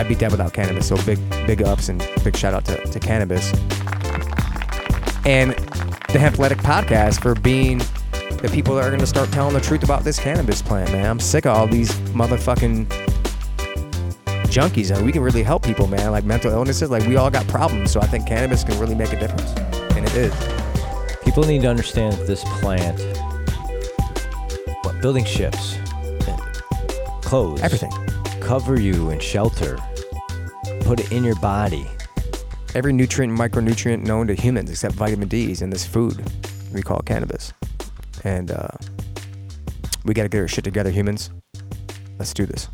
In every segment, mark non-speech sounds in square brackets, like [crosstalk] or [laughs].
I'd be dead without cannabis. So big, big ups and big shout out to, to cannabis. And the Hempletic podcast for being the people that are going to start telling the truth about this cannabis plant, man. I'm sick of all these motherfucking junkies. And we can really help people, man. Like mental illnesses, like we all got problems. So I think cannabis can really make a difference. And it is. People need to understand that this plant, what building ships, clothes, Everything. Cover you in shelter, put it in your body. Every nutrient and micronutrient known to humans except vitamin D is in this food we call cannabis. And uh, we got to get our shit together, humans. Let's do this.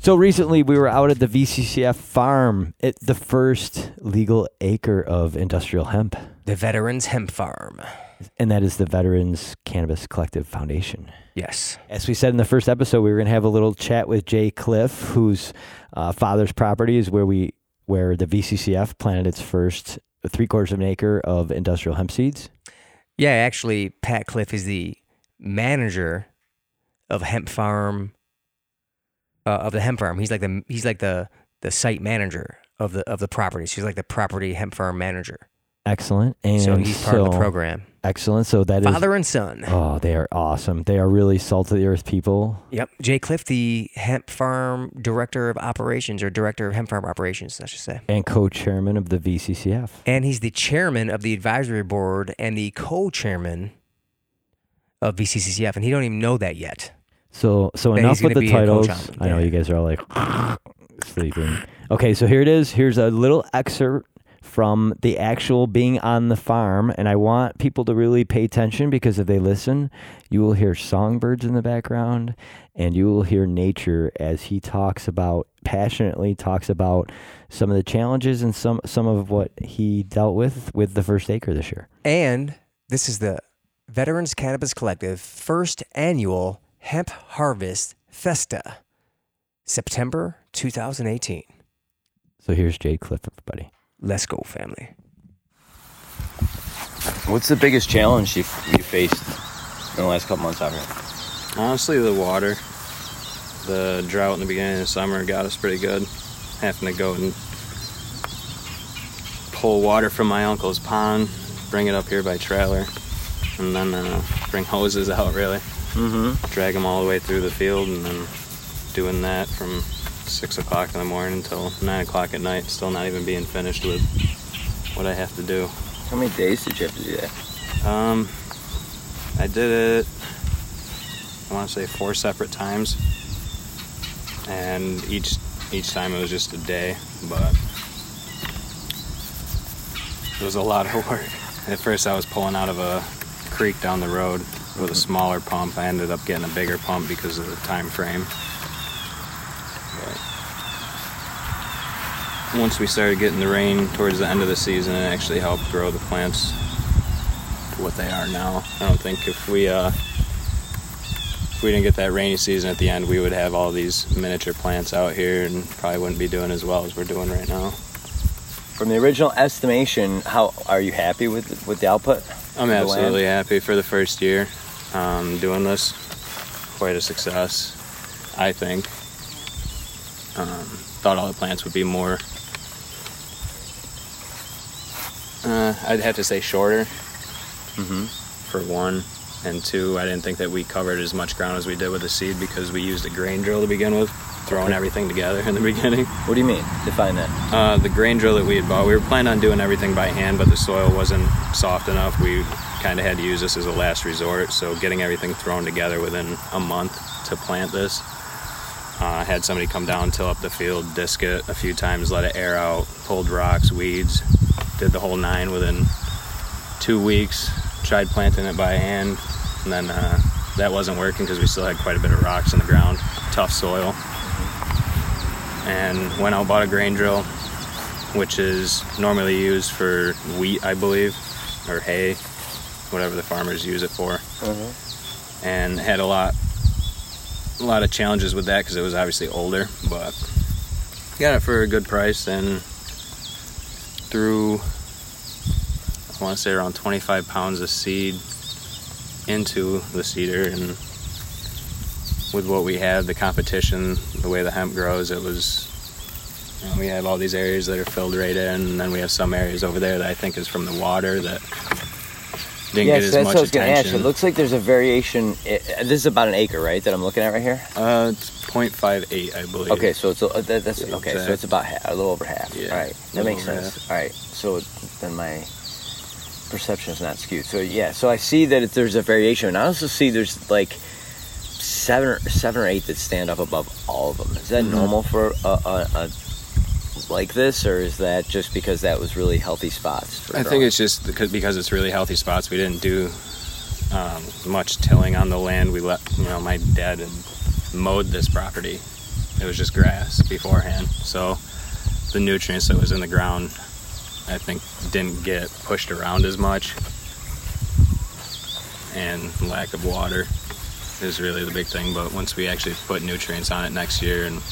So recently, we were out at the VCCF farm at the first legal acre of industrial hemp, The Veterans Hemp Farm. And that is the Veterans Cannabis Collective Foundation. Yes. As we said in the first episode, we were going to have a little chat with Jay Cliff, whose uh, father's property is where we where the VCCF planted its first three quarters of an acre of industrial hemp seeds. Yeah, actually, Pat Cliff is the manager of Hemp Farm. Uh, of the hemp farm, he's like the he's like the the site manager of the of the properties. He's like the property hemp farm manager. Excellent, and so he's part of the program. Excellent. So that is Father and son. oh, they are awesome. They are really salt of the earth people. Yep. Jay Cliff, the hemp farm director of operations or director of hemp farm operations, I should say. and co-chairman of the VCCF. And he's the chairman of the advisory board and the co-chairman of VCCCF, and he don't even know that yet. So so That enough with the titles. I know Yeah. you guys are all like [laughs] sleeping. Okay, so here it is. Here's a little excerpt from the actual being on the farm, and I want people to really pay attention because if they listen, you will hear songbirds in the background, and you will hear nature as he talks about passionately talks about some of the challenges and some some of what he dealt with with the first acre this year. And this is the Veterans Cannabis Collective first annual hemp harvest festa, September 2018. So here's Jay Cliff, everybody. Let's go, family. What's the biggest challenge you you faced in the last couple months out here? Honestly, the water. The drought in the beginning of the summer got us pretty good. Having to go and pull water from my uncle's pond, bring it up here by trailer, and then uh, bring hoses out, really. Mm-hmm. Drag them all the way through the field, and then doing that from 6 o'clock in the morning until 9 o'clock at night, still not even being finished with what I have to do. How many days did you have to do that? Um, I did it. I want to say four separate times, and each each time it was just a day, but it was a lot of [laughs] work. At first, I was pulling out of a creek down the road with a smaller pump. I ended up getting a bigger pump because of the time frame. Once we started getting the rain towards the end of the season, it actually helped grow the plants to what they are now. I don't think if we uh, if we didn't get that rainy season at the end, we would have all these miniature plants out here and probably wouldn't be doing as well as we're doing right now. From the original estimation, how are you happy with with the output? I'm absolutely happy for the first year um, doing this. Quite a success, I think. Um, thought all the plants would be more. Uh, I'd have to say shorter. Mm-hmm. For one, and two, I didn't think that we covered as much ground as we did with the seed because we used a grain drill to begin with, throwing everything together in the [laughs] beginning. What do you mean? Define that. Uh, the grain drill that we had bought, we were planning on doing everything by hand, but the soil wasn't soft enough. We kind of had to use this as a last resort. So getting everything thrown together within a month to plant this. Uh, I had somebody come down, till up the field, disc it a few times, let it air out, pulled rocks, weeds, did the whole nine within two weeks. Tried planting it by hand, and then uh, that wasn't working because we still had quite a bit of rocks in the ground, tough soil and went out bought a grain drill, which is normally used for wheat, I believe, or hay, whatever the farmers use it for. And had a lot, a lot of challenges with that because it was obviously older, but got it for a good price and threw, I want to say around 25 pounds of seed into the seeder and with what we had, the competition, the way the hemp grows, it was You know, we have all these areas that are filled right in, and then we have some areas over there that I think is from the water that didn't Yes, get as that's what I was going to ask. It looks like there's a variation. i- This is about an acre, right? That I'm looking at right here. uh, it's 0.58, I believe. Okay, so it's a, uh, that, that's okay. So it's about half, a little over half. Yeah, All right, that makes sense. All right, so then my perception is not skewed. So yeah, so I see that it, there's a variation, and I also see there's like seven or seven or eight that stand up above all of them. Is that Mhm. normal for a, a, a like this, or is that just because that was really healthy spots? for I think it's just because, it's really healthy spots. We didn't do um, much tilling on the land. We let you know my dad had mowed this property. It was just grass beforehand, so the nutrients that was in the ground, I think, didn't get pushed around as much, and lack of water is really the big thing. But once we actually put nutrients on it next year, and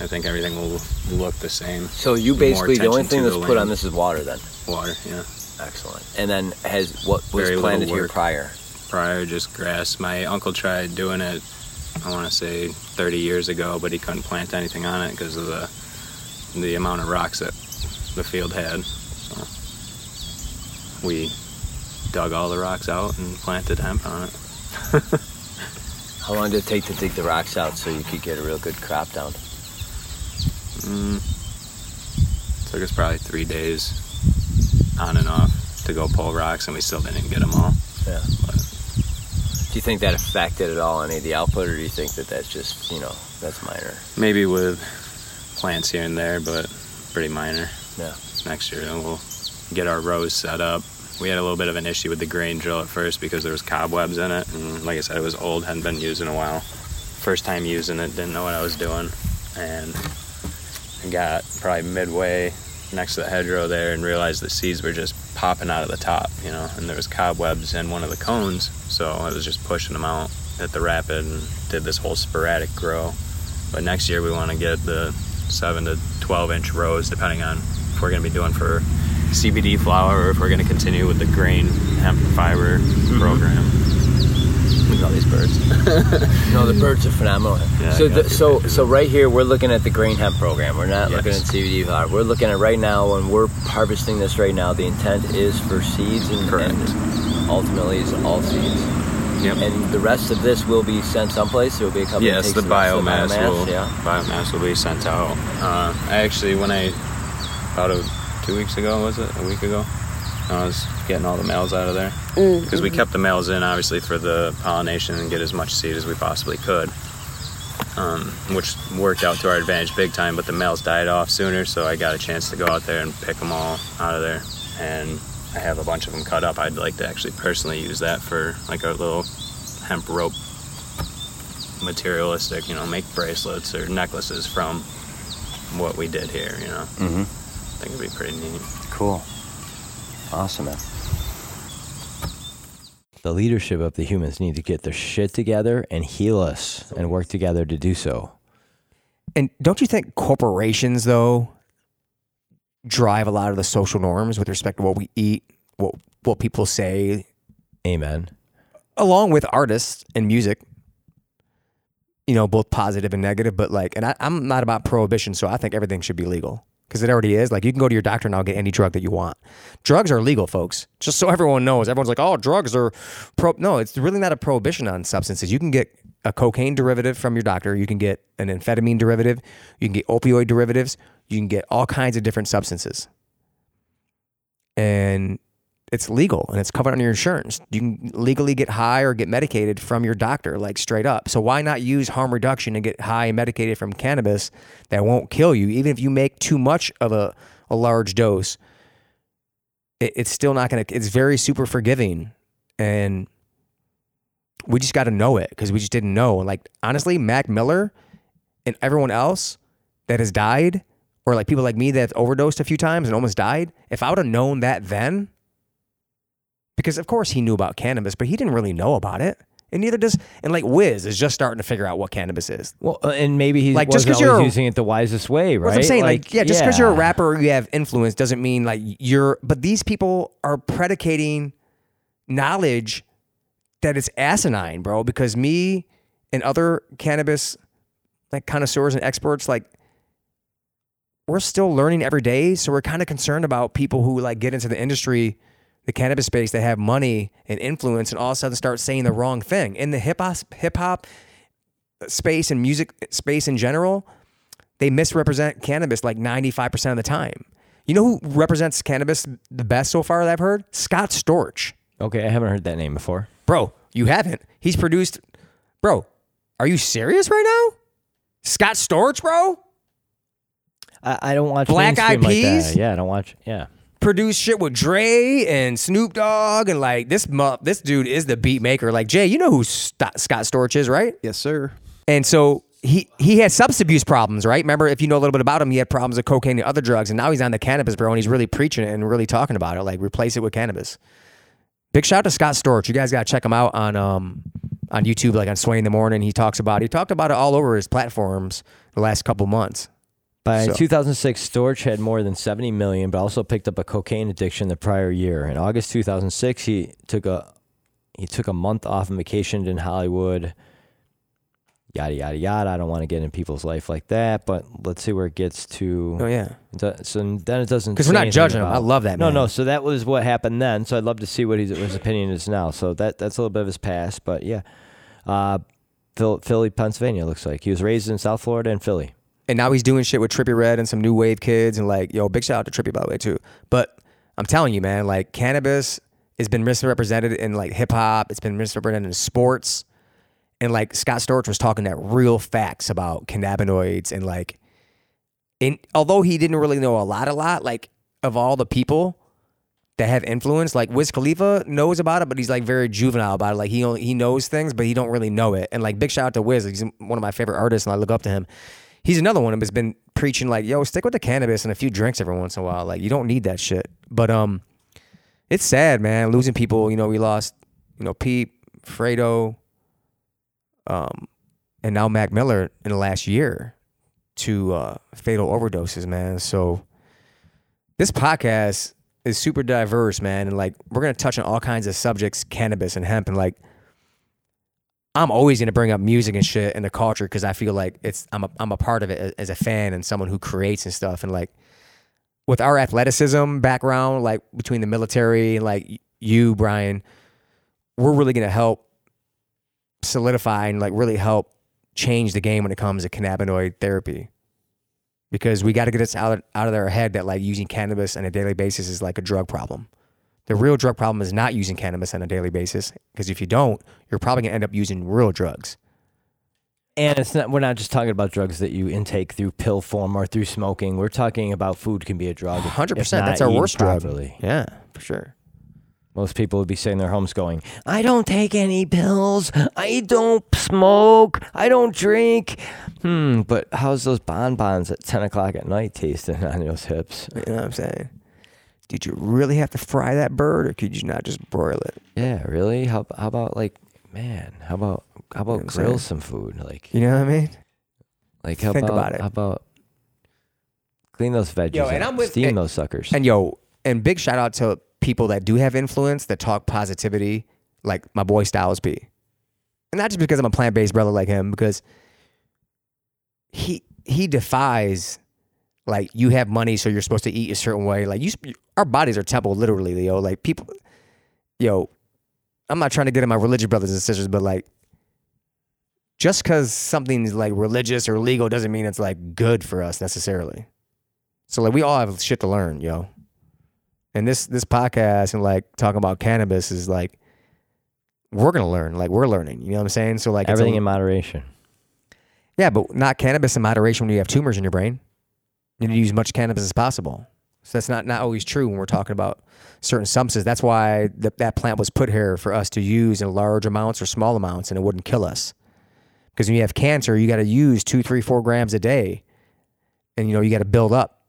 I think everything will look the same. so. You basically the only thing that's put on this is water, then. Water, yeah. Excellent. And then has what was Very planted here prior? prior, just grass. My uncle tried doing it, I want to say 30 years ago, but he couldn't plant anything on it because of the the amount of rocks that the field had. So we dug all the rocks out and planted hemp on it. [laughs] How long did it take to dig the rocks out so you could get a real good crop down? Mm, took us probably three days on and off to go pull rocks, and we still didn't get them all. Yeah. But Do you think that affected at all any of the output, or do you think that that's just you know that's minor? maybe with plants here and there, but pretty minor. Yeah. next year we'll get our rows set up. We had a little bit of an issue with the grain drill at first because there was cobwebs in it and like I said it was old, hadn't been used in a while. First time using it, didn't know what I was doing and got probably midway next to the hedgerow there and realized the seeds were just popping out of the top, you know, and there was cobwebs in one of the cones, so I was just pushing them out at the rapid and did this whole sporadic grow. But next year we want to get the seven to twelve inch rows, depending on if we're going to be doing for CBD flower or if we're going to continue with the grain hemp fiber mm-hmm. program. All these birds. [laughs] No, the birds are phenomenal. Yeah, so, the, so, so right here we're looking at the grain hemp program. We're not looking at Yes. CBD flower. We're looking at right now, and we're harvesting this right now. The intent is for seeds, and, and ultimately is all seeds. Yep. And the rest of this will be sent someplace. There will be a company. yes, the rest of biomass, will Yeah. biomass will be sent out. Uh, I actually, when I about a, two weeks ago, was it a week ago? I was getting all the males out of there because we kept the males in obviously for the pollination and get as much seed as we possibly could, um, which worked out to our advantage big time. But the males died off sooner, so I got a chance to go out there and pick them all out of there, and I have a bunch of them cut up. I'd like to actually personally use that for like a little hemp rope materialistic, you know, make bracelets or necklaces from what we did here, you know. Mm-hmm. I think it'd be pretty neat. Cool. Awesome. The leadership of the humans need to get their shit together and heal us and work together to do so. And don't you think corporations though drive a lot of the social norms with respect to what we eat, what what people say, Amen. along with artists and music? You know, both positive and negative. But like, and I, I'm not about prohibition, so I think everything should be legal because it already is. Like, you can go to your doctor now get any drug that you want. Drugs are legal, folks. Just so everyone knows. Everyone's like, oh, drugs are pro. No, it's really not a prohibition on substances. You can get a cocaine derivative from your doctor. You can get an amphetamine derivative. You can get opioid derivatives. You can get all kinds of different substances. And it's legal and it's covered under your insurance. You can legally get high or get medicated from your doctor, like straight up. So why not use harm reduction and get high and medicated from cannabis that won't kill you? Even if you make too much of a, a large dose, it, it's still not going to, it's very super forgiving. And we just got to know it because we just didn't know. Like, honestly, Mac Miller and everyone else that has died, or like people like me that have overdosed a few times and almost died, if I would have known that then, because of course he knew about cannabis, but he didn't really know about it. And neither does, and like Wiz is just starting to figure out what cannabis is. Well, uh, and maybe he's Like, like just just 'cause you're using it the wisest way, right? What I'm saying, like, yeah, just because you're a rapper or you have influence doesn't mean like you're, but these people are predicating knowledge that it's asinine, bro. Because me and other cannabis like connoisseurs and experts, like, we're still learning every day. So we're kind of concerned about people who like get into the industry, the cannabis space, that have money and influence, and all of a sudden start saying the wrong thing in the hip hop hip hop space and music space in general. They misrepresent cannabis like ninety five percent of the time. You know who represents cannabis the best so far that I've heard? Scott Storch. Okay, I haven't heard that name before. Bro, you haven't. He's produced. Bro, are you serious right now? Scott Storch, bro? I, I don't watch Black mainstream Eyed like that. Peas? Yeah, I don't watch. Yeah. Produced shit with Dre and Snoop Dogg and like this mu- this dude is the beat maker. Like Jay, you know who St- Scott Storch is, right? Yes, sir. And so he he had substance abuse problems, right? Remember, if you know a little bit about him, he had problems with cocaine and other drugs, and now he's on the cannabis, bro, and he's really preaching it and really talking about it. Like replace it with cannabis. Big shout out to Scott Storch. You guys gotta check him out on um on YouTube, like on Sway in the Morning. He talks about he talked about it all over his platforms the last couple months. By So- 2006, Storch had more than 70 million, but also picked up a cocaine addiction the prior year. In August 2006, he took a he took a month off on vacation in Hollywood. Yada yada yada. I don't want to get in people's life like that, but let's see where it gets to. Oh yeah, So then it doesn't. Because we're not judging him. I love that No, man. no. So that was what happened then. So I'd love to see what his, his opinion is now. So that that's a little bit of his past, but yeah. Uh, Philly, Pennsylvania looks like he was raised in South Florida and Philly. And now he's doing shit with Trippie Redd and some new wave kids, and like yo, big shout out to Trippie by the way too. But I'm telling you, man, like cannabis has been misrepresented in like hip hop. It's been misrepresented in sports. And like Scott Storch was talking that real facts about cannabinoids and like in although he didn't really know a lot, a lot, like of all the people that have influence, like Wiz Khalifa knows about it, but he's like very juvenile about it. Like he only, he knows things, but he don't really know it. And like big shout out to Wiz, he's one of my favorite artists, and I look up to him. He's another one who's been preaching like, yo, stick with the cannabis and a few drinks every once in a while. Like you don't need that shit. But um, it's sad, man, losing people. You know, we lost, you know, Pete, Fredo, um, and now Mac Miller in the last year to uh, fatal overdoses, man. So this podcast is super diverse, man, and like we're gonna touch on all kinds of subjects, cannabis and hemp, and like I'm always gonna bring up music and shit and the culture because I feel like it's I'm a I'm a part of it as a fan and someone who creates and stuff, and like with our athleticism background, like between the military and like you, Brian, we're really gonna help solidify and like really help change the game when it comes to cannabinoid therapy. Because we got to get this out out of their head that like using cannabis on a daily basis is like a drug problem. The real drug problem is not using cannabis on a daily basis. Because if you don't, you're probably gonna end up using real drugs. And it's not. We're not just talking about drugs that you intake through pill form or through smoking. We're talking about food can be a drug. 100%. That's our worst drug. properly. Yeah, for sure. Most people would be sitting in their homes going, "I don't take any pills. I don't smoke. I don't drink." Hmm. But how's those bonbons at ten o'clock at night tasting [laughs] on those hips? You know what I'm saying? Did you really have to fry that bird, or could you not just broil it? Yeah. Really? How how about like, man? How about how about what I'm grill some food? Like You know what I mean? like how Think about, about it. how about clean those veggies? Yo, and up, I'm with- steam and- those suckers. And yo, and big shout out to people that do have influence that talk positivity, like my boy Styles P. And not just because I'm a plant based brother like him, because he he defies like you have money, so you're supposed to eat a certain way. Like you, our bodies are temple, literally, yo. Like people, yo, I'm not trying to get in my religious brothers and sisters, but like, just because something's like religious or legal doesn't mean it's like good for us necessarily. So like, we all have shit to learn, yo. And this this podcast and like talking about cannabis is like, we're gonna learn. Like we're learning. You know what I'm saying? So like, it's a- Everything in moderation. yeah, but not cannabis in moderation when you have tumors in your brain. You need to use much cannabis as possible. So that's not, not always true when we're talking about certain substances. That's why the, that plant was put here for us to use in large amounts or small amounts, and it wouldn't kill us. Because when you have cancer, you got to use two, three, four grams a day, and you know you got to build up.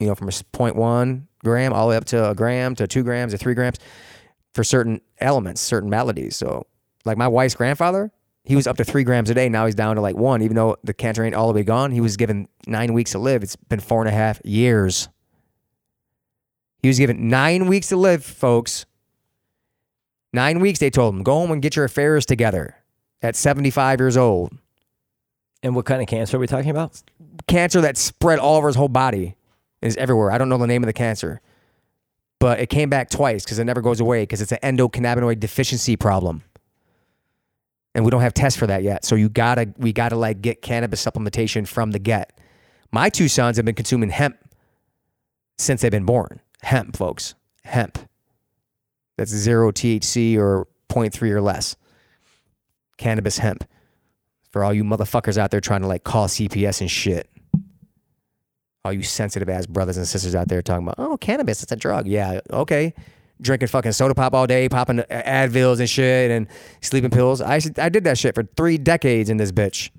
You know, from a 0.1 gram all the way up to a gram to two grams to three grams for certain elements, certain maladies. So, like my wife's grandfather, he was up to three grams a day. Now he's down to like one, even though the cancer ain't all the way gone. He was given nine weeks to live. It's been four and a half years. He was given nine weeks to live, folks. Nine weeks, they told him. Go home and get your affairs together at 75 years old. And what kind of cancer are we talking about? Cancer that spread all over his whole body is everywhere. I don't know the name of the cancer, but it came back twice because it never goes away because it's an endocannabinoid deficiency problem. And we don't have tests for that yet. So you gotta, we gotta like get cannabis supplementation from the get. My two sons have been consuming hemp since they've been born. Hemp, folks. Hemp. That's zero THC or 0.3 or less. Cannabis hemp. For all you motherfuckers out there trying to like call CPS and shit. All you sensitive ass brothers and sisters out there talking about, oh, cannabis, it's a drug. Yeah, okay. Drinking fucking soda pop all day, popping Advils and shit and sleeping pills. I, I did that shit for three decades in this bitch.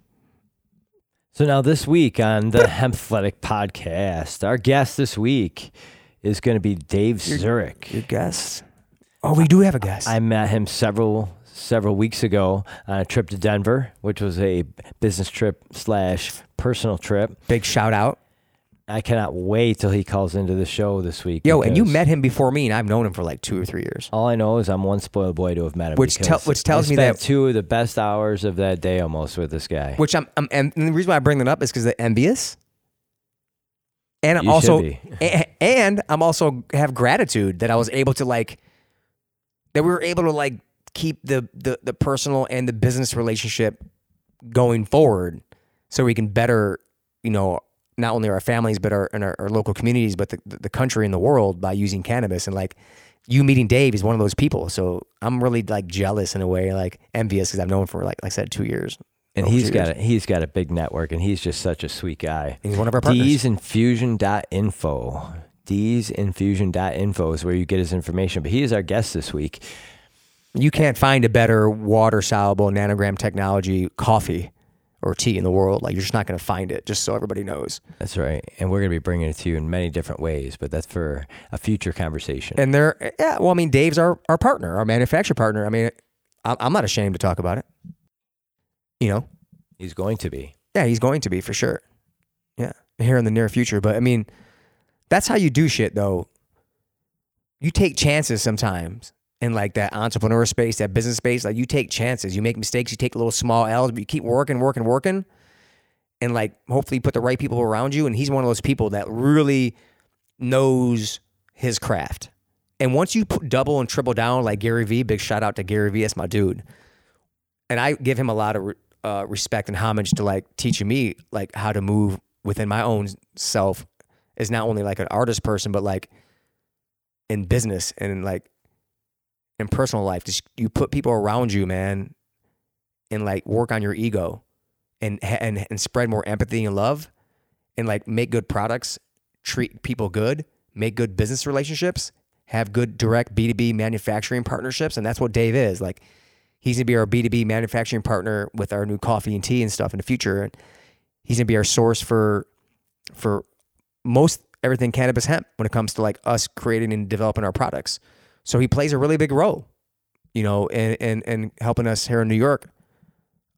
So now this week on the [laughs] Hemphathletic podcast, our guest this week is going to be Dave Zurich. Your guest. Oh, we do have a guest. I met him several several weeks ago on a trip to Denver, which was a business trip slash personal trip. Big shout out. I cannot wait till he calls into the show this week. Yo, and you met him before me, and I've known him for like two or three years. All I know is I'm one spoiled boy to have met him. Which tell- which tells I me that- two of the best hours of that day almost with this guy. Which I'm, I'm and the reason why I bring that up is because they're envious. And I'm You also, be. [laughs] and I'm also have gratitude that I was able to like, that we were able to like keep the the the personal and the business relationship going forward, so we can better, you know, not only our families but our and our, our local communities, but the the country and the world by using cannabis and like. You meeting Dave is one of those people, so I'm really like jealous in a way, like envious because I've known him for like, like I said, two years. and he's got a, he's got a big network, and he's just such a sweet guy. He's one of our partners. Dsinfusion.info. Dsinfusion.info is where you get his information. But he is our guest this week. You can't find a better water soluble nanogram technology coffee or tea in the world. Like you're just not going to find it. Just so everybody knows. That's right. And we're going to be bringing it to you in many different ways, but that's for a future conversation. And they're yeah. Well, I mean, Dave's our our partner, our manufacturer partner. I mean, I'm I'm not ashamed to talk about it. You know, he's going to be. yeah, he's going to be for sure. Yeah, here in the near future. But I mean, that's how you do shit, though. You take chances sometimes in like that entrepreneur space, that business space. Like you take chances, you make mistakes, you take a little small L's, but you keep working, working, working, and like hopefully put the right people around you. And he's one of those people that really knows his craft. And once you double and triple down, like Gary Vee, big shout out to Gary Vee, that's my dude. And I give him a lot of uh, respect and homage to like teaching me like how to move within my own self as not only like an artist person, but like in business and like in personal life. Just you put people around you, man, and like work on your ego and and and spread more empathy and love and like make good products, treat people good, make good business relationships, have good direct B2B manufacturing partnerships. And that's what Dave is. Like he's gonna be our B2B manufacturing partner with our new coffee and tea and stuff in the future. And he's gonna be our source for for most everything cannabis hemp when it comes to like us creating and developing our products. So he plays a really big role, you know, in in, in helping us here in New York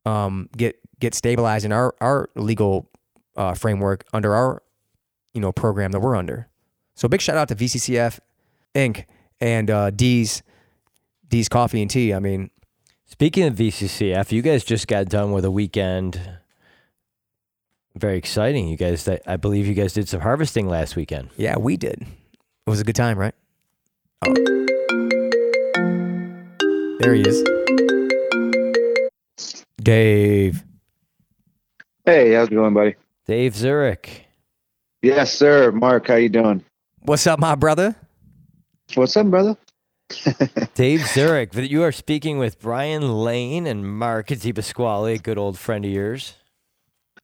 um, get get stabilized in our our legal uh, framework under our you know program that we're under. So big shout out to VCCF Inc. and uh, D's D's Coffee and Tea. I mean, Speaking of VCCF, you guys just got done with a weekend. Very exciting. You guys, I believe you guys did some harvesting last weekend. yeah, we did. It was a good time, right? Oh. There he is. Dave. Hey, how's it going, buddy? Dave Zurich. Yes, sir. Mark, how you doing? What's up, my brother? What's up, brother? [laughs] Dave Zurich. You are speaking with Brian Lane and Mark Pasquale, a good old friend of yours.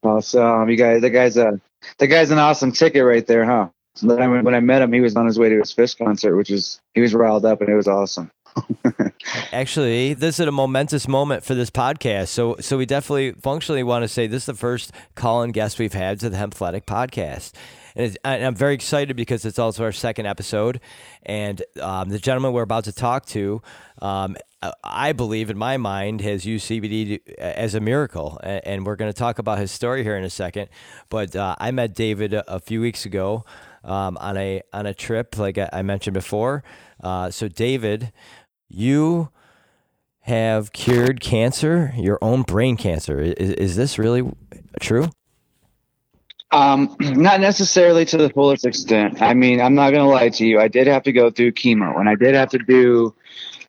Awesome. You guys, the guy's a the guy's an awesome ticket right there, huh? When, when I met him, he was on his way to his Phish concert, which was he was riled up and it was awesome. [laughs] Actually, this is a momentous moment for this podcast. So, so we definitely functionally want to say this is the first call-in guest we've had to the Hemphathletic podcast, and, and I'm very excited because it's also our second episode. And um, the gentleman we're about to talk to, um, I believe in my mind, has used CBD as a miracle, and, and we're going to talk about his story here in a second. But uh, I met David a, a few weeks ago um, on a on a trip, like I mentioned before. Uh, so, David, you have cured cancer, your own brain cancer. Is, is this really true? Um, [clears throat] not necessarily to the fullest extent. I mean, I'm not gonna lie to you. I did have to go through chemo, and I did have to do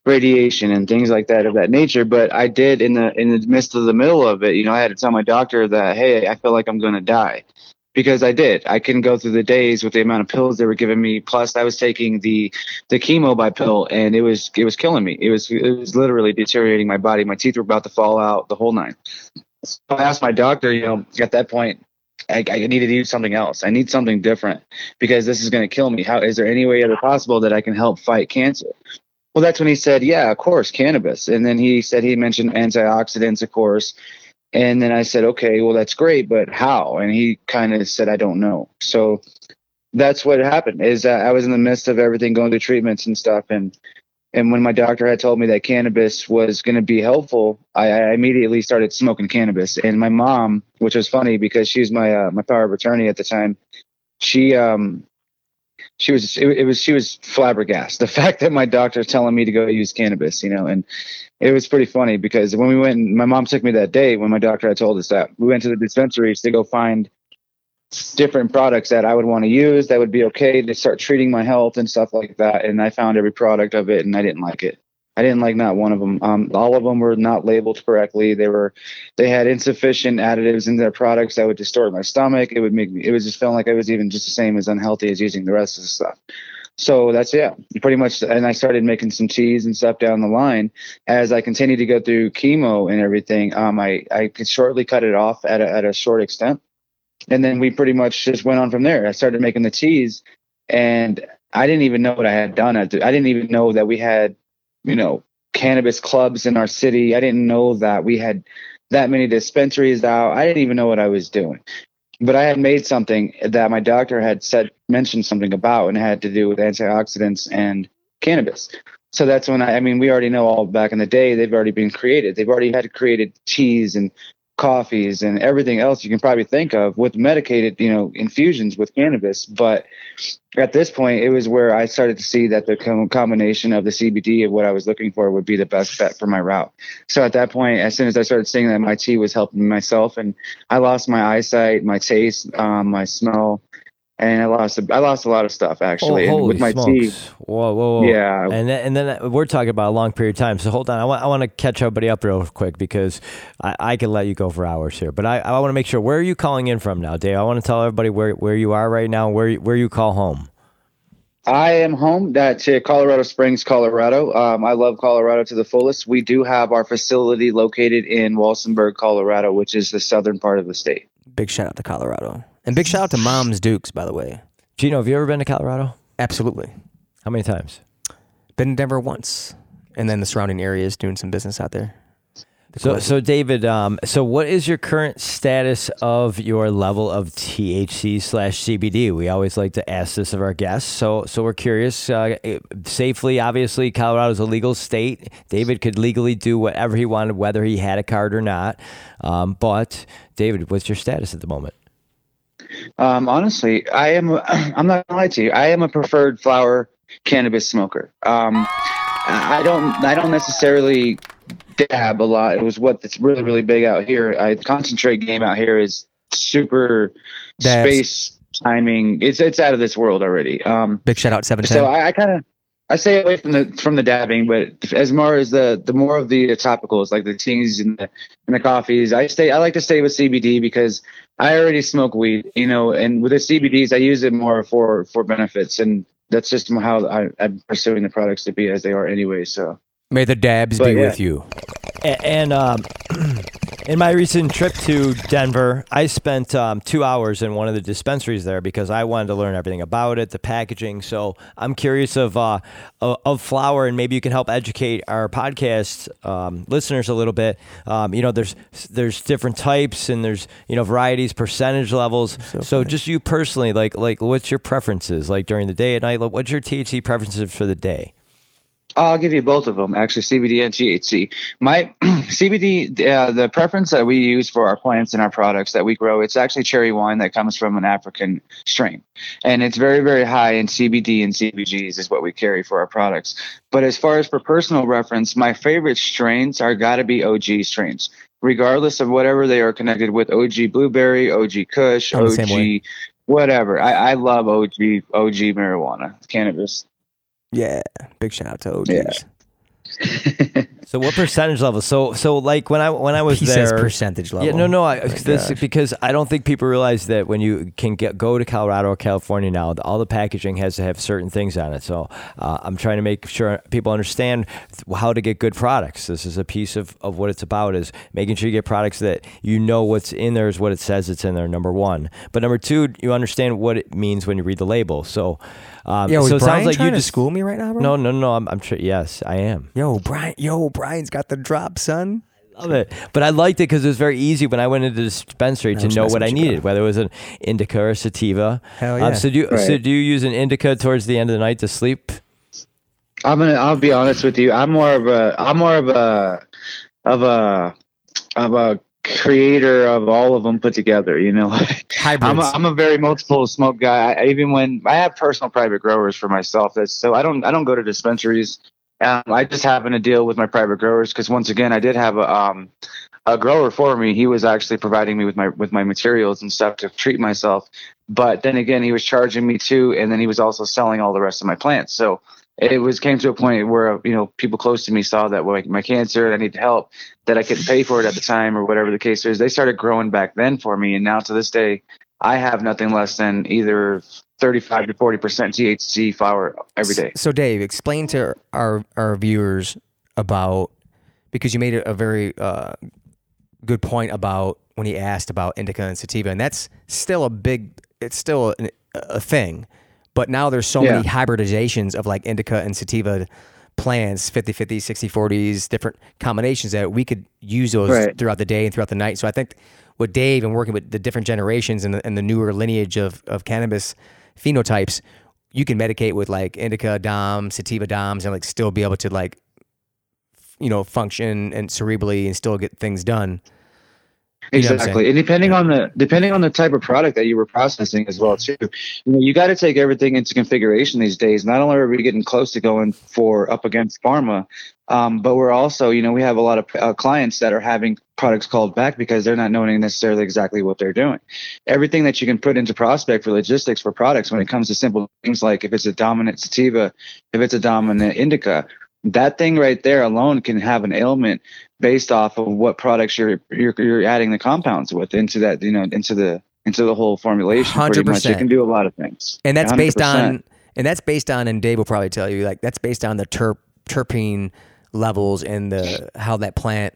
radiation and things like that of that nature. But I did in the in the midst of the middle of it. You know, I had to tell my doctor that, hey, I feel like I'm gonna die, because I did. I couldn't go through the days with the amount of pills they were giving me. Plus, I was taking the the chemo by pill, and it was it was killing me. It was it was literally deteriorating my body. My teeth were about to fall out, the whole nine. So I asked my doctor, you know, at that point, I, I to do something else. I need something different because this is going to kill me. How is there any way other possible that I can help fight cancer? Well, that's when he said, "Yeah, of course, cannabis." And then he said he mentioned antioxidants, of course. And then I said, "Okay, well that's great, but how?" And he kind of said, "I don't know." So that's what happened. Is I was in the midst of everything, going through treatments and stuff, and and when my doctor had told me that cannabis was going to be helpful, I, I, immediately started smoking cannabis. And my mom, which was funny because she was my uh, my power of attorney at the time, she um she was it, it was she was flabbergasted [laughs] the fact that my doctor doctor's telling me to go use cannabis, you know, and it was pretty funny because when we went, my mom took me that day when my doctor had told us that we went to the dispensaries to go find different products that I would want to use that would be okay to start treating my health and stuff like that. And I found every product of it, and I didn't like it. I didn't like not one of them. Um, all of them were not labeled correctly. They were, they had insufficient additives in their products that would distort my stomach. It would make me. It was just feeling like I was even just the same as unhealthy as using the rest of the stuff. So that's yeah, pretty much. And I started making some cheese and stuff down the line as I continued to go through chemo and everything. Um, I I could shortly cut it off at a, at a short extent and then we pretty much just went on from there. I started making the cheese, and I didn't even know what I had done. I didn't even know that we had, you know, cannabis clubs in our city. I didn't know that we had that many dispensaries out. I didn't even know what I was doing. But I had made something that my doctor had said mentioned something about, and it had to do with antioxidants and cannabis. So that's when I, I mean, we already know all back in the day, they've already been created. They've already had created teas and coffees and everything else you can probably think of with medicated, you know, infusions with cannabis. But at this point, it was where I started to see that the combination of the CBD of what I was looking for would be the best bet for my route. So at that point, as soon as I started seeing that my tea was helping myself, and I lost my eyesight, my taste, um, my smell, and I lost I lost a lot of stuff actually. Oh, with my smokes. teeth. Whoa, whoa, whoa. Yeah. And then, and then we're talking about a long period of time. So hold on. I want I want to catch everybody up real quick because I, I can let you go for hours here. But I, I want to make sure where are you calling in from now, Dave? I want to tell everybody where where you are right now, where where you call home. I am home to Colorado Springs, Colorado. Um, I love Colorado to the fullest. We do have our facility located in Walsenburg, Colorado, which is the southern part of the state. Big shout out to Colorado. And big shout out to Mom's Dukes, by the way. Gino, have you ever been to Colorado? Absolutely. How many times? Been to Denver once, and then the surrounding areas doing some business out there. So, so David, um, so what is your current status of your level of THC slash CBD? We always like to ask this of our guests. So, so we're curious. Uh, safely, obviously, Colorado is a legal state. David could legally do whatever he wanted, whether he had a card or not. Um, but, David, what's your status at the moment? Um, honestly, I am. [clears throat] I'm not gonna lie to you. I am a preferred flower cannabis smoker. Um, I don't. I don't necessarily dab a lot. It was what's really really big out here. I concentrate game out here is super Dabs. space timing. It's it's out of this world already. Um, big shout out seven. So I, I kind of. I stay away from the from the dabbing, but as more as the the more of the topicals like the teas and the and the coffees, I stay. I like to stay with CBD because I already smoke weed, you know, and with the CBDs, I use it more for for benefits, and that's just how I, am pursuing the products to be as they are anyway. So may the dabs but, be yeah. with you. And, um, [clears throat] in my recent trip to Denver, I spent um, two hours in one of the dispensaries there because I wanted to learn everything about it, the packaging. So I'm curious of uh, of flower, and maybe you can help educate our podcast um, listeners a little bit. Um, you know, there's there's different types, and there's you know varieties, percentage levels. So, so just you personally, like like what's your preferences like during the day at night? Like what's your THC preferences for the day? I'll give you both of them, actually, CBD and THC. My [clears throat] CBD, uh, the preference that we use for our plants and our products that we grow, it's actually cherry wine that comes from an African strain, and it's very, very high in CBD and CBGs is what we carry for our products. But as far as for personal reference, my favorite strains are got to be OG strains, regardless of whatever they are connected with. OG blueberry, OG Kush, I'm the same way. OG whatever. I, I love OG OG marijuana, cannabis. Yeah. Big shout out to OGs. Yeah. [laughs] So what percentage level? So so like when I when I was He there, says percentage level. Yeah, no, no. I, Oh this gosh. because I don't think people realize that when you can get go to Colorado or California now, all the packaging has to have certain things on it. So uh, I'm trying to make sure people understand th- how to get good products. This is a piece of, of what it's about is making sure you get products that you know what's in there is what it says it's in there. Number one, but number two, you understand what it means when you read the label. So, um, Yo, is so it Brian sounds like trying you to just school me right now, bro? No, no, no. I'm, I'm sure. Yes, I am. Yo, Brian. Yo, Brian's got the drop, son. Love it. But I liked it because it was very easy when I went into the dispensary I to know what I needed, whether it was an indica or sativa. Hell Um, yeah. so do you, so do you use an indica towards the end of the night to sleep? I'm gonna. I'll be honest with you. I'm more of a. I'm more of a. Of a. Of a creator of all of them put together. You know, [laughs] I'm a, I'm a very multiple smoke guy. I, even when I have personal private growers for myself, that's so I don't I don't go to dispensaries. Um, I just happen to deal with my private growers because once again, I did have a um a grower for me. He was actually providing me with my with my materials and stuff to treat myself. But then again, he was charging me too, and then he was also selling all the rest of my plants. So it was came to a point where you know people close to me saw that like my cancer, I needed help, that I couldn't pay for it at the time or whatever the case is. They started growing back then for me, and now to this day, I have nothing less than either 35 to 40 percent THC flower every day. So, Dave, explain to our our viewers about because you made a, a very uh, good point about when he asked about indica and sativa, and that's still a big, it's still a, a thing, but now there's so many hybridizations of like indica and sativa plants 50 50 60 40s different combinations that we could use those Right. throughout the day and throughout the night. So i think with dave and working with the different generations and the, and the newer lineage of, of cannabis phenotypes you can medicate with like indica dom sativa doms and like still be able to like you know function and cerebrally and still get things done You know what I'm saying? Exactly, and depending on the depending on the type of product that you were processing as well too. You know, you got to take everything into configuration these days. Not only are we getting close to going for up against pharma, um, but we're also, you know, we have a lot of uh, clients that are having products called back because they're not knowing necessarily exactly what they're doing. Everything that you can put into prospect for logistics for products when it comes to simple things like if it's a dominant sativa, if it's a dominant indica, that thing right there alone can have an ailment based off of what products you're you're, you're adding the compounds with into that you know into the into the whole formulation. Pretty much, 100%. it can do a lot of things, and that's based 100%. on and that's based on and Dave will probably tell you like that's based on the terp terpene levels and the how that plant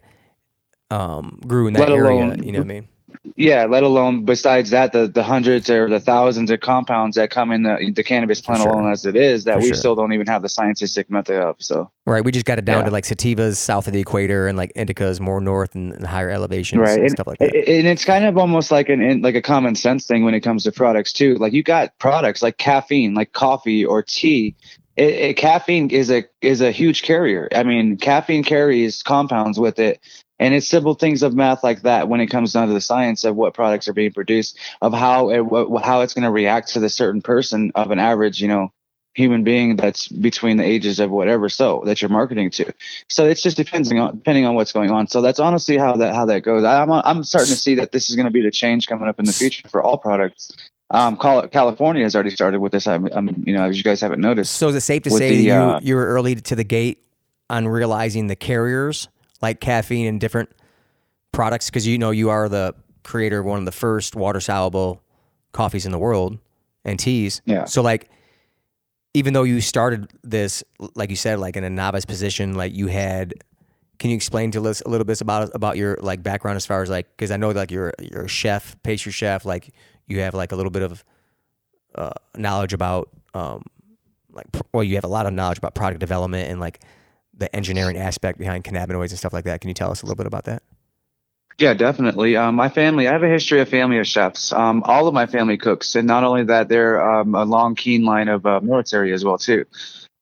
um grew in that Let area alone- you know what I mean yeah. Let alone besides that, the the hundreds or the thousands of compounds that come in the the cannabis plant sure. alone as it is that For we sure. still don't even have the scientific method of. So right we just got it down Yeah. to like sativas south of the equator and like indicas more north and, and higher elevations right and and, stuff like that and it's kind of almost like an in- like a common sense thing when it comes to products too like you got products like caffeine like coffee or tea it, it, caffeine is a is a huge carrier i mean caffeine carries compounds with it and it's simple things of math like that when it comes down to the science of what products are being produced of how it, what, how it's going to react to the certain person of an average you know human being that's between the ages of whatever so that you're marketing to so it's just depending on depending on what's going on. So that's honestly how that how that goes. I'm I'm starting to see that this is going to be the change coming up in the future for all products. Um, Cal- California has already started with this. I'm, I'm you know, as you guys haven't noticed. so is it safe to say the, that you uh, you were early to the gate on realizing the carriers like caffeine and different products because you know you are the creator of one of the first water soluble coffees in the world and teas Yeah. so like even though you started this like you said like in a novice position like you had can you explain to us a little bit about about your like background as far as like because i know like you're you're a chef pastry chef like you have like a little bit of uh, knowledge about um like well you have a lot of knowledge about product development and like the engineering aspect behind cannabinoids and stuff like that can you tell us a little bit about that Yeah, definitely. Um, my family, I have a history of family of chefs. Um, all of my family cooks, and not only that, they're um, a long, keen line of uh, military as well too.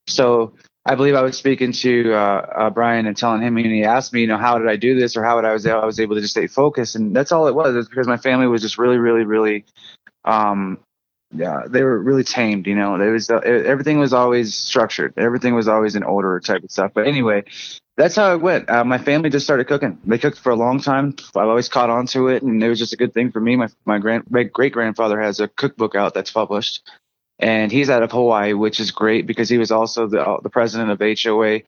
So I believe I was speaking to uh, uh, Brian and telling him, and he asked me, you know, how did I do this, or how did I was I was able to just stay focused, and that's all it was. It's because my family was just really, really, really, um, yeah, they were really tamed. You know, there was uh, everything was always structured, everything was always in order, type of stuff. But anyway, that's how it went. Uh, my family just started cooking. They cooked for a long time. I've always caught on to it, and it was just a good thing for me. My my grand my great grandfather has a cookbook out that's published and he's out of Hawaii, which is great because he was also the uh, the president of HOA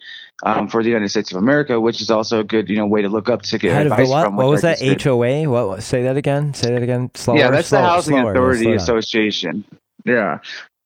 um, for the United States of America, which is also a good you know way to look up to get Head advice what? from. What was that? did. HOA? What? Say that again. Say that again. Slower. Yeah, that's slower, the Housing slower. Authority. Association. Yeah.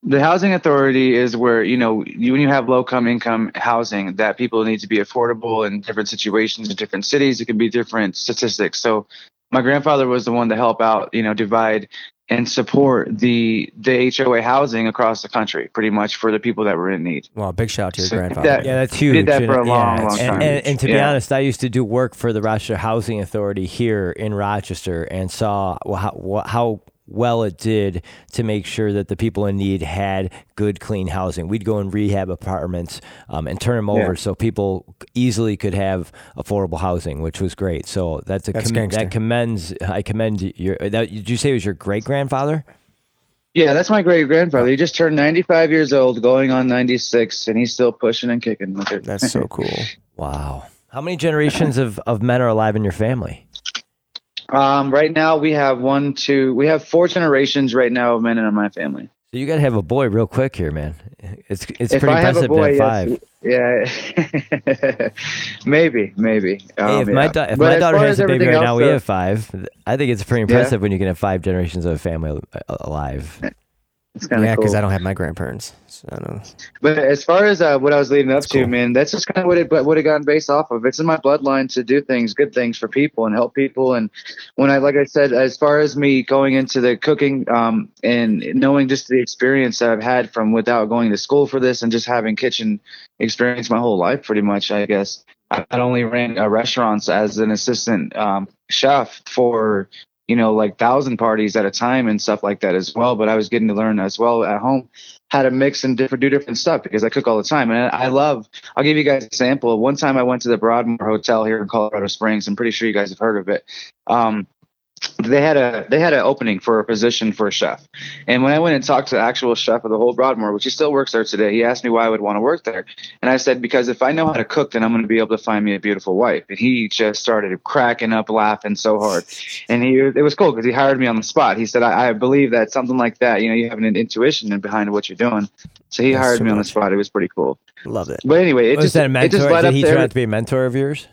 The housing authority is where, you know, you, when you have low come income housing that people need to be affordable in different situations in different cities, it can be different statistics. So my grandfather was the one to help out, you know, divide and support the the HOA housing across the country, pretty much for the people that were in need. Well, big shout out to your So grandfather. that- Yeah, that's He huge. did that and- for a long, yeah, long time. And, and to be Yeah. honest, I used to do work for the Rochester Housing Authority here in Rochester and saw how, how well it did to make sure that the people in need had good, clean housing. We'd go and rehab apartments um, and turn them Yeah. over so people easily could have affordable housing, which was great. So that's a That's com- that commends. I commend your. That, did you say it was your great grandfather? Yeah, that's my great grandfather. He just turned 95 years old, going on 96, and he's still pushing and kicking with it. That's so [laughs] cool. Wow. How many generations of, of men are alive in your family? Um, right now we have one, two, we have four generations right now of men in my family. So you got to have a boy real quick here, man. It's it's If pretty I have a impressive boy, to have yes. five. yeah, [laughs] maybe, maybe. Hey, Um, if my yeah. da- if But my daughter has a baby right now, else, we uh, have five. I think it's pretty impressive when you can have five generations of a family alive. It's kind of Yeah, cool. because I don't have my grandparents. So I don't know. But as far as uh, what I was leading up That's to, cool. man, that's just kind of what it what it gotten based off of. It's in my bloodline to do things, good things for people and help people. And when I, like I said, as far as me going into the cooking um, and knowing just the experience that I've had from without going to school for this and just having kitchen experience my whole life, pretty much, I guess. I not only ran uh, restaurants as an assistant um, chef for you know like thousand parties at a time and stuff like that as well, but I was getting to learn as well at home how to mix and different do different stuff because I cook all the time. And I love. I'll give you guys an example. One time I went to the Broadmoor Hotel here in Colorado Springs. I'm pretty sure you guys have heard of it. Um, they had a they had an opening for a position for a chef, and when I went and talked to the actual chef of the whole Broadmoor, which he still works there today, he asked me why I would want to work there, and I said because if I know how to cook, then I'm going to be able to find me a beautiful wife. And he just started cracking up, laughing so hard, and he it was cool because he hired me on the spot. He said I, I believe that something like that, you know, you have an intuition behind what you're doing. So he That's hired so me on the spot. It was pretty cool. Love it. But anyway, it Was just that a it just mentor? led Did up he to turn out to be a mentor of yours?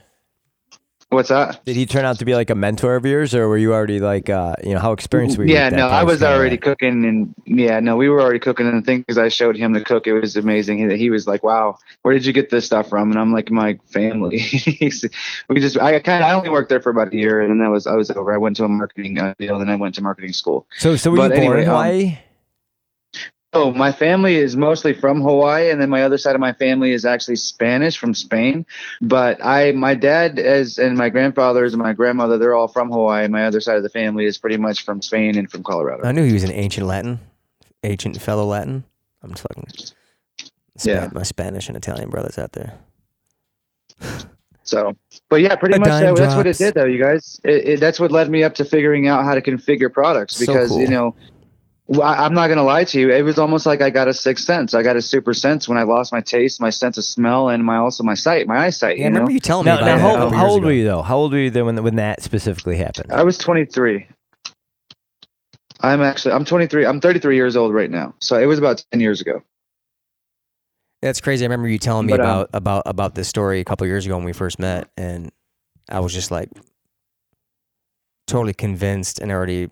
What's that? Did he turn out to be like a mentor of yours, or were you already like, uh, you know, how experienced were you? Yeah, no, I was already cooking, and yeah, no, we were already cooking. And the thing is, I showed him the cook. It was amazing. He, he was like, "Wow, where did you get this stuff from?" And I'm like, "My family." [laughs] We just, I kind of, I only worked there for about a year, and then that was, I was over. I went to a marketing uh, deal, then I went to marketing school. So, so were But you born anyway, in um, Hawaii? Oh, my family is mostly from Hawaii, and then my other side of my family is actually Spanish from Spain. But I, my dad, as and my grandfathers and my grandmother, they're all from Hawaii. My other side of the family is pretty much from Spain and from Colorado. I knew he was an ancient Latin, ancient fellow Latin. I'm talking. Yeah. My Spanish and Italian brothers out there. So, but yeah, pretty A much that, that's what it did, though, you guys. It, it, that's what led me up to figuring out how to configure products So because you know. Well, I- I'm not gonna lie to you. It was almost like I got a sixth sense. I got a super sense when I lost my taste, my sense of smell, and my also my sight, my eyesight. Yeah, I you know? remember you telling me Now, about now it. how, how old ago. were you though? How old were you then when, when that specifically happened? I was 23. I'm actually I'm 23. I'm 33 years old right now. So it was about 10 years ago. That's crazy. I remember you telling me But, um, about about about this story a couple years ago when we first met, and I was just like totally convinced and already,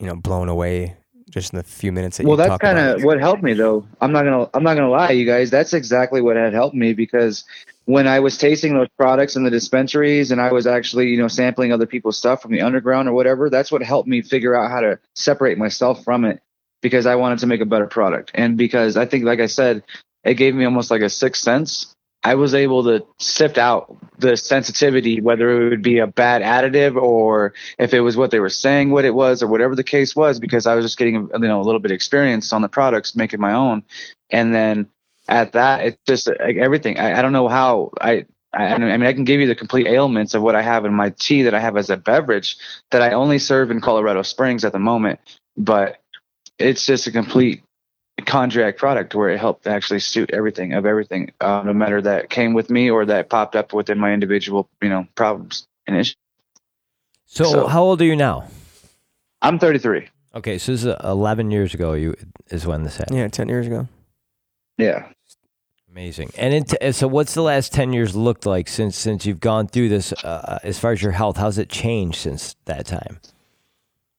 you know, blown away just in the few minutes that well that's kind of what helped me though. I'm not gonna i'm not gonna lie you guys. That's exactly what had helped me because when i was tasting those products in the dispensaries and i was actually you know sampling other people's stuff from the underground or whatever that's what helped me figure out how to separate myself from it because i wanted to make a better product. And because i think like i said it gave me almost like a sixth sense i was able to sift out the sensitivity whether it would be a bad additive or if it was what they were saying what it was or whatever the case was because i was just getting you know a little bit of experience on the products making my own and then at that, it's just like everything. I, I don't know how I. I, I mean, I can give you the complete ailments of what I have in my tea that I have as a beverage that I only serve in Colorado Springs at the moment. But it's just a complete contract product where it helped actually suit everything of everything, uh, no matter that came with me or that popped up within my individual, you know, problems and issues. So, So- how old are you now? I'm 33. Okay, so this is uh, 11 years ago. You is when this happened. Yeah, ten years ago. Yeah. Amazing. And it, uh, so, what's the last 10 years looked like since since you've gone through this? Uh, as far as your health, how's it changed since that time?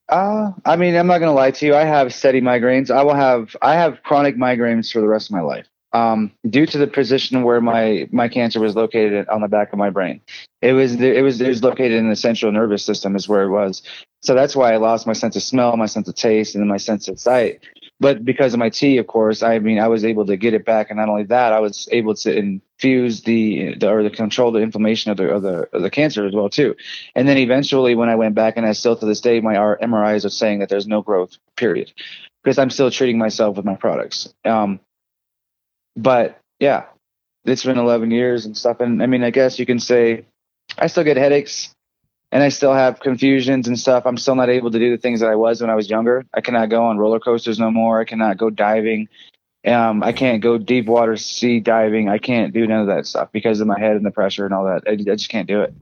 Uh, I mean, I'm not gonna lie to you. I have steady migraines. I will have I have chronic migraines for the rest of my life. Um, due to the position where my my cancer was located on the back of my brain, it was it was it was located in the central nervous system is where it was. So that's why I lost my sense of smell, my sense of taste, and my sense of sight. But because of my tea, of course, I mean, I was able to get it back, and not only that, I was able to infuse the, the or the control the inflammation of the of the of the cancer as well too. And then eventually, when I went back, and I still to this day, my MRIs are saying that there's no growth, period, because I'm still treating myself with my products. Um, but yeah, it's been 11 years and stuff. And I mean, I guess you can say I still get headaches and I still have confusions and stuff. I'm still not able to do the things that I was when I was younger. I cannot go on roller coasters no more. I cannot go diving. Um, I can't go deep water sea diving. I can't do none of that stuff because of my head and the pressure and all that. I, I just can't do it.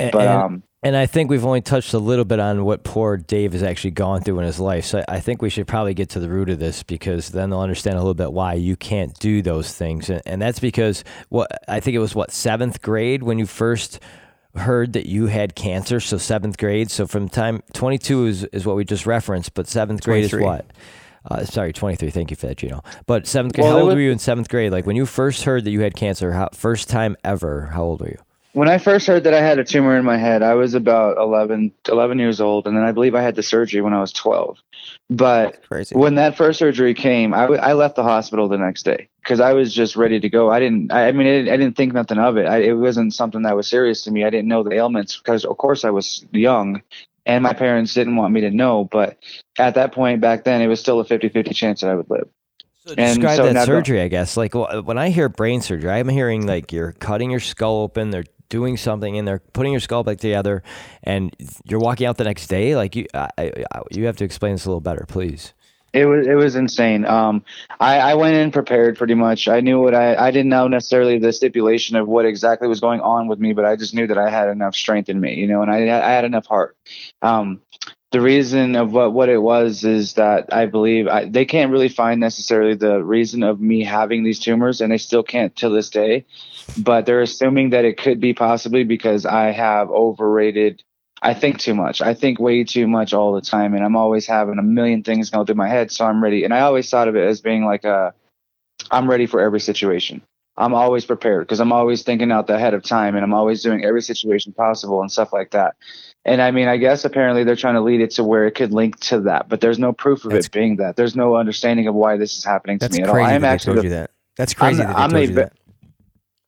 A- But and, um, and I think we've only touched a little bit on what poor Dave has actually gone through in his life. So I think we should probably get to the root of this because then they'll understand a little bit why you can't do those things. And, and that's because what I think it was what seventh grade when you first heard that you had cancer. So seventh grade. So from time 22 is, is what we just referenced, but seventh grade is what? Uh, sorry, 23. Thank you for that, Gino. But seventh grade, Well, how old was- were you in seventh grade? Like when you first heard that you had cancer, how, first time ever, how old were you? when I first heard that I had a tumor in my head, I was about 11, 11 years old. And then I believe I had the surgery when I was 12. But when that first surgery came, I, w- I left the hospital the next day because I was just ready to go. I didn't, I, I mean, I didn't, I didn't think nothing of it. I, it wasn't something that was serious to me. I didn't know the ailments because, of course, I was young and my parents didn't want me to know. But at that point back then, it was still a 50 50 chance that I would live. So And describe so that surgery, I guess. Like when I hear brain surgery, I'm hearing like you're cutting your skull open, they're doing something, and they're putting your skull back together, and you're walking out the next day. Like you, I, I- you have to explain this a little better, please. It was it was insane. Um, I, I went in prepared pretty much. I knew what I I didn't know necessarily the stipulation of what exactly was going on with me, but I just knew that I had enough strength in me, you know, and I I had enough heart. Um, the reason of what what it was is that I believe I, they can't really find necessarily the reason of me having these tumors, and they still can't till this day. But they're assuming that it could be possibly because I have overrated I think too much. I think way too much all the time, and I'm always having a million things going through my head. So I'm ready, and I always thought of it as being like a, I'm ready for every situation. I'm always prepared because I'm always thinking out the ahead of time, and I'm always doing every situation possible and stuff like that. And I mean, I guess apparently they're trying to lead it to where it could link to that, but there's no proof of That's- it being that. There's no understanding of why this is happening to me at all. I am actually told the, you that. That's crazy I'm- that I'm told a you that.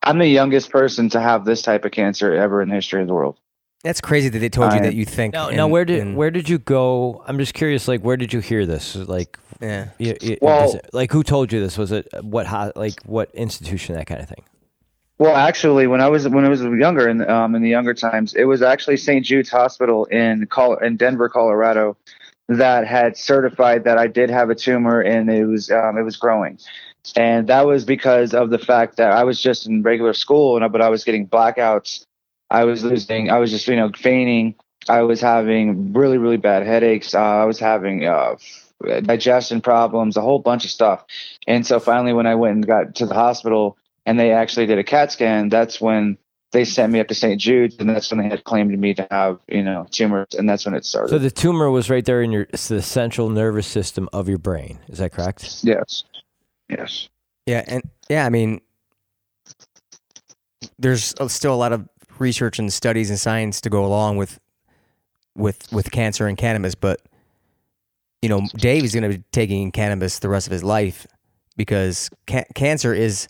I'm the youngest person to have this type of cancer ever in the history of the world. That's crazy that they told you I- that you think. Now, and- now where did and- where did you go? I'm just curious. Like, where did you hear this? Like, Yeah. y- y- Well- is it- like who told you this? Was it what? ho- Like, what institution? That kind of thing. Well, actually, when I was when I was younger, in um, in the younger times, it was actually St. Jude's Hospital in Col- in Denver, Colorado, that had certified that I did have a tumor and it was um, it was growing, and that was because of the fact that I was just in regular school, and I- but I was getting blackouts, I was losing, I was just you know fainting, I was having really really bad headaches, uh, I was having uh, digestion problems, a whole bunch of stuff, and so finally, when I went and got to the hospital and they actually did a CAT scan, that's when they sent me up to St. Jude's, and that's when they had claimed to me to have, you know, tumors, and that's when it started. So the tumor was right there in your it's the central nervous system of your brain. Is that correct? yes, yes, Yeah, and yeah, I mean, there's uh, still a lot of research and studies and science to go along with with with cancer and cannabis, but you know, Dave is going to be taking cannabis the rest of his life because ca- cancer is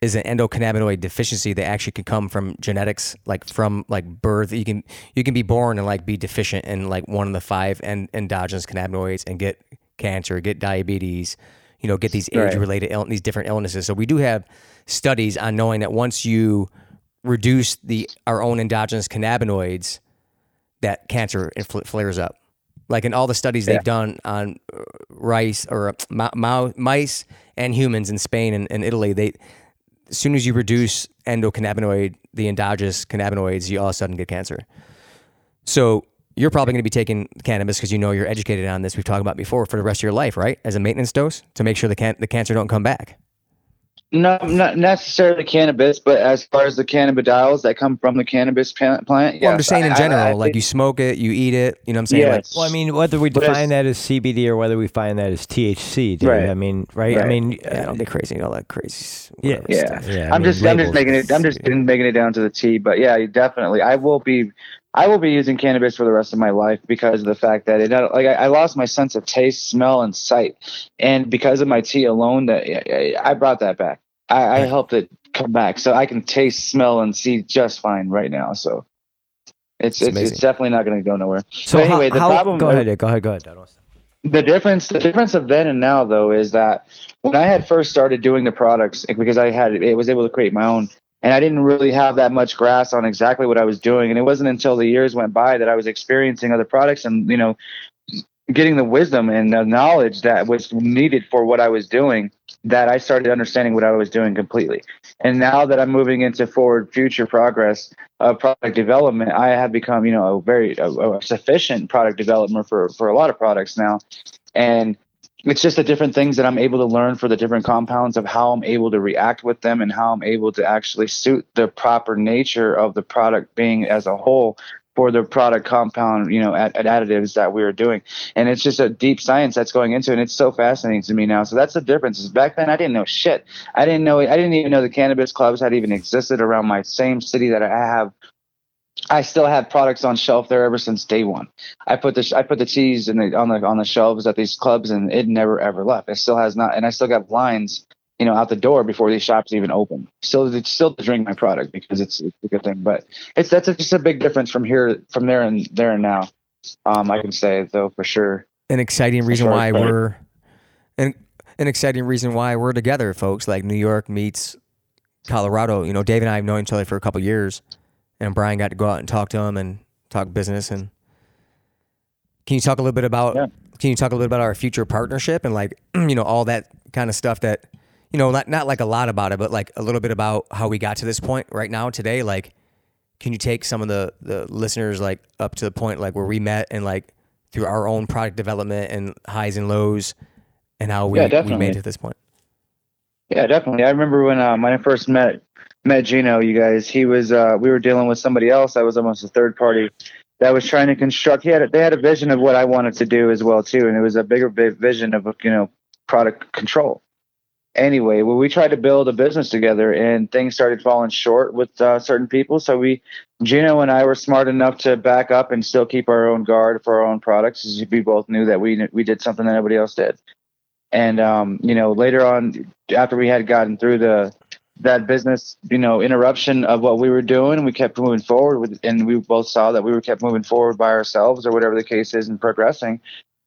is an endocannabinoid deficiency that actually can come from genetics, like from like birth. You can you can be born and like be deficient in like one of the five en- endogenous cannabinoids and get cancer, get diabetes, you know, get these age related Ill- these different illnesses. So we do have studies on knowing that once you reduce the our own endogenous cannabinoids, that cancer infl- flares up. Like in all the studies Yeah. they've done on uh, rice or uh, mice and humans in Spain and, and Italy, they as soon as you reduce endocannabinoid, the endogenous cannabinoids, you all of a sudden get cancer. So you're probably going to be taking cannabis because you know you're educated on this. We've talked about before for the rest of your life, right? As a maintenance dose to make sure the can- the cancer don't come back. No, not necessarily cannabis, but as far as the cannabidiols that come from the cannabis plant, plant Well, I'm just saying in I- I- general, I like you smoke it, you eat it. You know what I'm saying? Like, Well, I mean, whether we define that as CBD or whether we find that as THC, dude. Right. I mean, right? I mean, yeah, don't get crazy, all that crazy. Yeah. whatever Yeah. stuff. yeah, I I'm mean, just I'm just making it I'm just making it down to the T. But yeah, definitely, I will be I will be using cannabis for the rest of my life because of the fact that it like I, I lost my sense of taste, smell, and sight, and because of my tea alone, that I, I brought that back. I, I helped it come back, so I can taste, smell, and see just fine right now. So it's It's it's, it's definitely not going to go nowhere. So But how- anyway, the how, problem- Go ahead. Go ahead. Go ahead. The difference the difference of then and now though is that when i had first started doing the products because i had it was able to create my own and i didn't really have that much grasp on exactly what i was doing. And it wasn't until the years went by that i was experiencing other products and you know getting the wisdom and the knowledge that was needed for what i was doing that i started understanding what i was doing completely. And now that i'm moving into forward future progress of product development i have become you know a very a, a sufficient product developer for for a lot of products now. And it's just the different things that I'm able to learn for the different compounds of how I'm able to react with them and how I'm able to actually suit the proper nature of the product being as a whole for the product compound, you know, at, at additives that we are doing. And it's just a deep science that's going into it. And it's so fascinating to me now. So that's the difference. Is back then I didn't know shit. I didn't know I didn't even know the cannabis clubs had even existed around my same city that I have I still have products on shelf there ever since day one. I put the I put the cheese in the, on the on the shelves at these clubs, and it never ever left. It still has not, and I still got lines, you know, out the door before these shops even open. Still, it's still to drink my product because it's, it's a good thing. But it's that's a, just a big difference from here, from there and there and now. Um, I can say though for sure. An exciting reason why we're an an exciting reason why we're together, folks. Like New York meets Colorado. You know, Dave and I have known each other for a couple years, and Brian got to go out and talk to him and talk business. And can you talk a little bit about? Yeah. Can you talk a little bit about our future partnership and like [clears throat] you know all that kind of stuff that you know not not like a lot about it, but like a little bit about how we got to this point right now today. Like, can you take some of the the listeners like up to the point like where we met and like through our own product development and highs and lows and how we, Yeah, we made to this point. Yeah, definitely. I remember when um, when I first met met Gino, you guys, he was uh, we were dealing with somebody else I was almost a third party that was trying to construct. He had a, they had a vision of what I wanted to do as well too, and it was a bigger big vision of you know product control. Anyway, well, we tried to build a business together, and things started falling short with uh, certain people. So we, Gino and I, were smart enough to back up and still keep our own guard for our own products, as we both knew that we we did something that nobody else did. And um, you know, later on, after we had gotten through the that business, you know, interruption of what we were doing, we kept moving forward with, and we both saw that we were kept moving forward by ourselves or whatever the case is and progressing.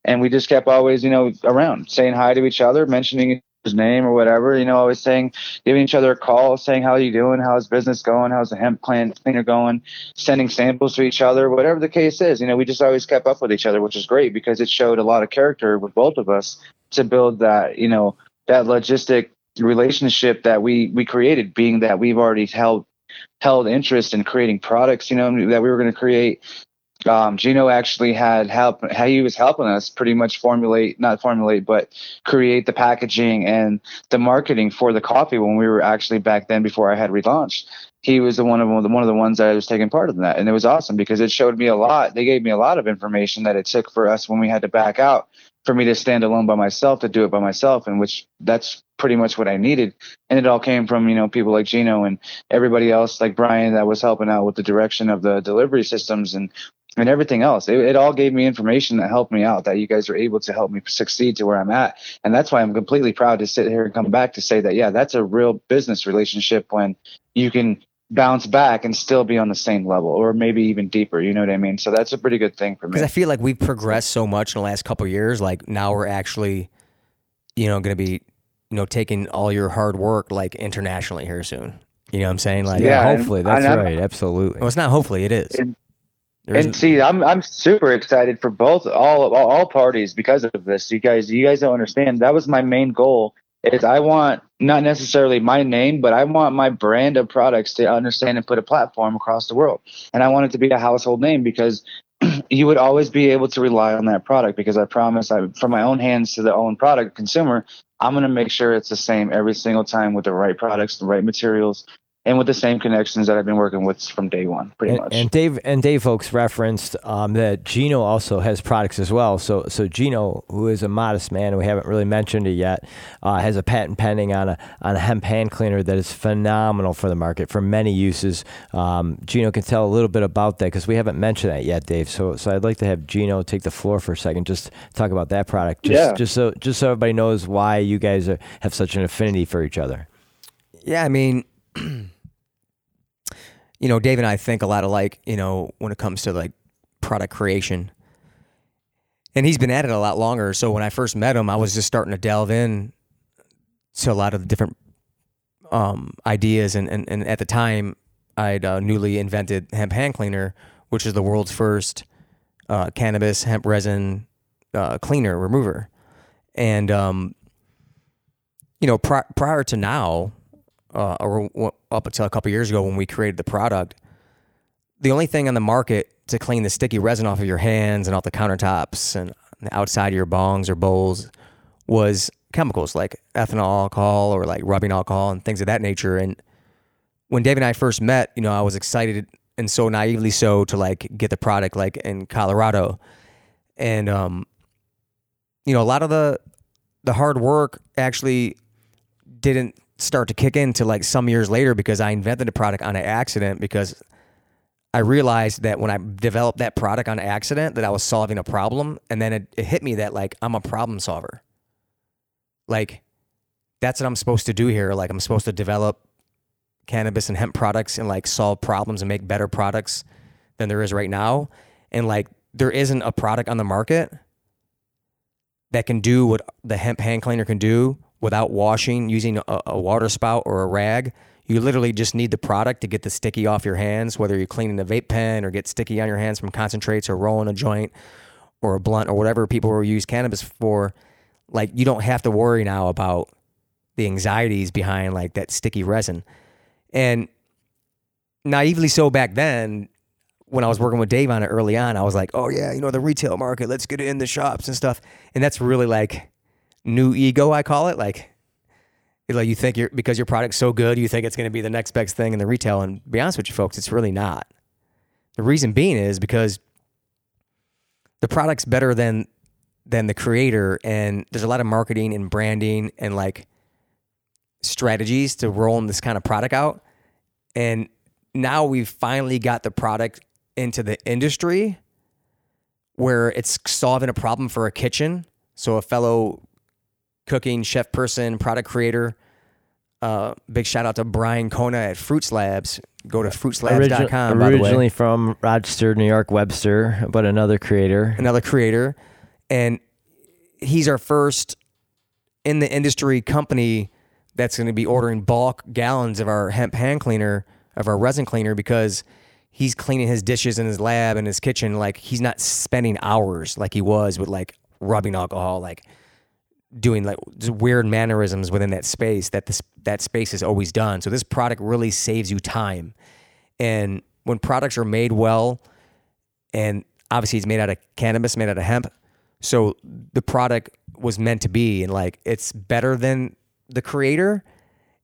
And we just kept always, you know, around saying hi to each other, mentioning his name or whatever, you know, always saying, giving each other a call, saying, how are you doing? How's business going? How's the hemp plant cleaner going? Sending samples to each other, whatever the case is. You know, we just always kept up with each other, which is great because it showed a lot of character with both of us to build that, you know, that logistic relationship that we we created being that we've already held held interest in creating products you know that we were going to create um, Gino actually had help. How he was helping us pretty much formulate, not formulate, but create the packaging and the marketing for the coffee when we were actually back then before I had relaunched. He was the one of one of the ones that was taking part in that, and it was awesome because it showed me a lot. They gave me a lot of information that it took for us when we had to back out for me to stand alone by myself to do it by myself, and which that's pretty much what I needed. And it all came from you know people like Gino and everybody else like Brian that was helping out with the direction of the delivery systems and and everything else. It, it all gave me information that helped me out that you guys were able to help me succeed to where I'm at. And that's why I'm completely proud to sit here and come back to say that, yeah, that's a real business relationship when you can bounce back and still be on the same level or maybe even deeper. You know what I mean? So that's a pretty good thing for me. Because I feel like we've progressed so much in the last couple of years. Like now we're actually you know, going to be, you know, taking all your hard work like internationally here soon. You know what I'm saying? Like, Yeah, and- hopefully that's and right. Absolutely. well, it's not hopefully, it is. And- and see, I'm I'm super excited for both all all parties because of this. You guys, you guys don't understand. That was my main goal. Is I want not necessarily my name, but I want my brand of products to understand and put a platform across the world. And I want it to be a household name because [clears throat] you would always be able to rely on that product. Because I promise, I from my own hands to the own product consumer, I'm going to make sure it's the same every single time with the right products, the right materials, and with the same connections that I've been working with from day one, pretty And, much. and Dave and Dave folks referenced um, that Gino also has products as well. So so Gino, who is a modest man, we haven't really mentioned it yet, uh, has a patent pending on a on a hemp hand cleaner that is phenomenal for the market for many uses. Um, Gino can tell a little bit about that because we haven't mentioned that yet, Dave. So so I'd like to have Gino take the floor for a second, just talk about that product, just Yeah. just so just so everybody knows why you guys are, have such an affinity for each other. Yeah, I mean, [clears throat] you know, Dave and I think a lot alike, you know, when it comes to like product creation. And he's been at it a lot longer. So when I first met him, I was just starting to delve in to a lot of the different um, ideas. And, and, and at the time, I'd uh, newly invented hemp hand cleaner, which is the world's first uh, cannabis hemp resin uh, cleaner remover. And, um, you know, pri- prior to now, uh, or up until a couple years ago when we created the product, the only thing on the market to clean the sticky resin off of your hands and off the countertops and the outside of your bongs or bowls was chemicals like ethanol alcohol or like rubbing alcohol and things of that nature. And when Dave and I first met, you know, I was excited and so naively so to like get the product like in Colorado. And um you know, a lot of the the hard work actually didn't start to kick into like some years later because I invented the product on an accident because I realized that when I developed that product on accident that I was solving a problem and then it, it hit me that like I'm a problem solver. Like that's what I'm supposed to do here. Like I'm supposed to develop cannabis and hemp products and like solve problems and make better products than there is right now. And like there isn't a product on the market that can do what the hemp hand cleaner can do without washing using a, a water spout or a rag. You literally just need the product to get the sticky off your hands, whether you're cleaning a vape pen or get sticky on your hands from concentrates or rolling a joint or a blunt or whatever people will use cannabis for. Like you don't have to worry now about the anxieties behind like that sticky resin. And naively so back then, when I was working with Dave on it early on, I was like, oh yeah, you know, the retail market, let's get it in the shops and stuff. And that's really like new ego, I call it. Like, like you think you're because your product's so good, you think it's going to be the next best thing in the retail. And be honest with you, folks, it's really not. The reason being is because the product's better than than the creator, and there's a lot of marketing and branding and like strategies to rolling this kind of product out. And now we've finally got the product into the industry where it's solving a problem for a kitchen. So a fellow cooking chef person, product creator, uh, big shout out to Brian Kona at Fruits Labs. Go to fruitslabs.com, way. originally from Rochester, New York, Webster, but another creator. another creator, and he's our first in the industry company that's going to be ordering bulk gallons of our hemp hand cleaner, of our resin cleaner, because he's cleaning his dishes in his lab in his kitchen. Like he's not spending hours like he was with like rubbing alcohol, like doing like weird mannerisms within that space that this that space is always done. So this product really saves you time. And when products are made well, and obviously it's made out of cannabis, made out of hemp, so the product was meant to be, and like it's better than the creator,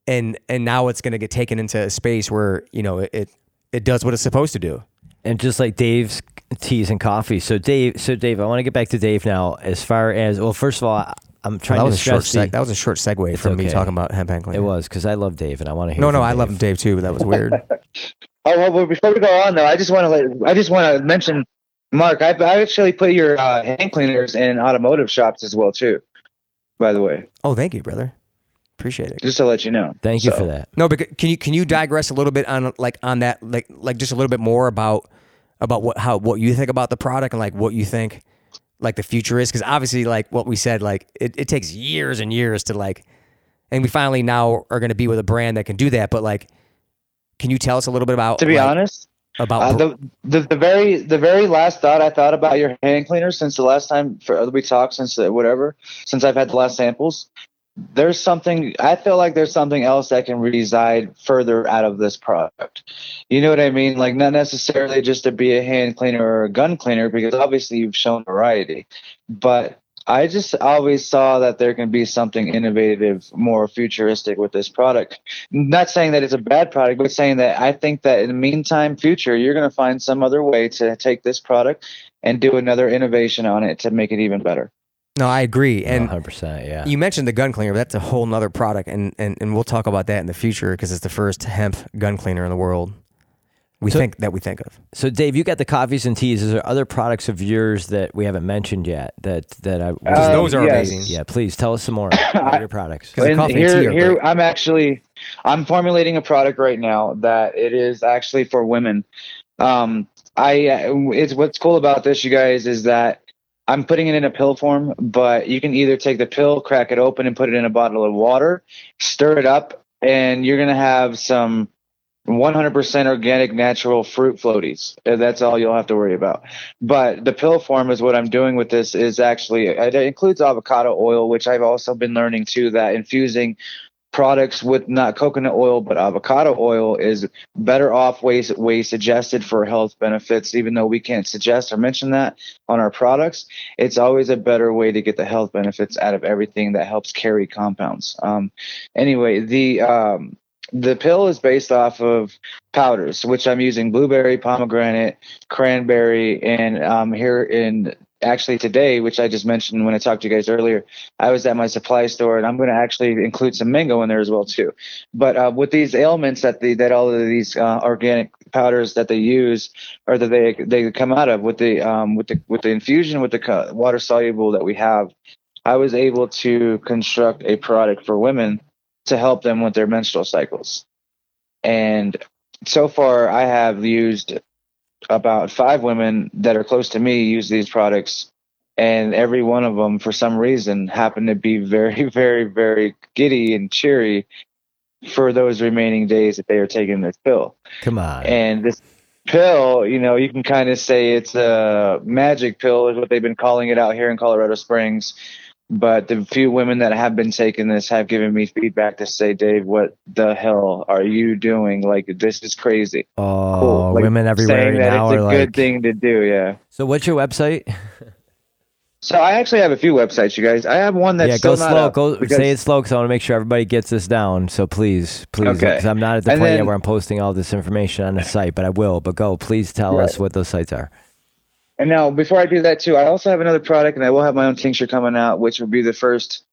and and now it's going to get taken into a space where you know it, it it does what it's supposed to do. and just like Dave's teas and coffee. So Dave, so Dave, I want to get back to Dave now. As far as well, first of all, I'm trying that to was a short seg- the, that was a short segue from me talking about hemp hand cleaner. It was because I love Dave and I want to hear. No, no, from I Dave. love Dave too, but that was weird. [laughs] Oh well, well, before we go on though, I just want to let, I just want to mention, Mark, I, I actually put your uh, hand cleaners in automotive shops as well too. By the way, oh, thank you, brother. Appreciate it. just to let you know. Thank you for that. No, but can you can you digress a little bit on like on that like like just a little bit more about about what how what you think about the product and like what you think like the future is? Because obviously, like what we said, like it, it takes years and years to like, and we finally now are going to be with a brand that can do that. But like, can you tell us a little bit about? To be like, honest, about uh, the, the the very the very last thought I thought about your hand cleaner since the last time for we talked since uh, whatever since I've had the last samples. There's something I feel like there's something else that can reside further out of this product. You know what I mean? Like not necessarily just to be a hand cleaner or a gun cleaner because obviously you've shown variety, but I just always saw that there can be something innovative, more futuristic with this product. Not saying that it's a bad product, but saying that I think that in the meantime, future, you're going to find some other way to take this product and do another innovation on it to make it even better. No, I agree. And 100%. Yeah. you mentioned the gun cleaner, but that's a whole nother product, and and, and we'll talk about that in the future because it's the first hemp gun cleaner in the world. We So- think that we think of. So, Dave, you got the coffees and teas. Is there other products of yours that we haven't mentioned yet? That that I Um, those are yes. amazing. yeah, please tell us some more [coughs] about your products. 'Cause the And coffee and here, tea are here great. I'm actually, I'm formulating a product right now that it is actually for women. Um, I, uh, it's what's cool about this, you guys, is that I'm putting it in a pill form, but you can either take the pill, crack it open, and put it in a bottle of water, stir it up, and you're gonna have some 100% organic natural fruit floaties. Uh, That's all you'll have to worry about. But the pill form is what I'm doing with this is actually it includes avocado oil, which I've also been learning too that infusing products with not coconut oil but avocado oil is better off way way suggested for health benefits even though we can't suggest or mention that on our products. It's always a better way to get the health benefits out of everything that helps carry compounds. Um, anyway the um, the pill is based off of powders, which I'm using blueberry, pomegranate, cranberry, and um, here in actually today, which I just mentioned when I talked to you guys earlier, I was at my supply store and I'm going to actually include some mango in there as well too. But uh, with these ailments that the that all of these uh, organic powders that they use or that they they come out of with the um, with the with the infusion with the water soluble that we have, I was able to construct a product for women to help them with their menstrual cycles. And so far, I have used about five women that are close to me use these products, and every one of them, for some reason, happened to be very, [laughs] very, very giddy and cheery for those remaining days that they are taking this pill. Come on. And this pill, you know, you can kind of say it's a magic pill, is what they've been calling it out here in Colorado Springs. But the few women that have been taking this have given me feedback to say, Dave, what the hell are you doing? Like, this is crazy. oh, Cool. Like, women everywhere saying that now it's a are good thing to do, yeah. So, what's your website? So I actually have a few websites, you guys. I have one that's yeah, still go not slow. up Go because- say it slow because I want to make sure everybody gets this down. So please, please, Okay. because I'm not at the And point yet where I'm posting all this information on the site, but I will. But go, please tell Right. us what those sites are. And now, before I do that too, I also have another product, and I will have my own tincture coming out, which will be the first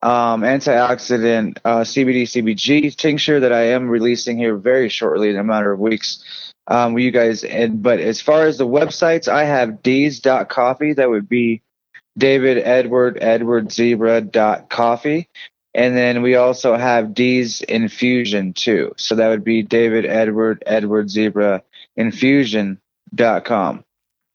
um, antioxidant uh, CBD CBG tincture that I am releasing here very shortly in a matter of weeks. Um, you guys, and but as far as the websites, I have D's.coffee. That would be David Edward Edward Zebra dot coffee. And then we also have D's Infusion too. So that would be David Edward Edward Zebra Infusion.com.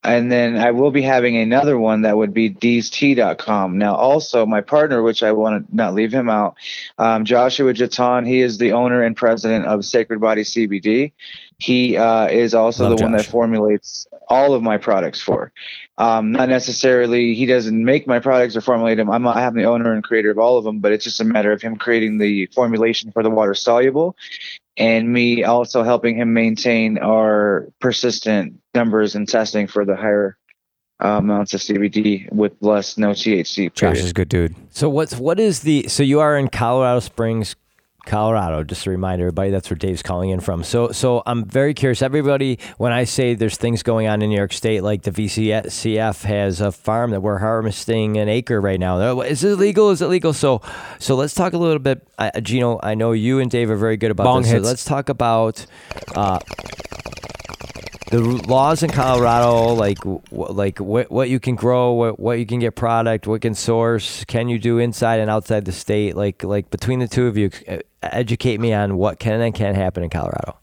And then I will be having another one that would be DST.com. Now, also, my partner, which I want to not leave him out, um, Joshua Jatan, he is the owner and president of Sacred Body CBD. He uh, is also Love the one that formulates all of my products for. Um, not necessarily, he doesn't make my products or formulate them. I'm, I am the owner and creator of all of them, but it's just a matter of him creating the formulation for the water soluble and me also helping him maintain our persistent numbers and testing for the higher uh, amounts of CBD with less no THC. Josh is a good dude. So what's what is the so you are in Colorado Springs, Colorado. Just to remind everybody, that's where Dave's calling in from. So so I'm very curious. Everybody, when I say there's things going on in New York State, like the VCF has a farm that we're harvesting an acre right now. Is it legal? Is it legal? So so let's talk a little bit. Uh, Gino, I know you and Dave are very good about Bong this. So let's talk about. Uh, the laws in Colorado, like like what what you can grow, what what you can get product, what can source, can you do inside and outside the state? Like like between the two of you, educate me on what can and can't happen in Colorado.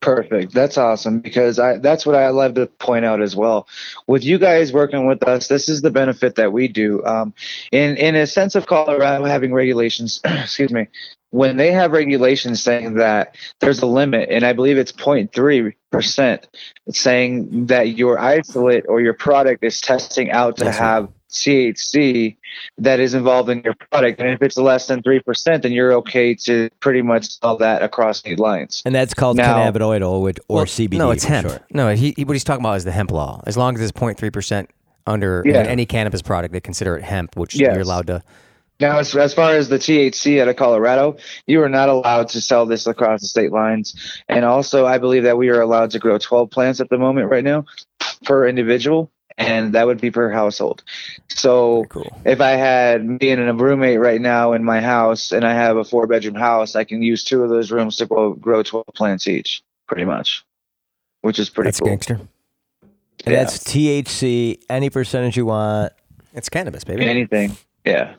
Perfect. That's awesome because I that's what I love to point out as well. With you guys working with us, this is the benefit that we do. Um, in in a sense of Colorado having regulations, [clears throat] excuse me, when they have regulations saying that there's a limit, and I believe it's 0.3 percent, saying that your isolate or your product is testing out to That's right. have THC that is involved in your product, and if it's less than three percent, then you're okay to pretty much sell that across state lines. And that's called Now- cannabinoid oil with- or Well, CBD. No, it's hemp. short. No, he, he- what he's talking about is the hemp law. As long as it's 0.3 percent under Yeah. any cannabis product, they consider it hemp, which Yes. you're allowed to. Now, as, as far as the THC out of Colorado, you are not allowed to sell this across the state lines. And also, I believe that we are allowed to grow 12 plants at the moment right now per individual, and that would be per household. So, Cool. if I had me and a roommate right now in my house, and I have a four bedroom house, I can use two of those rooms to grow, grow 12 plants each, pretty much, which is pretty cool. That's cool. gangster. Yeah. that's THC, any percentage you want. It's cannabis, baby. anything. Yeah.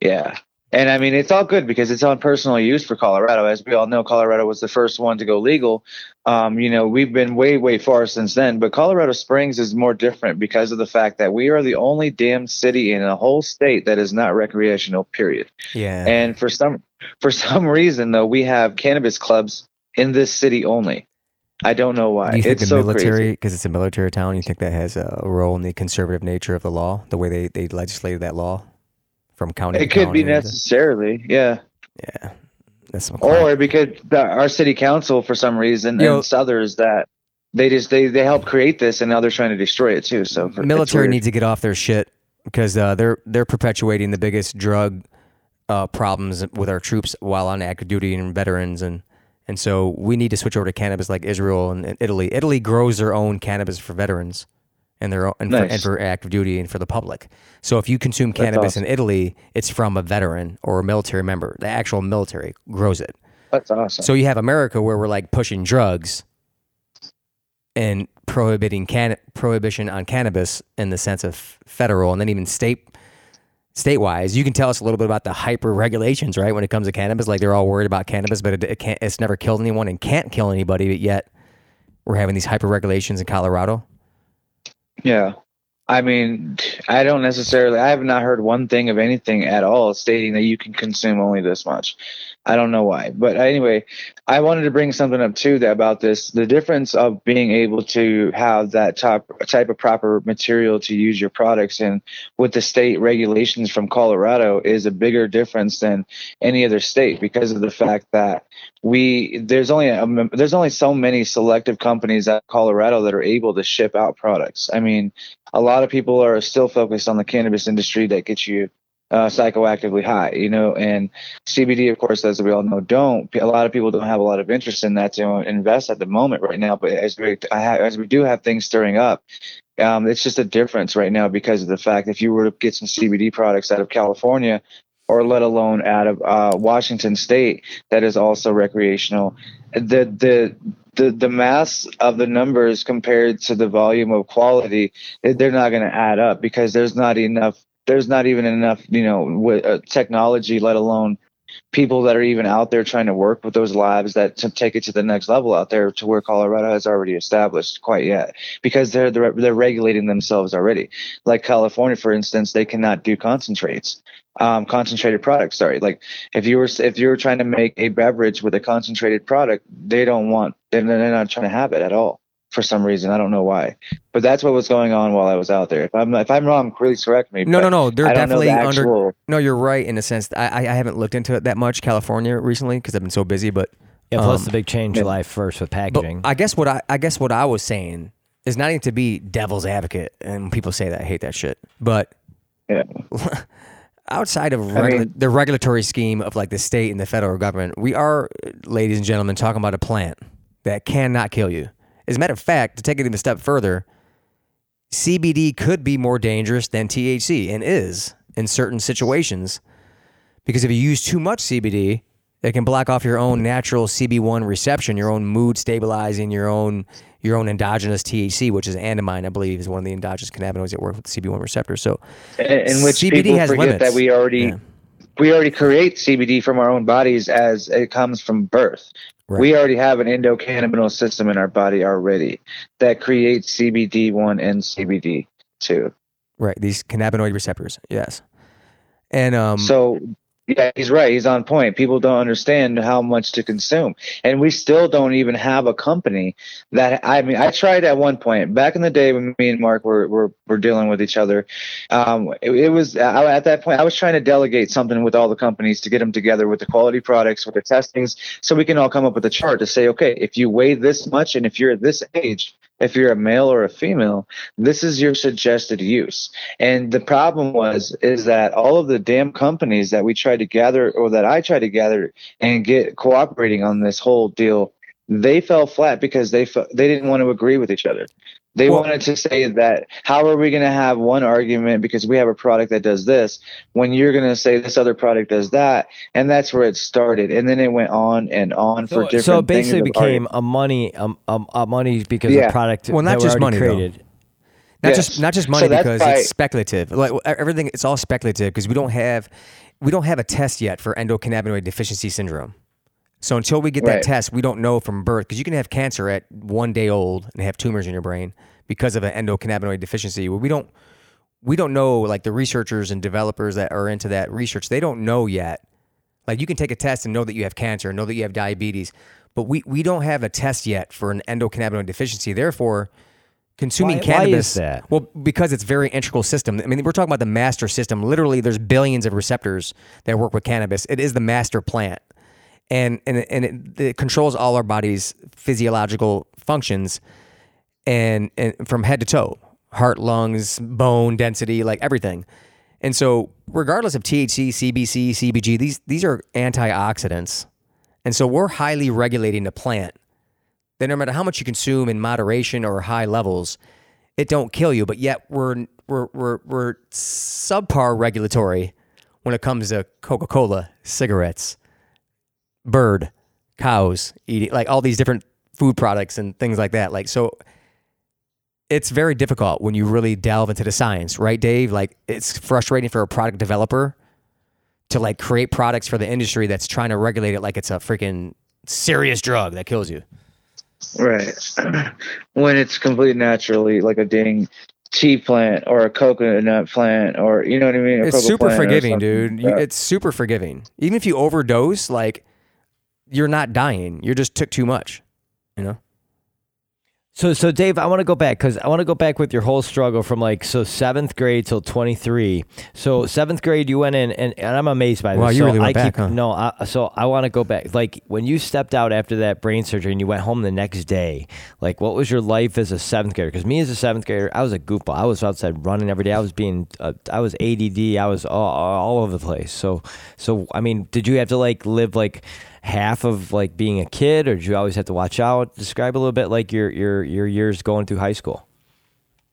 Yeah. And I mean, it's all good because it's on personal use for Colorado. As we all know, Colorado was the first one to go legal. Um, you know, we've been way, way far since then, but Colorado Springs is more different because of the fact that we are the only damn city in a whole state that is not recreational, period. yeah. And for some, for some reason, though, we have cannabis clubs in this city only. I don't know why. Do you think it's the so military, crazy. because it's a military town, you think that has a role in the conservative nature of the law, the way they, they legislated that law from county It could be county? necessarily, yeah. Yeah. That's some or because the, our city council for some reason Yo- and others that they just they they help create this and now they're trying to destroy it too so for, military needs to get off their shit because uh, they're they're perpetuating the biggest drug uh, problems with our troops while on active duty and veterans and and so we need to switch over to cannabis like Israel and Italy. Italy grows their own cannabis for veterans and their own, and, for, and for active duty and for the public. So if you consume cannabis awesome. in Italy, it's from a veteran or a military member. The actual military grows it. that's awesome So you have America where we're like pushing drugs and prohibiting can prohibition on cannabis in the sense of federal and then even state state wise. You can tell us a little bit about the hyper regulations, right? When it comes to cannabis, like they're all worried about cannabis, but it, it can't. It's never killed anyone and can't kill anybody, but yet we're having these hyper regulations in Colorado. Yeah. I mean i don't necessarily i have not heard one thing of anything at all stating that you can consume only this much i don't know why but anyway i wanted to bring something up too that about this the difference of being able to have that top type of proper material to use your products and with the state regulations from Colorado is a bigger difference than any other state because of the fact that we there's only a, there's only so many selective companies at Colorado that are able to ship out products. I mean, a lot of people are still focused on the cannabis industry that gets you uh, psychoactively high, you know, and CBD, of course, as we all know, don't. A lot of people don't have a lot of interest in that to invest at the moment right now. But as we have, as we do have things stirring up, um, it's just a difference right now because of the fact if you were to get some CBD products out of California, or let alone out of uh, Washington State, that is also recreational. The the the the mass of the numbers compared to the volume of quality, they're not going to add up because there's not enough. There's not even enough, you know, with, uh, technology, let alone people that are even out there trying to work with those labs that to take it to the next level out there to where Colorado has already established quite yet because they're they're, they're regulating themselves already. Like California, for instance, they cannot do concentrates, um, concentrated products. Sorry, like if you were if you were trying to make a beverage with a concentrated product, they don't want they're, they're not trying to have it at all for some reason. I don't know why, but that's what was going on while I was out there. If I'm if I'm wrong, please correct me. No, no, no. They're I don't know definitely the under. actual. No, you're right in a sense. I I I haven't looked into it that much California recently because I've been so busy, but. Yeah, plus Um, the big change yeah. July 1st with But packaging. I guess what I, I guess what I was saying is not even to be devil's advocate, and people say that, I hate that shit. But Yeah. [laughs] outside of I mean- the regulatory scheme of like the state and the federal government, we are, ladies and gentlemen, talking about a plant that cannot kill you. As a matter of fact, to take it even a step further, CBD could be more dangerous than THC and is in certain situations because if you use too much CBD, it can block off your own natural CB1 reception, your own mood stabilizing, your own your own endogenous THC, which is andamine, I believe, is one of the endogenous cannabinoids that work with the CB1 receptor. So in which CBD people has forget limits. that we already Yeah. we already create CBD from our own bodies as it comes from birth. Right. We already have an endocannabinoid system in our body already that creates CBD1 and CBD2. Right. These cannabinoid receptors. Yes. And um. so yeah, he's right. He's on point. People don't understand how much to consume. And we still don't even have a company that I mean I tried at one point back in the day when me and Mark were were, were dealing with each other. Um, it, it was I, at that point I was trying to delegate something with all the companies to get them together with the quality products, with the testings, so we can all come up with a chart to say, okay, if you weigh this much and if you're at this age, if you're a male or a female, this is your suggested use. And the problem was is that all of the damn companies that we tried to gather or that I tried to gather and get cooperating on this whole deal, they fell flat because they they didn't want to agree with each other. They Well- wanted to say that how are we going to have one argument because we have a product that does this when you're going to say this other product does that, and that's where it started. And then it went on and on for So, different. so it basically of became a money, um, um, a money because Yeah. of product. Well, not that just already money, though. created. not Yes. just not just money that's because why- it's speculative. Like everything, it's all speculative because we don't have we don't have a test yet for endocannabinoid deficiency syndrome. So until we get that test, we don't know from birth because you can have cancer at one day old and have tumors in your brain because of an endocannabinoid deficiency. Well, we don't we don't know like the researchers and developers that are into that research. They don't know yet. Like you can take a test and know that you have cancer, know that you have diabetes, but we we don't have a test yet for an endocannabinoid deficiency. Therefore, consuming Why- why is cannabis that? well because it's very integral system i mean we're talking about the master system literally there's billions of receptors that work with cannabis it is the master plant and and, and it, it controls all our body's physiological functions and and from head to toe heart lungs bone density like everything. And so regardless of thc cbc cbg these these are antioxidants. And so we're highly regulating the plant that no matter how much you consume in moderation or high levels, it don't kill you. But yet we're we're we're, we're subpar regulatory when it comes to Coca Cola, cigarettes, bird, cows, eating like all these different food products and things like that. Like so, it's very difficult when you really delve into the science, right, Dave? Like it's frustrating for a product developer to like create products for the industry that's trying to regulate it like it's a freaking serious drug that kills you. Right. [clears throat] when it's completely naturally like a dang tea plant or a coconut plant or you know what I mean? A It's super forgiving, dude. like it's super forgiving. Even if you overdose, like you're not dying. You just took too much. You know? So, so Dave, I want to go back because I want to go back with your whole struggle from like so seventh grade till twenty three. So seventh grade, you went in, and, and I'm amazed by this. Wow, you So really went I back, keep, huh? No, I, so I want to go back. Like when you stepped out after that brain surgery and you went home the next day. Like, what was your life as a seventh grader? Because me as a seventh grader, I was a goofball. I was outside running every day. I was being, uh, I was ADD. I was all, all over the place. So, so I mean, did you have to like live like? Half of like being a kid or did you always have to watch out describe a little bit like your your your years going through high school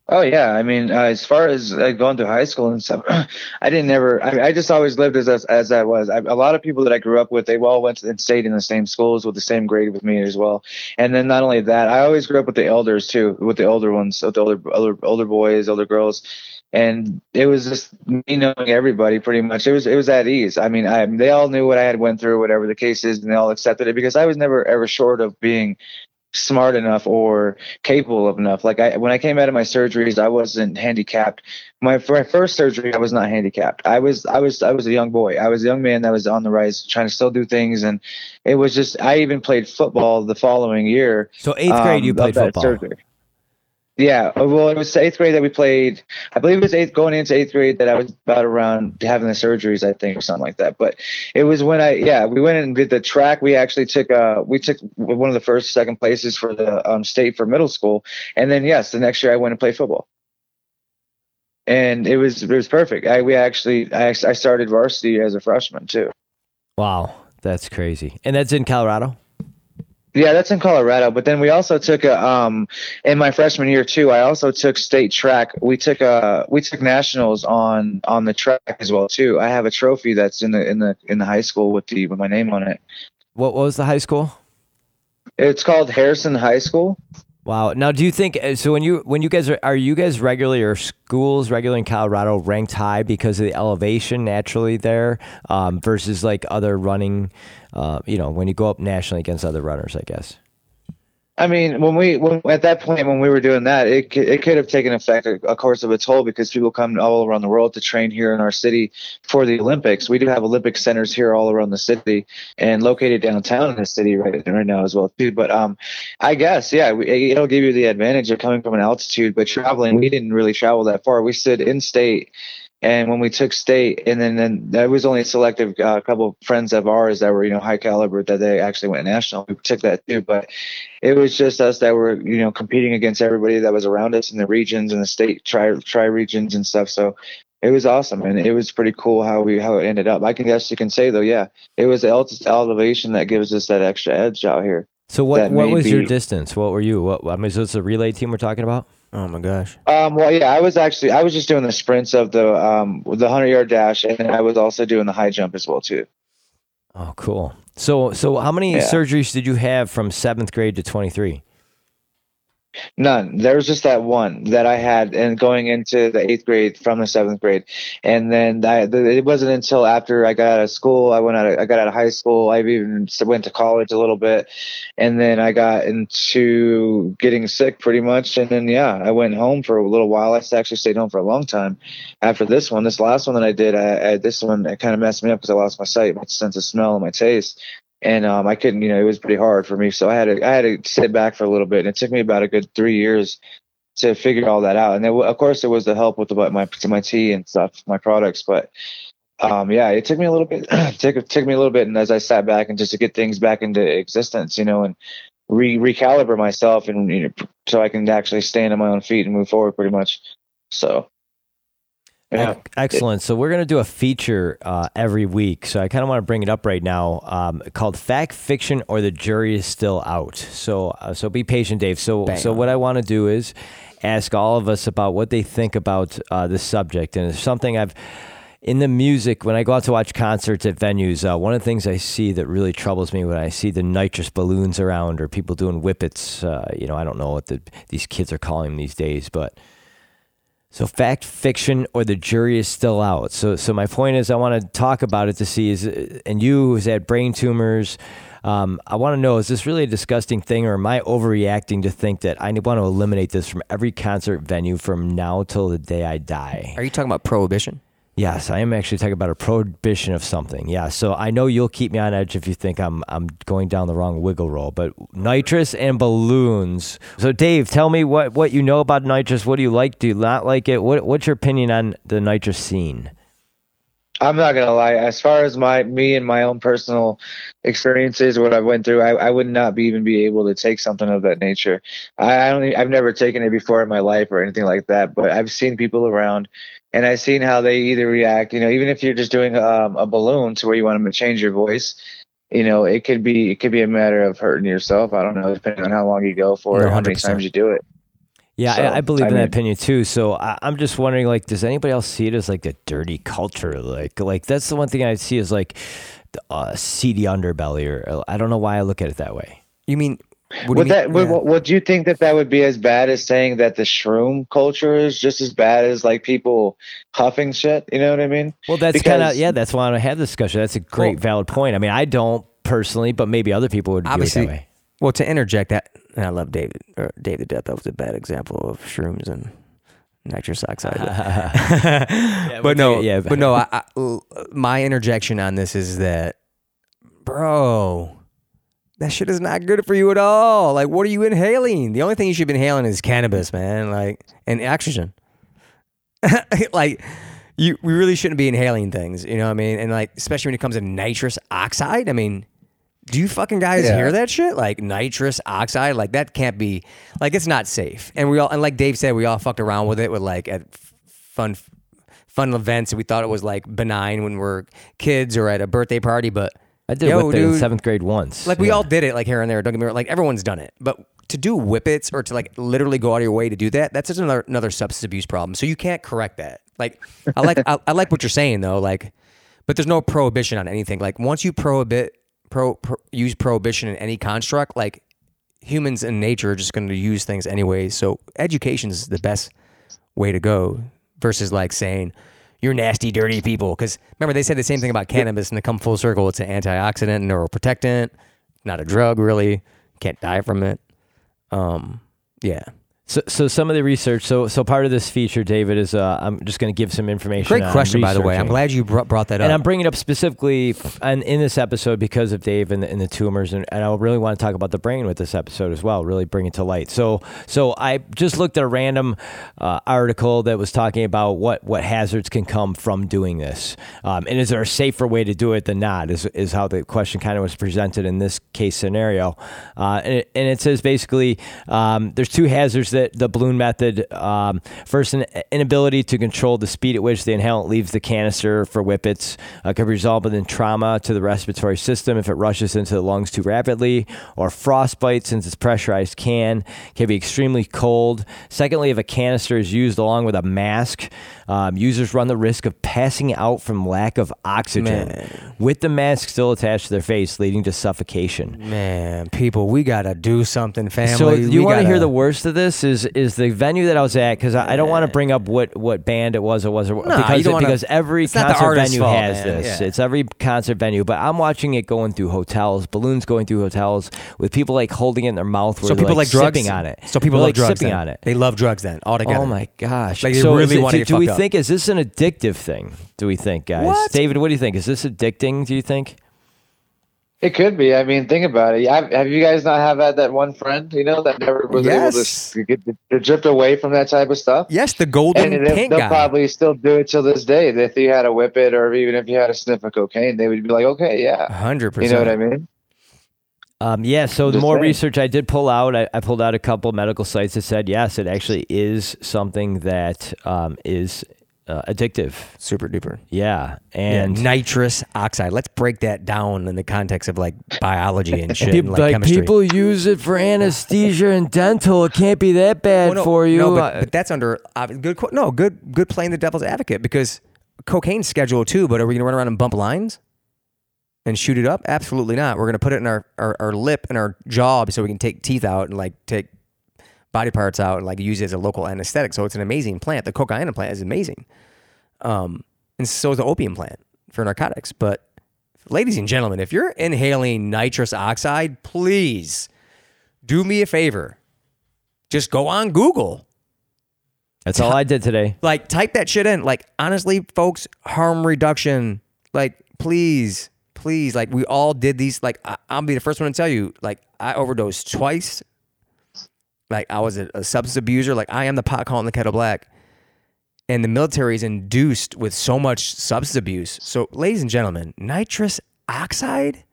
Oh yeah, I mean, uh, as far as uh, going through high school and stuff, [clears throat] I didn't ever. I, I just always lived as as, I was. I, a lot of people that I grew up with, they all went and stayed in the same schools with the same grade with me as well. And then not only that, I always grew up with the elders too, with the older ones, with the older older older boys, older girls, and it was just me knowing everybody pretty much. It was it was at ease. I mean, I they all knew what I had went through, whatever the case is, and they all accepted it because I was never ever short of being smart enough or capable of enough. Like I, when I came out of my surgeries, I wasn't handicapped. My, for my first surgery, I was not handicapped. I was, I was, I was a young boy. I was a young man that was on the rise, trying to still do things. And it was just, I even played football the following year. so eighth grade um, you played football surgery. Yeah, uh, well, it was eighth grade that we played. I believe it was eighth going into eighth grade that I was about around having the surgeries, I think, or something like that. But it was when I, yeah, we went and did the track. We actually took, uh, we took one of the first, second places for the um, state for middle school, and then yes, the next year I went and played football, and it was it was perfect. I we actually I, I started varsity as a freshman too. wow that's crazy and that's in colorado Yeah, that's in Colorado. But then we also took a um in my freshman year too. I also took state track. We took a we took nationals on on the track as well too. I have a trophy that's in the in the in the high school with the with my name on it. what, what was the high school It's called Harrison High School. Wow. Now, do you think uh, so? When you when you guys are are you guys regularly or schools regularly in Colorado ranked high because of the elevation naturally there um, versus like other running? Uh, you know, when you go up nationally against other runners, I guess. I mean, when we when, at that point when we were doing that, it it could have taken effect a course of a toll because people come all around the world to train here in our city for the Olympics. We do have Olympic centers here all around the city and located downtown in the city right right now as well too. But um, I guess yeah, we, it'll give you the advantage of coming from an altitude, but traveling we didn't really travel that far. We stood in state and when we took state, and then then there was only a selective uh, couple of friends of ours that were you know high caliber that they actually went national. We took that too, but it was just us that were you know competing against everybody that was around us in the regions and the state tri tri regions and stuff. So it was awesome and it was pretty cool how we how it ended up. I can guess you can say though, yeah, it was the elevation that gives us that extra edge out here. So what what was be, your distance? What were you? What I mean, so it's a relay team we're talking about. Oh my gosh. Um, well, yeah, I was actually I was just doing the sprints of the um the hundred yard dash, and I was also doing the high jump as well too. Oh, cool. So so how many Yeah. surgeries did you have from seventh grade to twenty three? None. There was just that one that I had, and going into the eighth grade from the seventh grade, and then I, it wasn't until after I got out of school, I went out, of, I got out of high school, I even went to college a little bit, and then I got into getting sick pretty much, and then yeah, I went home for a little while. I actually stayed home for a long time after this one. This last one that I did, I, I this one it kind of messed me up because I lost my sight, my sense of smell, and my taste and um, I couldn't, you know, it was pretty hard for me. So I had to, I had to sit back for a little bit, and it took me about a good three years to figure all that out. And then, of course, it was the help with the, my my tea and stuff, my products. But um, yeah, it took me a little bit, [clears throat] took took me a little bit, and as I sat back and just to get things back into existence, you know, and re recalibrate myself, and you know, so I can actually stand on my own feet and move forward, pretty much. So. Yeah. Excellent. So we're gonna do a feature uh, every week. So I kind of want to bring it up right now, um, called "Fact, Fiction, or the Jury is Still Out." So uh, so be patient, Dave. So Bang so on. what I want to do is ask all of us about what they think about uh, this subject, and it's something I've in the music when I go out to watch concerts at venues. Uh, one of the things I see that really troubles me when I see the nitrous balloons around or people doing whippets. Uh, you know, I don't know what the, these kids are calling them these days, but. So fact, fiction, or the jury is still out. So, so my point is, I want to talk about it to see is, and you who's had brain tumors, um, I want to know is this really a disgusting thing, or am I overreacting to think that I want to eliminate this from every concert venue from now till the day I die? Are you talking about prohibition? Yes, I am actually talking about a prohibition of something. Yeah, so I know you'll keep me on edge if you think I'm I'm going down the wrong wiggle roll. But nitrous and balloons. So Dave, tell me what what you know about nitrous. What do you like? Do you not like it? What what's your opinion on the nitrous scene? I'm not gonna lie. As far as my me and my own personal experiences, what I went through, I, I would not be even be able to take something of that nature. I, I don't. I've never taken it before in my life or anything like that. But I've seen people around, and I've seen how they either react. You know, even if you're just doing um, a balloon to where you want them to change your voice, you know, it could be it could be a matter of hurting yourself. I don't know, depending on how long you go for, No, or how many times you do it. Yeah, So, I, I believe I in that opinion too. So I, I'm just wondering, like, does anybody else see it as like a dirty culture? Like, like that's the one thing I see is like the uh, seedy underbelly, or I don't know why I look at it that way. You mean? What Would that would, Yeah. would you think that that would be as bad as saying that the shroom culture is just as bad as like people huffing shit? You know what I mean? Well, that's kind of yeah. That's why I have this discussion. That's a great, Well- valid point. I mean, I don't personally, but maybe other people would view it Obviously- that way. Well, to interject that, and I love David or Dave to death. That was a bad example of shrooms and nitrous oxide. but- [laughs] [laughs] but no, yeah, but no. I, I, my interjection on this is that, bro, that shit is not good for you at all. Like, what are you inhaling? The only thing you should be inhaling is cannabis, man. Like, and oxygen. [laughs] like, you we really shouldn't be inhaling things. You know what I mean? And like, especially when it comes to nitrous oxide. I mean. Do you fucking guys Yeah. hear that shit? Like nitrous oxide, like that can't be, like it's not safe. And we all, and like Dave said, we all fucked around with it with like at fun, fun events, and we thought it was like benign when we're kids or at a birthday party. But I did Yo, whip it in dude. seventh grade once. like we all did it, like here and there. Don't get me wrong, like everyone's done it. But to do whippets or to like literally go out of your way to do that, that's just another another substance abuse problem. So you can't correct that. Like I like I, I like what you're saying though. Like, but there's no prohibition on anything. Like once you prohibit pro, pro use prohibition in any construct, like humans in nature are just going to use things anyway. So education is the best way to go versus like saying you're nasty, dirty people. Because remember, they said the same thing about cannabis, and to come full circle, it's an antioxidant, neuroprotectant, not a drug, really. Can't die from it. Um, yeah. So, so some of the research. So, so part of this feature, David, is uh, I'm just going to give some information. Great question, by the way. I'm glad you brought, brought that up. And I'm bringing it up specifically and in this episode because of Dave and the, and the tumors, and, and I really want to talk about the brain with this episode as well. Really bring it to light. So, so I just looked at a random uh, article that was talking about what what hazards can come from doing this, um, and is there a safer way to do it than not? Is is how the question kind of was presented in this case scenario, uh, and, it, and it says basically um, there's two hazards that the balloon method. Um, first, an inability to control the speed at which the inhalant leaves the canister for whippets uh, could result in trauma to the respiratory system if it rushes into the lungs too rapidly, or frostbite since it's pressurized can can be extremely cold. Secondly, if a canister is used along with a mask, um, users run the risk of passing out from lack of oxygen Man. with the mask still attached to their face, leading to suffocation. Man, people, we gotta do something, family. So you want to hear gotta- the worst of this? Is is the venue that I was at? Because I, I don't want to bring up what, what band it was or was Nah, because you don't wanna- because every it's not the concert venue fault, has man. this. Yeah. It's every concert venue. But I'm watching it going through hotels, balloons going through hotels with people like holding it in their mouth. Where So people like, drugs sipping on it. So people They're, love like drugs. sipping then. on it. They love drugs then altogether. Oh my gosh! Like, they so really it- wanna do, do we up. think is this an addictive thing? Do we think, guys? What? David, what do you think? Is this addicting? Do you think? It could be. I mean, think about it. Have, have you guys not have had that one friend, you know, that never was Yes. able to get to drift away from that type of stuff? Yes, the golden And they'll, pink they'll guy. probably still do it till this day. If you had a whip it, or even if you had a sniff of cocaine, they would be like, okay, yeah. hundred percent. You know what I mean? Um, yeah, so the more research I did pull out, I, I pulled out a couple medical sites that said yes, it actually is something that um, is uh, addictive. Super duper. Yeah, And and nitrous oxide. Let's break that down in the context of like biology and shit, and like, chemistry. People use it for anesthesia and dental. It can't be that bad Well, no, for you. No, but, but that's under uh, good. No, good. Good playing the devil's advocate because cocaine's scheduled too. But are we gonna run around and bump lines and shoot it up? Absolutely not. We're gonna put it in our our, our lip and our jaw so we can take teeth out and like take body parts out and like use it as a local anesthetic. So it's an amazing plant. The cocaine plant is amazing. Um, and so is the opium plant for narcotics. But ladies and gentlemen, if you're inhaling nitrous oxide, please do me a favor. Just go on Google. that's all I did today. Like type that shit in. Like honestly, folks, harm reduction. Like please, please. Like we all did these. Like I, I'll be the first one to tell you. Like I overdosed twice. Like I was a, a substance abuser. Like I am the pot calling the kettle black. And the military is induced with so much substance abuse. So, ladies and gentlemen, nitrous oxide,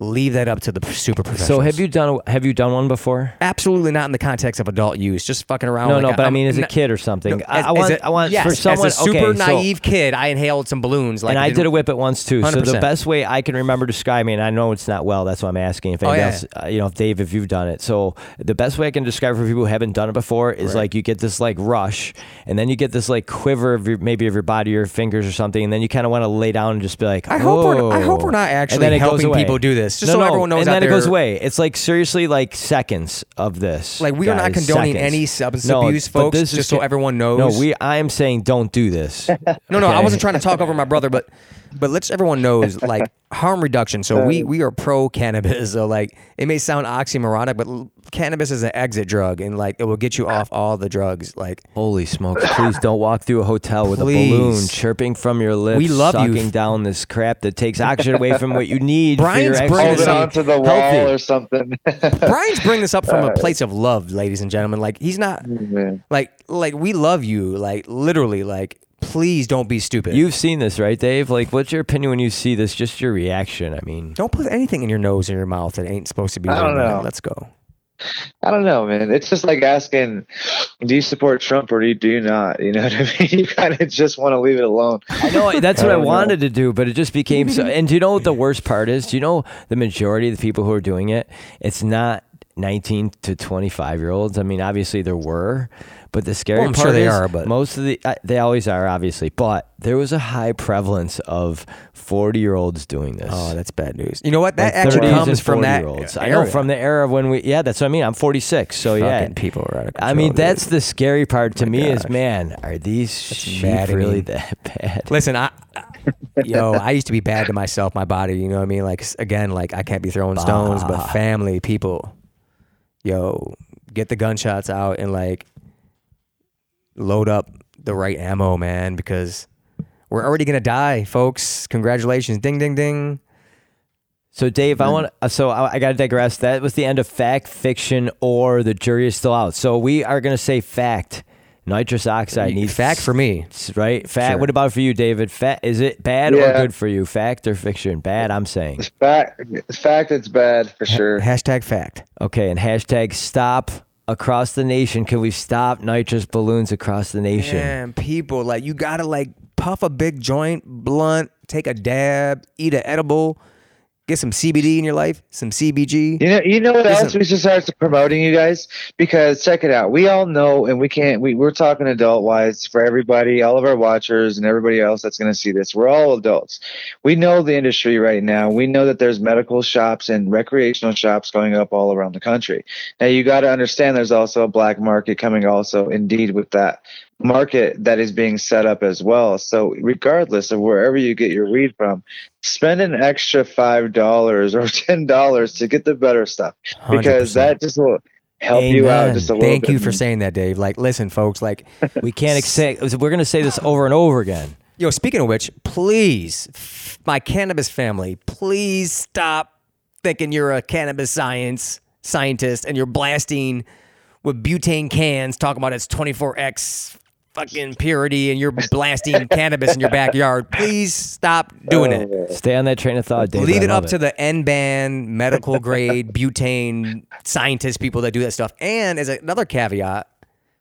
leave that up to the super professionals. So have you done have you done one before? Absolutely not in the context of adult use. Just fucking around. No, like no, a- but I I'm mean as a kid or something. no, I, as- I want a- I want yes, for someone as a super okay, so- naive kid, I inhaled some balloons. Like and I did a whip it once too. So the best way I can remember describing, and I know it's not well. That's why I'm asking if Oh, yeah. else, uh, you know, if Dave, if you've done it. So the best way I can describe for people who haven't done it before is Right. like you get this like rush, and then you get this like quiver of your maybe of your body, your fingers or something, and then you kind of want to lay down and just be like, I hope we're I hope we're not actually it goes helping people do this. Just No, so no, everyone knows and then it goes away. It's like seriously like seconds of this. Like we are not condoning seconds. any substance No, abuse, folks. this Just so everyone knows. No, we. I am saying don't do this. [laughs] No, no, I wasn't trying to talk over my brother, but but let's everyone knows like [laughs] harm reduction. So we we are pro cannabis. [laughs] So like it may sound oxymoronic, but l- cannabis is an exit drug, and like it will get you ah. off all the drugs. Like Holy smokes! Please don't walk through a hotel with a Please. balloon chirping from your lips, We love you. sucking down this crap that takes oxygen away from what you need. Brian's for your bringing Hold this it up- exercise. onto the wall healthy. or something. [laughs] Brian's bringing this up from a place of love, ladies and gentlemen. Like he's not mm, Man. like like we love you. Like literally, like please don't be stupid. You've seen this, right, Dave? Like, what's your opinion when you see this? Just your reaction. I mean, don't put anything in your nose or your mouth that ain't supposed to be. I there, don't man. know. Let's go. I don't know, man. It's just like asking, do you support Trump or do you do not? You know what I [laughs] mean? You kind of just want to leave it alone. I know that's what [laughs] I don't know. wanted to do, but it just became so. And do you know what the worst part is? Do you know the majority of the people who are doing it? It's not 19 to 25 year olds. I mean, obviously there were, but the scary Well, part sure they is are, but- most of the uh, they always are obviously, but there was a high prevalence of 40 year olds doing this. Oh, that's bad news. You know what? That Like actually comes from that 40-year-olds. era. I know from the era when we. Yeah, that's what I mean. I'm 46, so yeah. People are out of control, I mean, control, that's the scary part to My me is, man, are these sheep really that [laughs] bad? Listen, I, yo, I used to be bad to myself, my body. You know what I mean? Like again, like I can't be throwing stones, but family, people, yo, get the gunshots out and like load up the right ammo, man, because we're already gonna die, folks. Congratulations, ding, ding, ding. So, Dave, I hmm. want. Uh, so, I, I got to digress. That was the end of fact, fiction, or the jury is still out. So, we are going to say fact. Nitrous oxide needs fact for me. right? Fact. Sure. What about for you, David? Fat Is it bad or good for you? Fact or fiction? Bad. I'm saying. The fact, the fact it's bad for sure. Hashtag fact. Okay. And hashtag stop across the nation. Can we stop nitrous balloons across the nation? Man, people like you gotta like puff a big joint, blunt, take a dab, eat an edible, get some CBD in your life, some CBG. You know, you know what else we should start promoting, you guys? Because check it out. We all know, and we can't. We we're talking adult wise for everybody, all of our watchers, and everybody else that's going to see this. We're all adults. We know the industry right now. We know that there's medical shops and recreational shops going up all around the country. Now you got to understand, there's also a black market coming, also indeed with that market that is being set up as well. So regardless of wherever you get your weed from, spend an extra five dollars or [laughs] ten dollars to get the better stuff because 100%. that just will help you out just a little Thank bit. you for saying that, Dave. Like, listen, folks. Like, We can't [laughs] accept. We're going to say this over and over again. yo. Speaking of which, please, my cannabis family, please stop thinking you're a cannabis science scientist and you're blasting with butane cans, talking about its 24x fucking purity, and you're blasting [laughs] cannabis in your backyard. Please stop doing it. Oh. Stay on that train of thought, David. Leave it love up to the N band medical grade [laughs] butane scientist people that do that stuff. And as another caveat,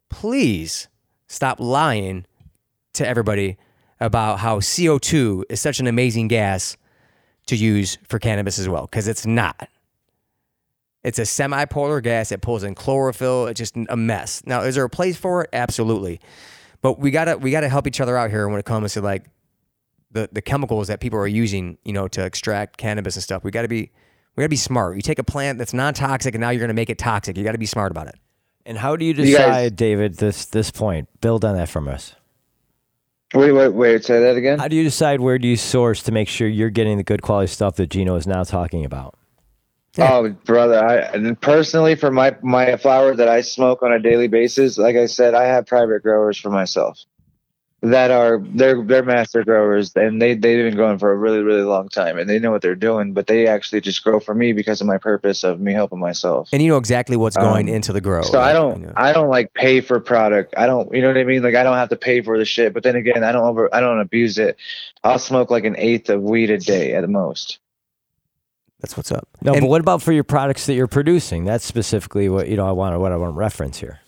please stop lying to everybody about how CO2 is such an amazing gas to use for cannabis as well, because it's not. It's a semi-polar gas. It pulls in chlorophyll. It's just a mess. Now, is there a place for it? Absolutely. But we gotta we gotta help each other out here when it comes to like the the chemicals that people are using, you know, to extract cannabis and stuff. We got to be we got to be smart. You take a plant that's non-toxic and now you're going to make it toxic. You got to be smart about it. And how do you guys- decide, David? This this point. Build on that from us. Wait, wait, wait. Say that again. How do you decide where do you source to make sure you're getting the good quality stuff that Gino is now talking about? Oh, brother! I and personally, for my my flower that I smoke on a daily basis, like I said, I have private growers for myself that are they're they're master growers, and they they've been growing for a really really long time, and they know what they're doing. But they actually just grow for me because of my purpose of me helping myself. And you know exactly what's going Um, into the grow. So I don't, you know. I don't like pay for product. I don't, you know what I mean? Like I don't have to pay for the shit. But then again, I don't over, I don't abuse it. I'll smoke like an eighth of weed a day at the most. That's what's up. No, And- but what about for your products that you're producing? That's specifically what you know. I want what I want to reference here.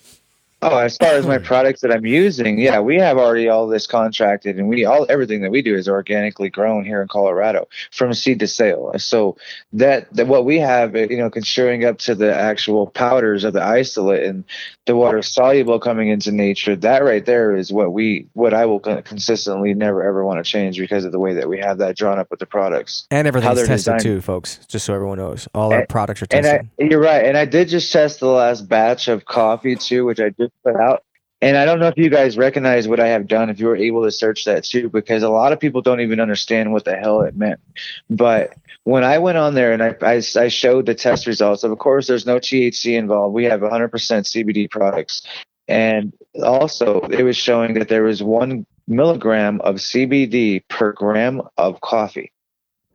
Oh, as far as my hmm. products that I'm using, yeah, we have already all this contracted, and we all everything that we do is organically grown here in Colorado from seed to sale. So that, that what we have, you know, construing up to the actual powders of the isolate and the water soluble coming into nature, that right there is what we, what I will consistently never ever want to change because of the way that we have that drawn up with the products. and everything's tested designed. too, folks. Just so everyone knows, all our products are And tested. I, you're right. And I did just test the last batch of coffee too, which I just put out. And I don't know if you guys recognize what I have done, if you were able to search that too, because a lot of people don't even understand what the hell it meant. But when I went on there and I, I, I showed the test results, of course, there's no THC involved. We have 100% CBD products. And also, it was showing that there was one milligram of CBD per gram of coffee.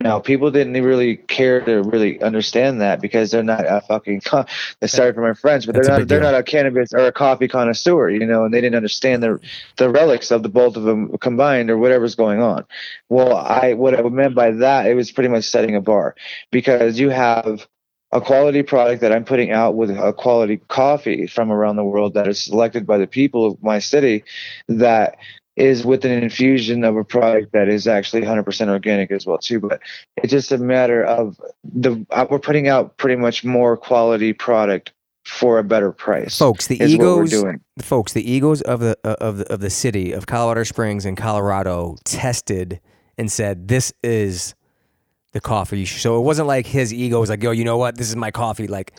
Now, people didn't really care to really understand that because they're not a fucking. Con- sorry for my French, but That's they're not. They're deal. not a cannabis or a coffee connoisseur, you know, and they didn't understand the the relics of the both of them combined or whatever's going on. Well, I what I meant by that it was pretty much setting a bar because you have a quality product that I'm putting out with a quality coffee from around the world that is selected by the people of my city that is with an infusion of a product that is actually 100% organic as well too but it's just a matter of the uh, we're putting out pretty much more quality product for a better price folks, the egos, folks, the egos of the uh, of the of the city of Colorado Springs and Colorado tested and said this is the coffee. So it wasn't like his ego was like, "Yo, you know what? This is my coffee." Like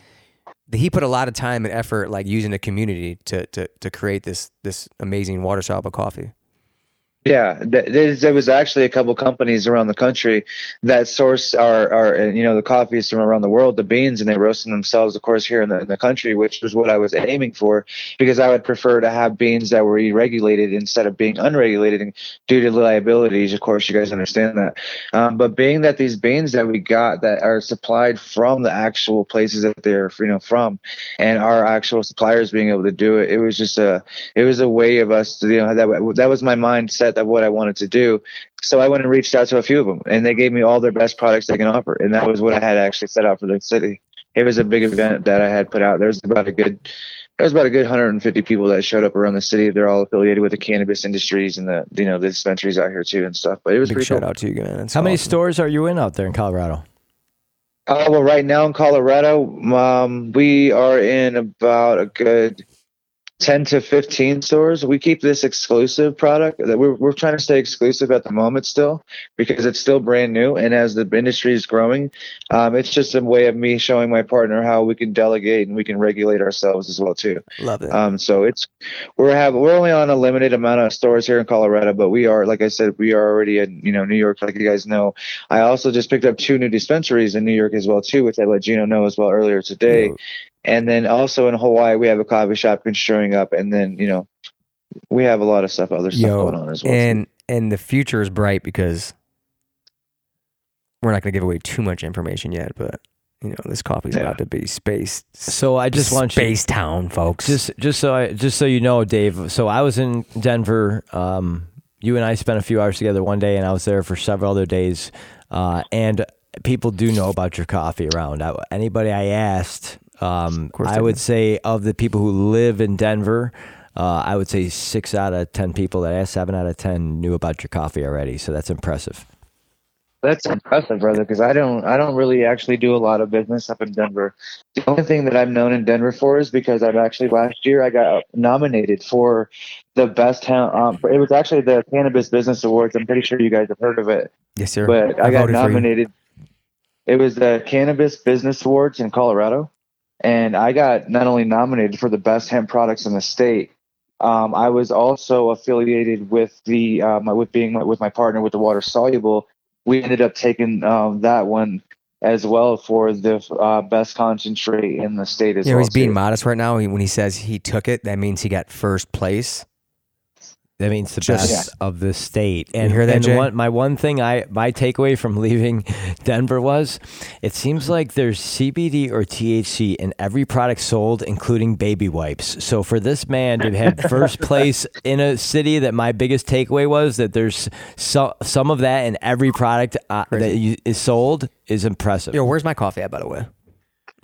he put a lot of time and effort, like using the community to to to create this this amazing water soluble coffee. Yeah, th- there was actually a couple companies around the country that source our, our, uh, you know, the coffees from around the world, the beans, and they roast them themselves, of course, here in the, in the country, which was what I was aiming for, because I would prefer to have beans that were regulated instead of being unregulated due to liabilities. Of course, you guys understand that. Um, but being that these beans that we got that are supplied from the actual places that they're, you know, from, and our actual suppliers being able to do it, it was just a, it was a way of us to, you know, that that was my mindset of what I wanted to do. So I went and reached out to a few of them, and they gave me all their best products they can offer, and that was what I had actually set out for the city. It was a big event that I had put out. There was about a good, there was about a good 150 people that showed up around the city. They're all affiliated with the cannabis industries and the, you know, the dispensaries out here too and stuff. But it was Big pretty shout cool. out to you, man. That's How many stores are you in out there in Colorado? Uh, well, right now in Colorado, um, we are in about a good 10 to 15 stores. We keep this exclusive product that we're, we're trying to stay exclusive at the moment still because it's still brand new. And as the industry is growing, um, it's just a way of me showing my partner how we can delegate and we can regulate ourselves as well too. Love it. Um, so it's we're have we're only on a limited amount of stores here in Colorado, but we are like I said, we are already in you know New York, like you guys know. I also just picked up two new dispensaries in New York as well too, which I let Gino know as well earlier today. And then also in Hawaii, we have a coffee shop showing up, and then you know we have a lot of stuff, other stuff Yo, going on as well. too. and and the future is bright because we're not going to give away too much information yet, but you know this coffee's Yeah. about to be space. So I just want you space town, folks. just just so I just so you know, Dave. So I was in Denver. Um, you and I spent a few hours together one day, and I was there for several other days. Uh, and people do know about your coffee around. I, anybody I asked, um, I would say of the people who live in Denver. Uh, I would say six out of ten people that I asked, seven out of ten knew about your coffee already. So that's impressive. That's impressive, brother. Because I don't, I don't really actually do a lot of business up in Denver. The only thing that I'm known in Denver for is because I've actually last year I got nominated for the best town. Um, it was actually the Cannabis Business Awards. I'm pretty sure you guys have heard of it, yes, sir. but I, got voted for you. nominated. It was the Cannabis Business Awards in Colorado, and I got not only nominated for the best hemp products in the state. Um, I was also affiliated with the um, with being with my partner with the water soluble. We ended up taking um, that one as well for the uh, best concentrate in the state as know, well. he's being too. modest right now. When he says he took it, that means he got first place. That means the Just- best of the state. And hear that, and one, my one thing I my takeaway from [laughs] leaving Denver was it seems like there's CBD or THC in every product sold, including baby wipes. So for this man to have [laughs] first place in a city that my biggest takeaway was that there's so, some of that in every product uh, that you, is sold is impressive. Yo, where's my coffee at, by the way?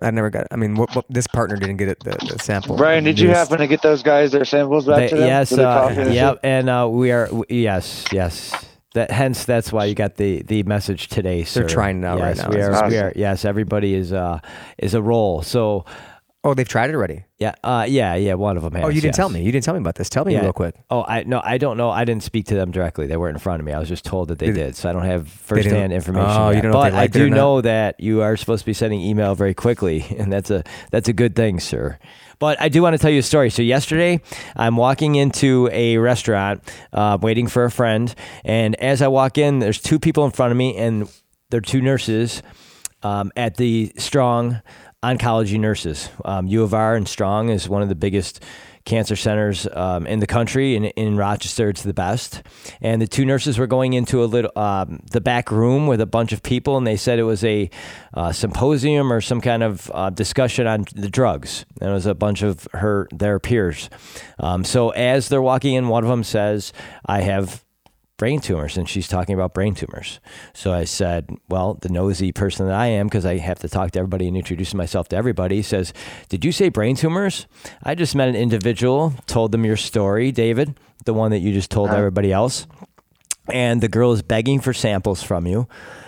I never got. I mean, what, what, this partner didn't get it the, the sample. Brian, did you happen to get those guys their samples back They- to them? yes, uh, yep, and uh, we are w- yes, yes. That hence that's why you got the the message today. Sir. They're trying it out right yes, now. We are, we are. Yes, everybody is uh is a roll. So Oh, they've tried it already. yeah, uh, yeah, yeah. One of them has. oh, you didn't yes. tell me. You didn't tell me about this. Tell me Yeah. real quick. Oh, I no, I don't know. I didn't speak to them directly. They weren't in front of me. I was just told that they Did- did, so I don't have firsthand information. Oh, you don't know but I liked it or do know that you are supposed to be sending email very quickly, [laughs] and that's a that's a good thing, sir. But I do want to tell you a story. So yesterday, I'm walking into a restaurant, uh, waiting for a friend, and as I walk in, there's two people in front of me, and they're two nurses um, at the Strong Oncology Nurses. Um, U of R and Strong is one of the biggest cancer centers um, in the country. and in Rochester, it's the best. And the two nurses were going into a little um, the back room with a bunch of people, and they said it was a uh, symposium or some kind of uh, discussion on the drugs. And it was a bunch of her their peers. Um, so as they're walking in, one of them says, "I have." Brain tumors, and she's talking about brain tumors. So I said, well, the nosy person that I am, because I have to talk to everybody and introduce myself to everybody, says, did you say brain tumors? I just met an individual, told them your story, David, the one that you just told uh-huh. everybody else, and the girl is begging for samples from you,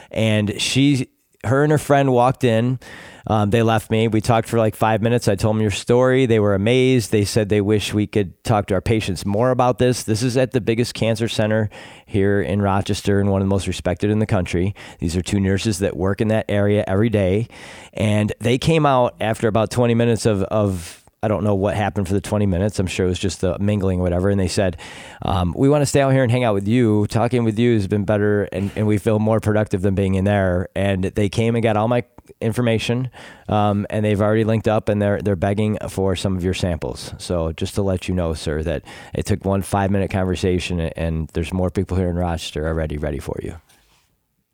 and she, her and her friend walked in. Um, they left me. We talked for like five minutes. I told them your story. They were amazed. They said they wish we could talk to our patients more about this. This is at the biggest cancer center here in Rochester and one of the most respected in the country. These are two nurses that work in that area every day. And they came out after about 20 minutes of, of I don't know what happened for the 20 minutes. I'm sure it was just the mingling or whatever. And they said, um, We want to stay out here and hang out with you. Talking with you has been better and, and we feel more productive than being in there. And they came and got all my information um, and they've already linked up and they're, they're begging for some of your samples. So just to let you know, sir, that it took one five minute conversation and there's more people here in Rochester already ready for you.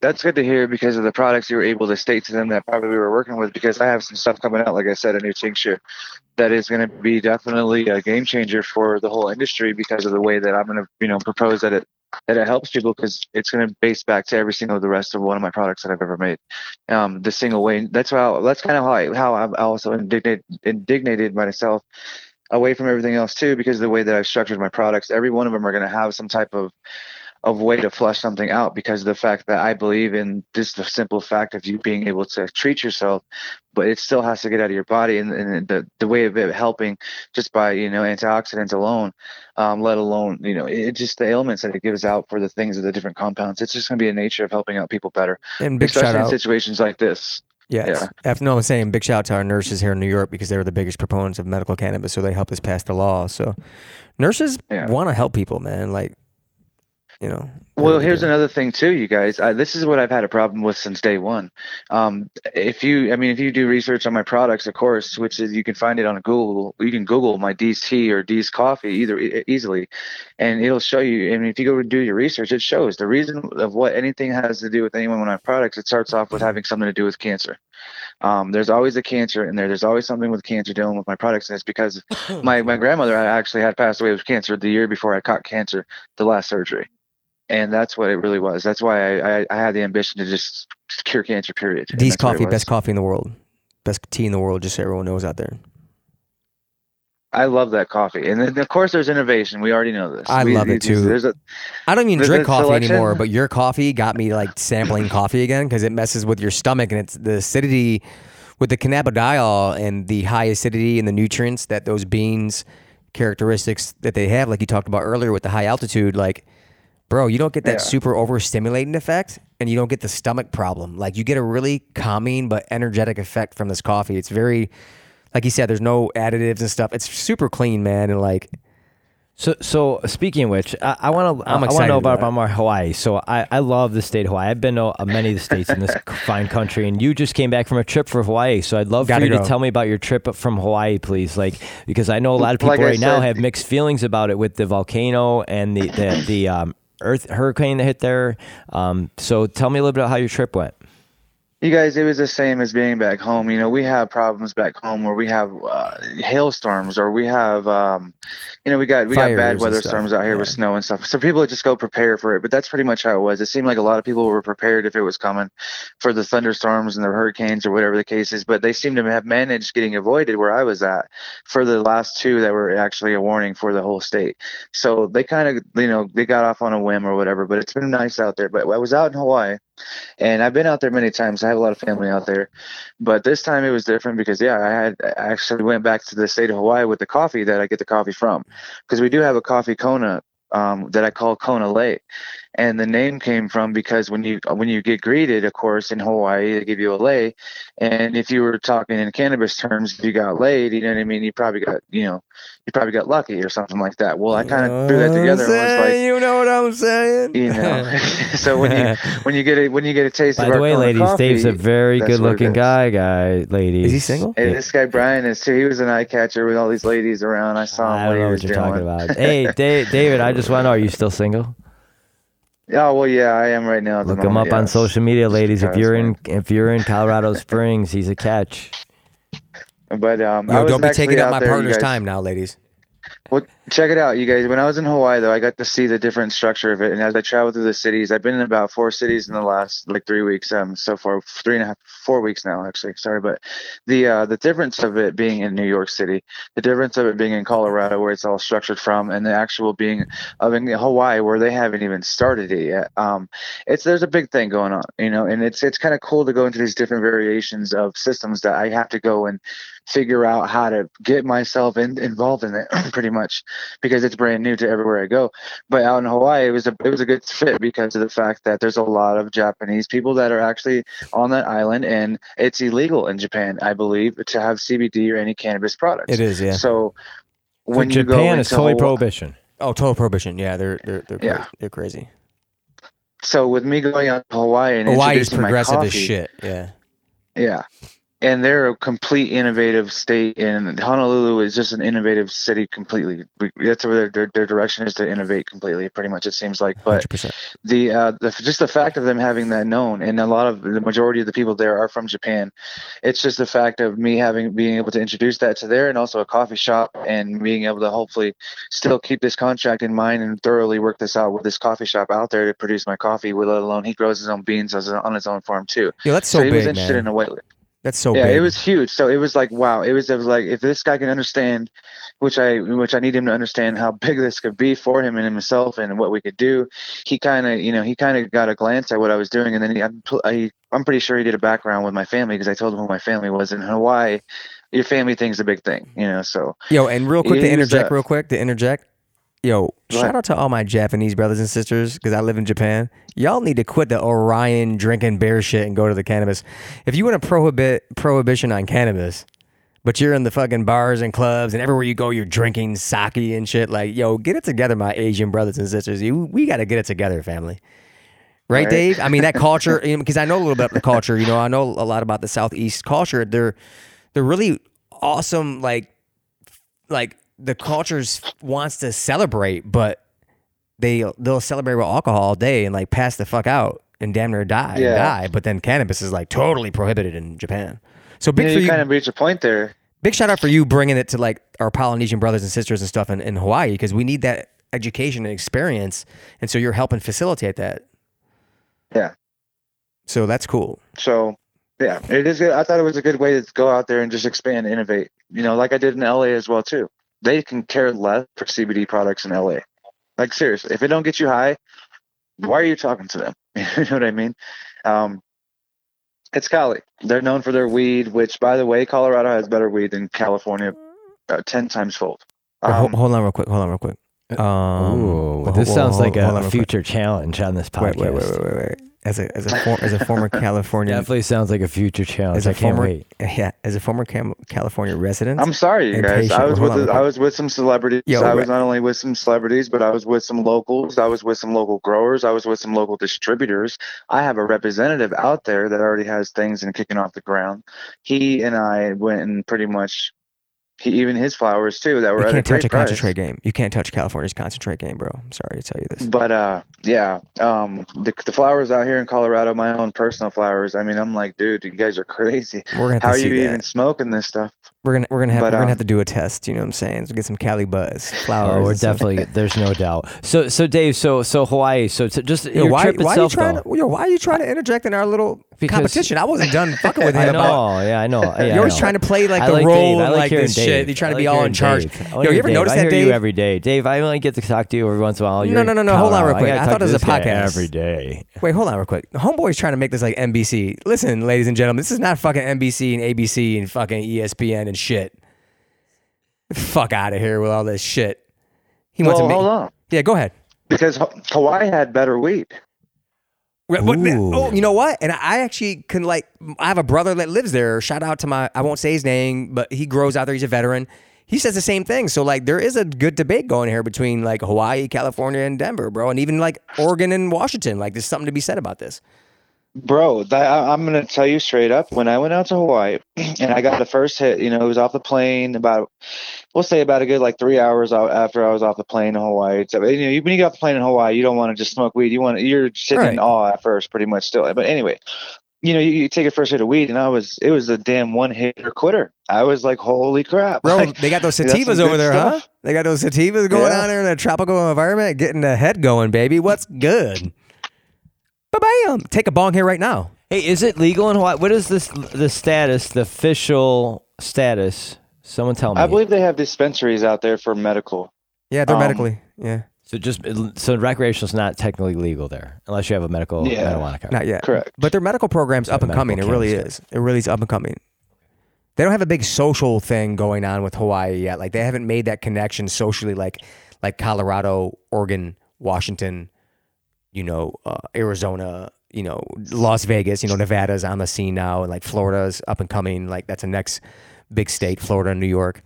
That's good to hear because of the products you were able to state to them that probably we were working with. Because I have some stuff coming out, like I said, a new tincture that is going to be definitely a game changer for the whole industry because of the way that I'm going to, you know, propose that it that it helps people because it's going to base back to every single the rest of one of my products that I've ever made. Um, the single way. That's how. That's kind of how I how I've also indignated indignated myself away from everything else too because of the way that I've structured my products. Every one of them are going to have some type of of way to flush something out because of the fact that I believe in just the simple fact of you being able to treat yourself, but it still has to get out of your body and, and the, the way of it helping just by, you know, antioxidants alone, um, let alone, you know, it just the ailments that it gives out for the things of the different compounds. It's just going to be a nature of helping out people better, And big especially in out. situations like this. Yeah. Yeah. After no, I'm saying big shout out to our nurses here in New York because they were the biggest proponents of medical cannabis, so they helped us pass the law. So nurses Yeah. want to help people, man. Like, you know. Well, here's another thing too, you guys. I, this is what I've had a problem with since day one. Um, if you, I mean, if you do research on my products, of course, which is you can find it on Google. You can Google my D's tea or D's coffee either e- easily, and it'll show you. I mean, if you go and do your research, it shows the reason of what anything has to do with any one of my products. It starts off with having something to do with cancer. Um, there's always a cancer in there. There's always something with cancer dealing with my products, and it's because [clears throat] my my grandmother actually had passed away with cancer the year before I caught cancer, the last surgery and that's what it really was. That's why I, I, I had the ambition to just cure cancer. Period. And D's that's what it coffee, best coffee in the world, best tea in the world. Just so everyone knows out there. I love that coffee, and then of course there's innovation. We already know this. I We- love it, too. There's a I don't even drink coffee selection- anymore, but your coffee got me like sampling coffee again because it messes with your stomach and it's the acidity with the cannabidiol and the high acidity and the nutrients that those beans characteristics that they have, like you talked about earlier with the high altitude, like bro, you don't get that Yeah. super overstimulating effect and you don't get the stomach problem. Like you get a really calming but energetic effect from this coffee. It's very like you said, there's no additives and stuff. It's super clean, man, and like So, so speaking of which, I, I want to I, want to know about, about about more Hawaii. So I, I love the state of Hawaii. I've been to uh, many of the states in this [laughs] fine country, and you just came back from a trip for Hawaii. So I'd love Gotta for you go. to tell me about your trip from Hawaii, please. Like because I know a lot of people Like I right now have mixed feelings about it with the volcano and the the, the um, earth hurricane that hit there. Um, so tell me a little bit about how your trip went. You guys, it was the same as being back home. You know, we have problems back home where we have uh, hailstorms or we have, um, you know, we got we Fires got bad weather storms out here with snow and stuff. So people just go prepare for it. But that's pretty much how it was. It seemed like a lot of people were prepared if it was coming for the thunderstorms and the hurricanes or whatever the case is. But they seem to have managed getting avoided where I was at for the last two that were actually a warning for the whole state. So they kind of, you know, they got off on a whim or whatever. But it's been nice out there. But I was out in Hawaii and I've been out there many times. I have a lot of family out there, but this time it was different because yeah, I had I actually went back to the state of Hawaii with the coffee that I get the coffee from, because we do have a coffee Kona um, that I call Kona Late, and the name came from because when you when you get greeted, of course, in Hawaii they give you a lei, and if you were talking in cannabis terms, if you got laid, you know what I mean, you probably got you know you probably got lucky or something like that. Well, I kind of threw that together and was like. you know what I'm saying? You know, [laughs] [laughs] so when you when you get a when you get a taste By of the our way, ladies, coffee, Dave's a very that's what it good-looking guy, guy, ladies. Is he single? And Yeah. this guy Brian is too. He was an eye catcher with all these ladies around. I saw him I don't he know was what you're doing. talking about. [laughs] Hey, Da- David, I just want to know: Are you still single? Oh well, yeah, I am right now. At the Look him moment, up on social media, ladies. If you're in if you're in Colorado Springs, he's a catch. But um, I Yo, was don't be taking up my there, partner's guys- time now, ladies. Well, check it out, you guys. When I was in Hawaii, though, I got to see the different structure of it. And as I traveled through the cities, I've been in about four cities in the last like three weeks. Um, so far, three and a half, four weeks now, actually. Sorry, but the uh, the difference of it being in New York City, the difference of it being in Colorado, where it's all structured from, and the actual being of in Hawaii, where they haven't even started it yet. Um, it's there's a big thing going on, you know, and it's it's kind of cool to go into these different variations of systems that I have to go and figure out how to get myself in, involved in it [clears throat] pretty much because it's brand new to everywhere I go. But out in Hawaii, it was a it was a good fit because of the fact that there's a lot of Japanese people that are actually on that island, and it's illegal in Japan, I believe, to have CBD or any cannabis products. It is, yeah. So when So you go Japan is into totally Hawaii- prohibition. Oh, total prohibition. Yeah, they're they're they're, Yeah. cra- they're crazy. so with me going out to Hawaii and Hawaii's introducing my progressive as shit. Yeah. Yeah. And they're a complete innovative state, and Honolulu is just an innovative city completely. That's where their, their, their direction is to innovate completely, pretty much, it seems like. But 100%. the, uh, the just the fact of them having that known, and a lot of the majority of the people there are from Japan. It's just the fact of me having being able to introduce that to there, and also a coffee shop, and being able to hopefully still keep this contract in mind and thoroughly work this out with this coffee shop out there to produce my coffee. Let alone he grows his own beans on his own farm too. yeah that's So, so, he big, was interested man. in a way. That's so yeah, big. it was huge. So it was like wow. It was, it was like if this guy can understand, which I which I need him to understand how big this could be for him and himself and what we could do. He kind of you know he kind of got a glance at what I was doing, and then he, I'm I, I'm pretty sure he did a background with my family because I told him who my family was in Hawaii. Your family thing's a big thing, you know. So Yo, and real quick to interject, uh, real quick to interject. Yo, Go shout out to all my Japanese brothers and sisters because I live in Japan. Y'all need to quit the Orion drinking beer shit and go to the cannabis. If you want to prohibit prohibition on cannabis, but you're in the fucking bars and clubs and everywhere you go, you're drinking sake and shit. Like, yo, get it together, my Asian brothers and sisters. You, we got to get it together, family. Right, Right. Dave? I mean, that culture, [laughs] because I know a little bit about the culture. You know, I know a lot about the Southeast culture. They're they're really awesome. Like, like the cultures wants to celebrate, but they they'll celebrate with alcohol all day and like pass the fuck out and damn near die Yeah. die. But then cannabis is like totally prohibited in Japan. So big yeah, for you you. kind of reached a point there. big shout out for you bringing it to like our Polynesian brothers and sisters and stuff in, in Hawaii because we need that education and experience, and so you're helping facilitate that. Yeah. So that's cool. So yeah, it is. Good. I thought it was a good way to go out there and just expand, innovate. You know, like I did in LA as well too. They can care less for CBD products in LA. Like seriously, if it don't get you high, why are you talking to them? [laughs] you know what I mean? Um, it's Cali. They're known for their weed, which, by the way, Colorado has better weed than California, uh, ten times fold. Um, hold on real quick. Hold on real quick. Um, Ooh, well, this hold- sounds hold- like hold on a, real quick. future challenge on this podcast. Wait, wait, wait, wait, wait, wait. As a as a for, as a former [laughs] California Definitely sounds like a future challenge. as a I can't former wait. [laughs] yeah as a former Cam- California resident. I'm sorry, you guys. patient. I was Hold with on real I was with some celebrities. Yo, I was not only with some celebrities, but I was with some locals. I was with some local growers. I was with some local distributors. I have a representative out there that already has things and kicking off the ground. He and I went and pretty much, he, even his flowers too that were you can't touch a price. concentrate game. You can't touch California's concentrate game, bro. I'm sorry to tell you this. But uh, yeah, um, the, the flowers out here in Colorado, my own personal flowers. I mean, I'm like, dude, you guys are [laughs] crazy. How are you that. even smoking this stuff? We're gonna we're gonna have But, we're gonna um, have to do a test. You know what I'm saying? So get some Cali buzz flowers. Oh, we're definitely. [laughs] There's no doubt. So, so Dave, so so Hawaii. So, to just Yo, your why, trip why are you trying though. to yo, why are you trying to interject in our little Because- competition? I wasn't done fucking with [laughs] I know. about yeah, I know. [laughs] Yeah, You're I always know. trying to play like I the like role Dave. I like like this Dave. shit. You're trying I to be like all in charge. Dave. Yo, you ever Dave. notice I that, hear Dave? you every day, Dave. I only get to talk to you every once in a while. No, You're no, no, in no, hold on real quick. gotta I thought to it was a podcast. every day. Wait, hold on real quick. Homeboy's trying to make this like NBC. Listen, ladies and gentlemen, this is not fucking NBC and ABC and fucking ESPN and shit. Fuck out of here with all this shit. He wants well, to hold make. on, Yeah, go ahead. because Ha- Hawaii had better weed. But- but- oh, you know what? And I actually can like. I have a brother that lives there. Shout out to my. I won't say his name, but he grows out there. He's a veteran. He says the same thing. So like, there is a good debate going here between like Hawaii, California, and Denver, bro, and even like Oregon and Washington. Like, there's something to be said about this. Bro, that, I, I'm gonna tell you straight up. When I went out to Hawaii [clears throat] and I got the first hit, you know, it was off the plane about, we'll say about a good like three hours out after I was off the plane in Hawaii. So, you know, when you get off the plane in Hawaii, you don't want to just smoke weed. You want you're sitting Right. in awe at first, pretty much still. But anyway, you know, you, you take a first hit of weed, and I was, it was a damn one hitter quitter. I was like, holy crap. [laughs] Bro, Like, they got those sativas over there, huh? They got those sativas going Yeah. on there in a tropical environment, getting the head going, baby. What's good? Ba bam! Take a bong here right now. Hey, is it legal in Hawaii? What is this the status, the official status? Someone tell me. I believe they have dispensaries out there for medical. Yeah, they're Um, medically. Yeah, so. Just so recreational is not technically legal there, unless you have a medical Yeah. marijuana card. not yet. Correct. But their medical program's up and coming. It really cannabis, is. It really is up and coming. They don't have a big social thing going on with Hawaii yet. Like they haven't made that connection socially, like like Colorado, Oregon, Washington, you know, uh, Arizona, you know, Las Vegas, you know, Nevada's on the scene now, and like Florida's up and coming. Like that's the next big state, Florida, and New York.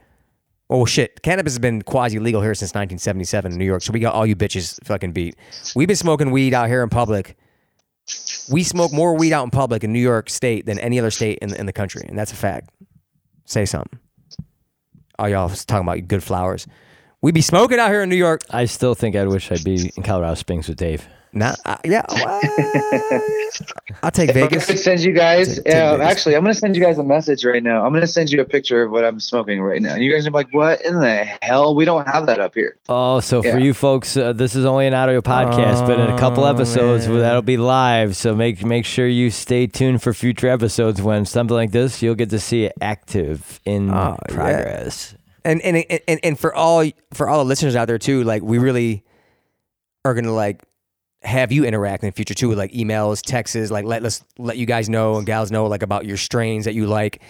Oh shit, cannabis has been quasi legal here since 1977 in New York. So we got all you bitches fucking beat. We've been smoking weed out here in public we smoke more weed out in public in New York State than any other state in in the country, and that's a fact. Say something. All y'all was talking about good flowers. We be smoking out here in New York. I still think I'd wish I'd be in Colorado Springs with Dave. Not, uh, yeah. [laughs] I'll take Vegas. I'm Vegas. gonna send you guys. Take- take uh, Vegas. actually, I'm gonna send you guys a message right now. I'm gonna send you a picture of what I'm smoking right now. You guys are like, "What in the hell? We don't have that up here." Oh, so for you folks, uh, this is only an audio podcast, but in a couple Oh, episodes man. that'll be live. So make make sure you stay tuned for future episodes when something like this you'll get to see it active in Oh, yeah. progress. and and, and and for all for all the listeners out there too, like we really are gonna like have you interact in the future too with like emails, texts, like let us let you guys know and gals know like about your strains that you like,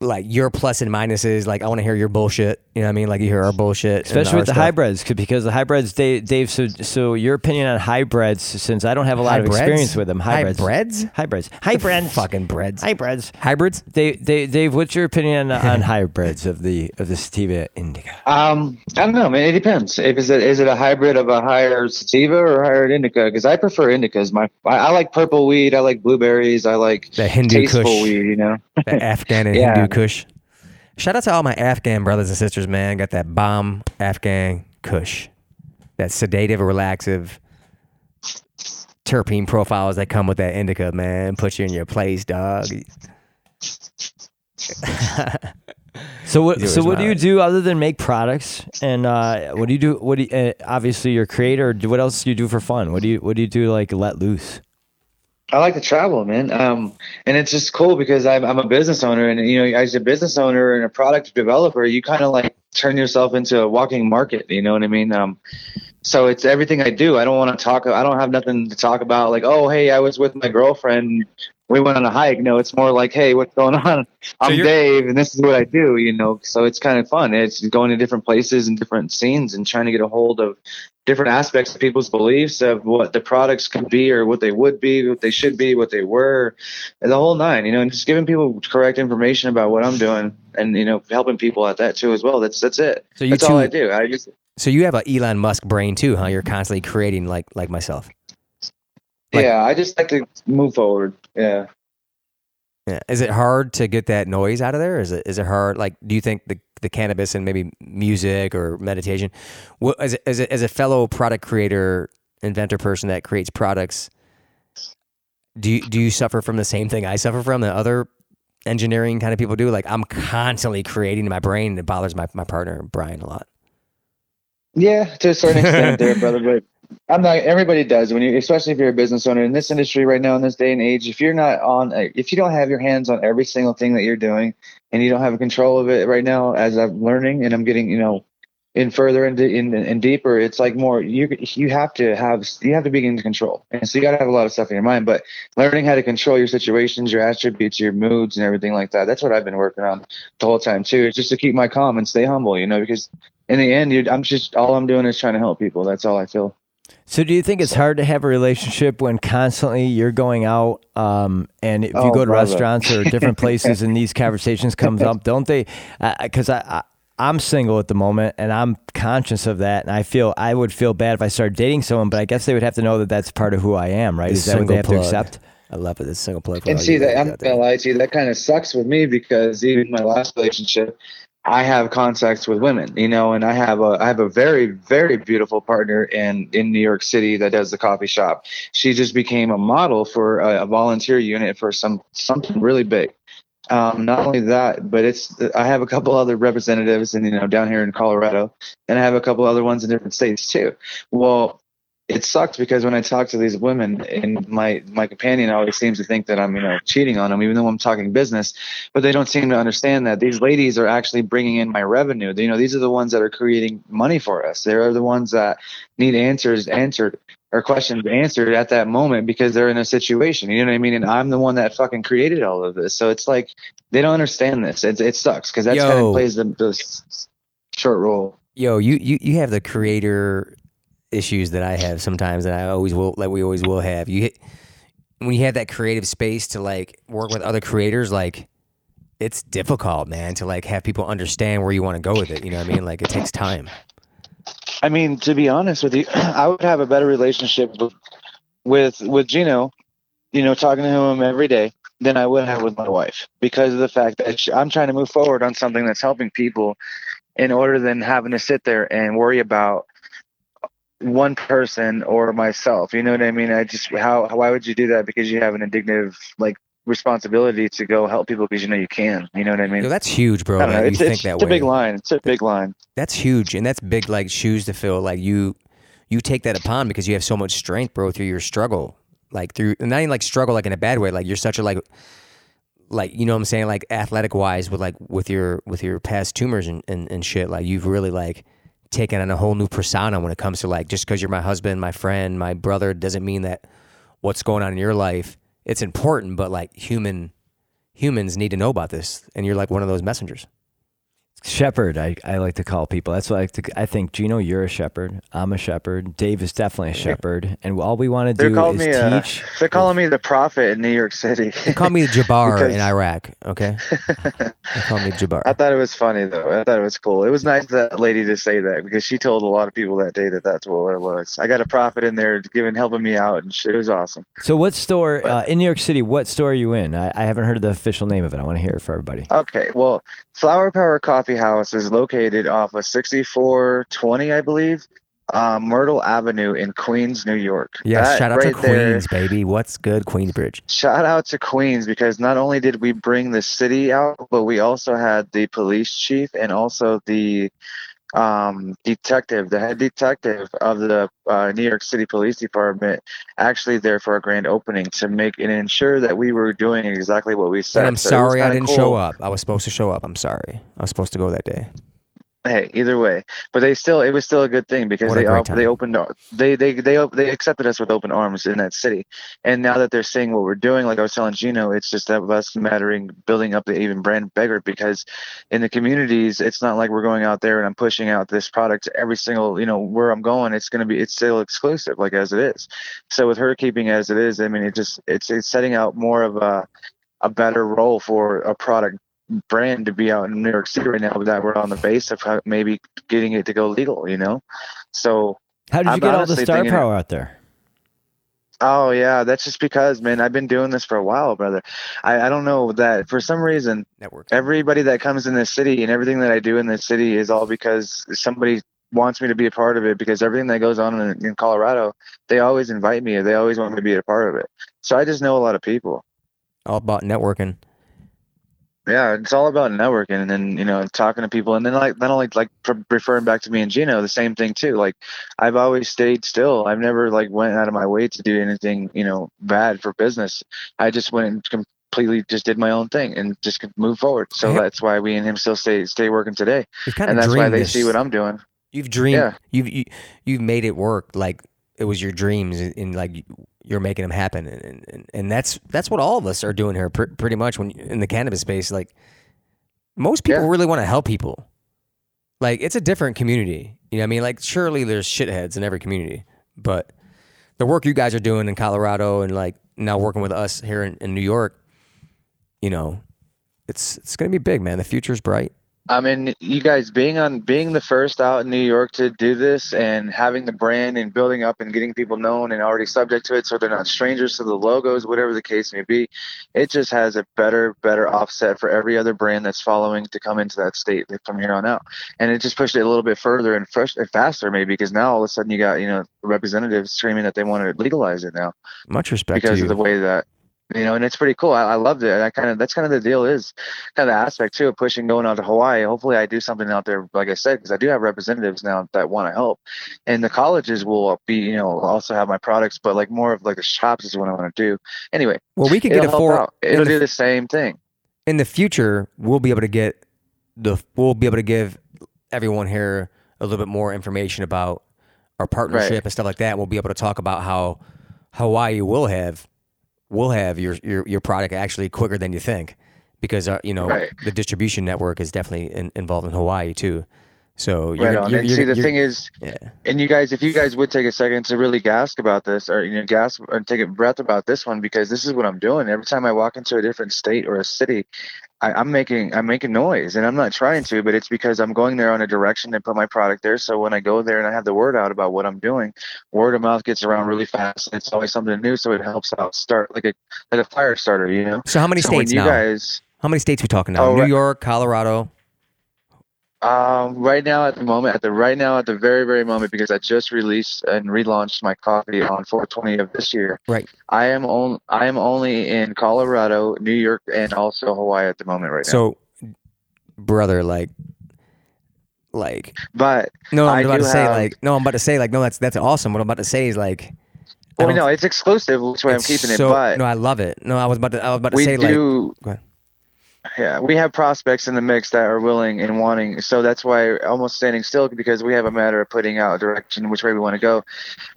like your plus and minuses. Like I want to hear your bullshit. You know what I mean? Like you hear our bullshit, Especially our with the stuff. hybrids, 'cause- because the hybrids, Dave, Dave. So, so your opinion on hybrids, since I don't have a lot of experience with them. Hybrids, Hybrids? hybrids, hybrids, fucking breads, hybrids. hybrids. Dave, Dave, Dave, what's your opinion on, [laughs] on hybrids of the of the sativa indica? Um, I don't know, man. It depends. If is it is it a hybrid of a higher sativa or higher indica? Because I prefer indicas. My I, I like purple weed. I like blueberries. I like The Hindu tasteful Kush. weed. You know. The Afghan and [laughs] Yeah. Hindu Kush. Shout out to all my Afghan brothers and sisters, man. Got that bomb Afghan Kush. That sedative, relaxive terpene profiles that come with that indica, man. Put you in your place, dog. [laughs] So what? Yours So what do you do other than make products? And uh, what do you do? What do you, uh, obviously you're a creator. What else do you do for fun? What do you What do you do like let loose? I like to travel, man. Um, and it's just cool because I'm, I'm a business owner, and you know, as a business owner and a product developer, you kind of like turn yourself into a walking market. You know what I mean? Um, so it's everything I do. I don't want to talk. I don't have nothing to talk about. Like, oh, hey, I was with my girlfriend. We went on a hike. No, it's more like, hey, what's going on? I'm you're- Dave, and this is what I do. You know, so it's kind of fun. It's going to different places and different scenes and trying to get a hold of different aspects of people's beliefs of what the products could be or what they would be, what they should be, what they were, and the whole nine, you know, and just giving people correct information about what I'm doing and, you know, helping people at that too as well. That's, that's it. So you that's all two- I do. I just, So you have a Elon Musk brain too, huh? You're constantly creating like like myself. Like- yeah, I just like to move forward. Yeah. Yeah. Is it hard to get that noise out of there? Is it is it hard? Like, do you think the the cannabis and maybe music or meditation, what as as a, as a fellow product creator, inventor person that creates products, do you do you suffer from the same thing I suffer from that other engineering kind of people do? Like, I'm constantly creating in my brain. and It bothers my my partner Brian a lot. Yeah, to a certain extent there, [laughs] brother, but I'm not everybody does when you especially if you're a business owner in this industry right now in this day and age, if you're not on uh, if you don't have your hands on every single thing that you're doing and you don't have control of it right now as I'm learning and I'm getting, you know, in further and in, in deeper, it's like more you you have to have you have to be in control. And so you got to have a lot of stuff in your mind, but learning how to control your situations, your attributes, your moods and everything like that. That's what I've been working on the whole time too. It's just to keep my calm and stay humble, you know, because in the end, I'm just all I'm doing is trying to help people. That's all I feel. So do you think it's hard to have a relationship when constantly you're going out um, and if you Oh, go to brother. restaurants or different places and these conversations comes up, don't they? Because I, I I'm single at the moment and I'm conscious of that, and I feel I would feel bad if I started dating someone, but I guess they would have to know that that's part of who I am, right? The Is that what they single have to plug. accept? I love it. This single play. for And see that I'm out not there. gonna lie to you, that kind of sucks with me because even my last relationship, I have contacts with women, you know, and I have a I have a very very beautiful partner in in New York City that does the coffee shop. She just became a model for a, a volunteer unit for some something really big. Um, not only that, but it's I have a couple other representatives, and you know, down here in Colorado, and I have a couple other ones in different states too. Well, it sucks because when I talk to these women, and my my companion always seems to think that I'm you know cheating on them, even though I'm talking business, but they don't seem to understand that these ladies are actually bringing in my revenue. You know, these are the ones that are creating money for us. They're the ones that need answers answered or questions answered at that moment because they're in a situation. You know what I mean? And I'm the one that fucking created all of this. So it's like they don't understand this. It, it sucks because that kind of plays the, the short role. Yo, you, you you have the creator issues that I have sometimes, and I always will. Like we always will have. You hit, when you have that creative space to like work with other creators, like it's difficult, man, to like have people understand where you want to go with it. You know what I mean? Like it takes time. I mean, to be honest with you, [clears throat] I would have a better relationship with with with Gino, you know, talking to him every day than I would have with my wife because of the fact that she, I'm trying to move forward on something that's helping people, in order than having to sit there and worry about one person or myself. You know what I mean? I just how why would you do that? Because you have an indicative like responsibility to go help people because you know you can. You know what I mean? Yo, that's huge, bro. Know. It's, you it's, think that it's a big line. It's a big line. That's huge, and that's big, like shoes to fill. Like you, you take that upon because you have so much strength, bro, through your struggle. Like through, not even like struggle, like in a bad way. Like you're such a like, like you know what I'm saying, like athletic wise, with like with your with your past tumors and and, and shit. Like you've really like taken on a whole new persona when it comes to like just because you're my husband, my friend, my brother doesn't mean that what's going on in your life it's important, but like human humans need to know about this, and you're like one of those messengers. Shepherd, I, I like to call people. That's what I like to. I think Gino, you're a shepherd. I'm a shepherd. Dave is definitely a shepherd. And all we want to do is me. Uh, teach. they're calling me the prophet in New York City. They call me the Jabbar [laughs] Because- in Iraq. Okay, [laughs] they call me Jabbar. I thought it was funny though. I thought it was cool. It was nice that lady to say that because she told a lot of people that day that that's what it was. I got a prophet in there giving helping me out, and shit, it was awesome. So, what store uh, in New York City? What store are you in? I, I haven't heard of the official name of it. I want to hear it for everybody. Okay, well, Flower Power Coffee House is located off of 6420, I believe, uh, Myrtle Avenue in Queens, New York. Yeah, That shout out to right there- Queens, baby. What's good, Queensbridge? Shout out to Queens because not only did we bring the city out, but we also had the police chief and also the um, detective, the head detective of the uh, New York City Police Department, actually there for a grand opening to make and ensure that we were doing exactly what we said. And I'm So sorry I didn't cool. show up. I was supposed to show up. I'm sorry. I was supposed to go that day. Hey, either way, but they still it was still a good thing because What they op- they opened they they they op- they accepted us with open arms in that city, and now that they're seeing what we're doing, like I was telling Gino, it's just that us mattering building up the even brand bigger because in the communities, it's not like we're going out there and I'm pushing out this product to every single you know where I'm going. It's gonna be it's still exclusive like as it is. So with her keeping as it is, I mean it just it's it's setting out more of a a better role for a product brand to be out in New York City right now that we're on the base of how maybe getting it to go legal, you know? So, How did you I'm get all the star power out there? oh yeah, that's just because, man, I've been doing this for a while, brother. I, I don't know that for some reason, Network. everybody that comes in this city and everything that I do in this city is all because somebody wants me to be a part of it because everything that goes on in, in Colorado, they always invite me. They always want me to be a part of it. So I just know a lot of people. All about networking. Yeah, it's all about networking and then you know talking to people and then like not only like referring back to me and Gino the same thing too. Like I've always stayed still. I've never like went out of my way to do anything you know bad for business. I just went and completely just did my own thing and just could move forward. So Yeah. that's why we and him still stay stay working today, and that's why they this. see what I'm doing. You've dreamed. Yeah. You've you, you've made it work. Like it was your dreams, and, and like you're making them happen. And, and and that's that's what all of us are doing here, pr- pretty much. When in the cannabis space, like most people Yeah. really want to help people. Like it's a different community. You know, what I mean, like surely there's shitheads in every community, but the work you guys are doing in Colorado and like now working with us here in, in New York, you know, it's it's gonna be big, man. The future's bright. I mean, you guys being on being the first out in New York to do this and having the brand and building up and getting people known and already subject to it, so they're not strangers to the logos, whatever the case may be. It just has a better, better offset for every other brand that's following to come into that state from here on out, and it just pushed it a little bit further and fresh and faster, maybe because now all of a sudden you got you know representatives screaming that they want to legalize it now Much respect because of the way that you know, and it's pretty cool. I, I loved it. I kind of that's kind of the deal is kind of the aspect too of pushing going out to Hawaii. Hopefully, I do something out there, like I said, because I do have representatives now that want to help, and the colleges will be, you know, also have my products, but like more of like the shops is what I want to do. Anyway, well, we could get a four. It'll the, do the same thing. in the future. We'll be able to get the. We'll be able to give everyone here a little bit more information about our partnership and stuff like that. We'll be able to talk about how Hawaii will have will have your your, your product actually quicker than you think because uh, you know Right. the distribution network is definitely in, involved in Hawaii too. So you're, Right on. you're, and you're, see, the thing is, yeah. and you guys, if you guys would take a second to really gasp about this, or you know, gasp and take a breath about this one, because this is what I'm doing. Every time I walk into a different state or a city, I, I'm making I'm making noise, and I'm not trying to, but it's because I'm going there on a direction and put my product there. So when I go there and I have the word out about what I'm doing, word of mouth gets around really fast. It's always something new, so it helps out start like a like a fire starter, you know. So how many so states you now? guys how many states we talking now? Oh, New. York, Colorado. Um, right now, at the moment, at the right now, at the very, very moment, because I just released and relaunched my coffee on 420 of this year. Right. I am on. I am only in Colorado, New York, and also Hawaii at the moment right now. So, brother, like, like, But no, I'm I about to say, have- like, no, I'm about to say, like, no, that's that's awesome. What I'm about to say is, like, I well, no, it's exclusive, which way I'm keeping so- it. But no, I love it. No, I was about to, I was about to we say, like, do. Go ahead. Yeah, we have prospects in the mix that are willing and wanting. So that's why almost standing still because we have a matter of putting out a direction which way we want to go.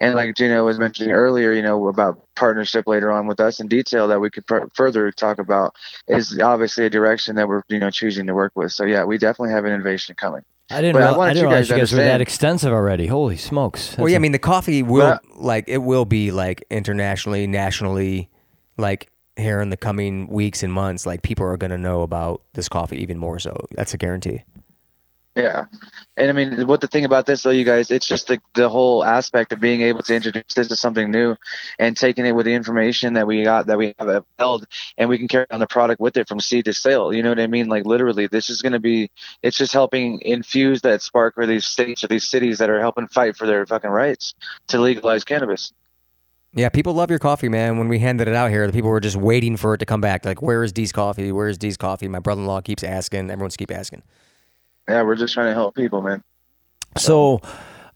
And like Gino was mentioning earlier, you know, about partnership later on with us in detail that we could fur- further talk about is obviously a direction that we're you know choosing to work with. So yeah, we definitely have an innovation coming. I didn't. But I I, wanted didn't you realize guys you guys were that extensive already. Holy smokes! well, yeah, I a- mean, the coffee will, Well- like, it will be like internationally, nationally, like here in the coming weeks and months, like people are gonna know about this coffee even more. So that's a guarantee. Yeah. And I mean, what the thing about this, though, you guys, it's just the, the whole aspect of being able to introduce this to something new and taking it with the information that we got, that we have held, and we can carry on the product with it from seed to sale. You know what I mean? Like, literally, this is going to be, it's just helping infuse that spark for these states or these cities that are helping fight for their fucking rights to legalize cannabis. Yeah, people love your coffee, man. When we handed it out here, the people were just waiting for it to come back. Like, where is D's coffee? Where is D's coffee? My brother-in-law keeps asking. Everyone's keep asking. Yeah, we're just trying to help people, man. So,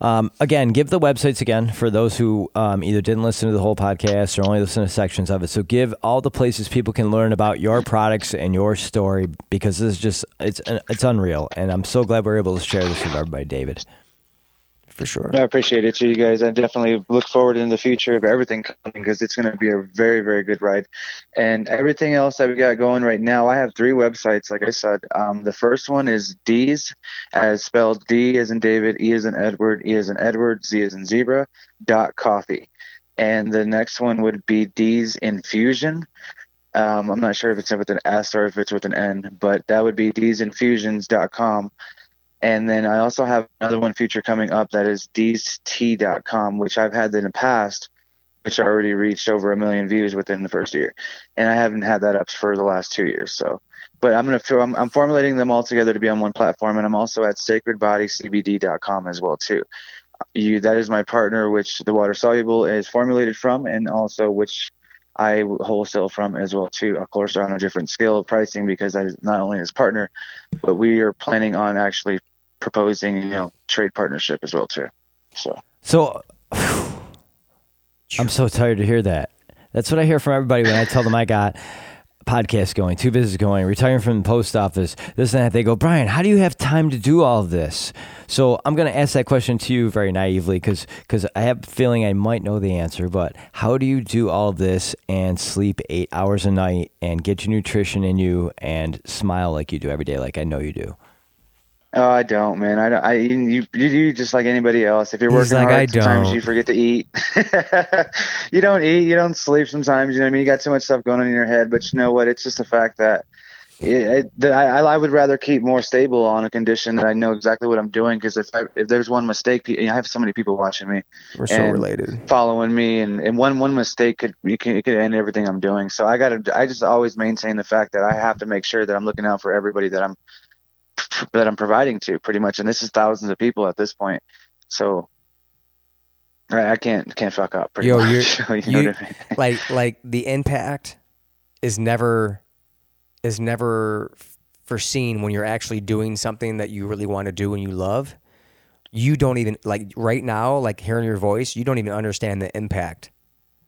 um, again, give the websites again for those who um, either didn't listen to the whole podcast or only listen to sections of it. So, give all the places people can learn about your products and your story because this is just it's it's unreal, and I'm so glad we're able to share this with everybody, David. For sure. I appreciate it, to you guys. I definitely look forward in the future of everything coming because it's going to be a very, very good ride. And everything else that we got going right now, I have three websites. Like I said, um, the first one is D's, as spelled D as in David, E as in Edward, E as in Edward, Z as in zebra dot coffee. And the next one would be D's Infusion. Um, I'm not sure if it's with an S or if it's with an N, but that would be dsinfusions.com. And then I also have another one feature coming up that is dst.com, which I've had in the past, which already reached over a million views within the first year. And I haven't had that up for the last two years. So, but I'm going to, I'm, I'm formulating them all together to be on one platform. And I'm also at sacredbodycbd.com as well, too. You, that is my partner, which the water soluble is formulated from, and also which I wholesale from as well too. Of course, on a different scale of pricing because I not only his partner, but we are planning on actually proposing, you know, trade partnership as well too. So So, [sighs] I'm so tired to hear that. That's what I hear from everybody when I tell them I got podcast going, two business going, retiring from the post office, this and that. They go, Brian, how do you have time to do all this? So I'm going to ask that question to you very naively because because I have a feeling I might know the answer. But how do you do all this and sleep eight hours a night and get your nutrition in you and smile like you do every day, like I know you do? Oh, I don't, man. I don't. I you you just like anybody else. If you're working like, hard, "I sometimes don't." you forget to eat. [laughs] you don't eat. You don't sleep. Sometimes you know. what I mean, you got too much stuff going on in your head. But you know what? It's just the fact that it, it, I, I would rather keep more stable on a condition that I know exactly what I'm doing. Because if I, if there's one mistake, I have so many people watching me, We're so related. following me, and, and one one mistake could you can it could end everything I'm doing. So I gotta I just always maintain the fact that I have to make sure that I'm looking out for everybody that I'm that I'm providing to, pretty much. And this is thousands of people at this point. So. I I can't can't fuck up. Pretty Yo, much. you're- [laughs] you know you- I mean? [laughs] like like the impact is never is never foreseen when you're actually doing something that you really want to do and you love you don't even like right now like hearing your voice you don't even understand the impact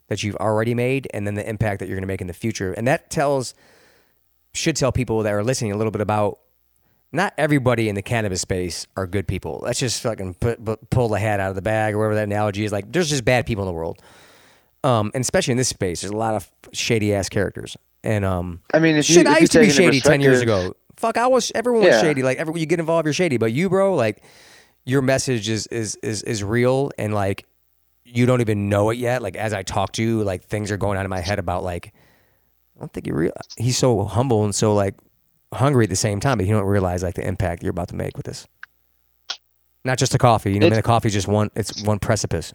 that you've already made and then the impact that you're going to make in the future and that tells should tell people that are listening a little bit about not everybody in the cannabis space are good people let's just fucking put, put, pull the hat out of the bag or whatever that analogy is like there's just bad people in the world um, and especially in this space, there's a lot of shady ass characters. And um, I mean, if you, shit, if I used to be shady ten years ago. Fuck, I was. Everyone was shady. Like every you get involved, you're shady. But you, bro, like your message is is is is real, and like you don't even know it yet. Like as I talk to you, like things are going on in my head about like I don't think you real. He's so humble and so like hungry at the same time, but you don't realize like the impact you're about to make with this. Not just the coffee, you know. I mean, It's- the coffee's just one. It's one precipice.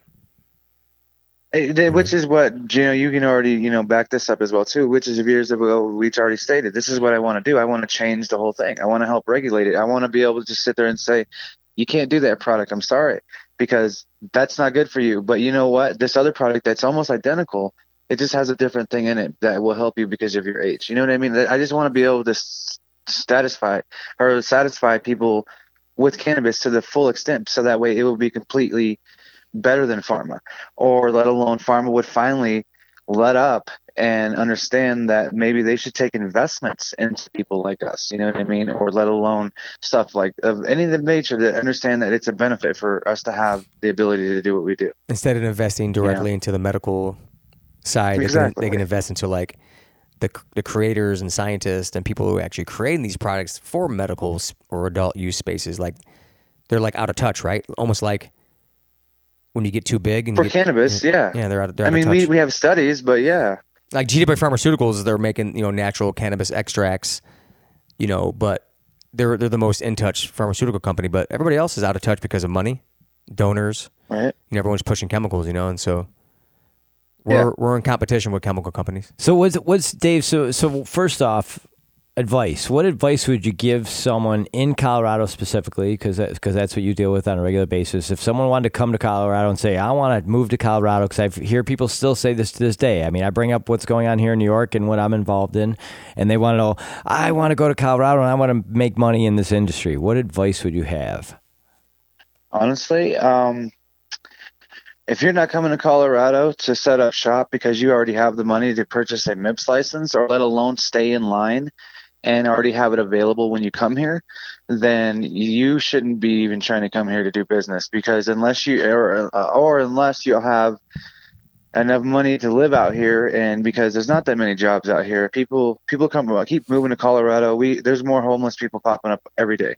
Eh, they- Which is what you know. You can already you know back this up as well too. Which is years ago we've already stated. This is what I want to do. I want to change the whole thing. I want to help regulate it. I want to be able to just sit there and say, you can't do that product. I'm sorry because that's not good for you. But you know what? This other product that's almost identical. It just has a different thing in it that will help you because of your age. You know what I mean? I just want to be able to satisfy or satisfy people with cannabis to the full extent, so that way it will be completely better than pharma. Or let alone pharma would finally let up and understand that maybe they should take investments into people like us you know what i mean? Or let alone stuff like of any of the nature that understand that it's a benefit for us to have the ability to do what we do. Instead of investing directly into the medical side, they, can, Exactly. they can invest into like the the creators and scientists and people who are actually creating these products for medical or adult use spaces. Like they're like out of touch, right? Almost like when you get too big and for get, cannabis yeah, yeah, they're out. They're i out mean of we, we have studies but yeah like GW Pharmaceuticals, they're making you know natural cannabis extracts, you know, but they're they're the most in touch pharmaceutical company. But everybody else is out of touch because of money, donors. right You know, everyone's pushing chemicals, you know, and so we're Yeah. we're in competition with chemical companies. So what's what's Dave? So so first off, advice. What advice would you give someone in Colorado specifically? Because because that's what you deal with on a regular basis. If someone wanted to come to Colorado and say, "I want to move to Colorado," because I hear people still say this to this day. I mean, I bring up what's going on here in New York and what I'm involved in, and they want to know, "I want to go to Colorado and I want to make money in this industry." What advice would you have? honestly um if you're not coming to Colorado to set up shop because you already have the money to purchase a MIPS license or let alone stay in line and already have it available when you come here, then you shouldn't be even trying to come here to do business because unless you or, uh, or unless you have enough money to live out here and because there's not that many jobs out here people people come keep moving to Colorado. We there's more homeless people popping up every day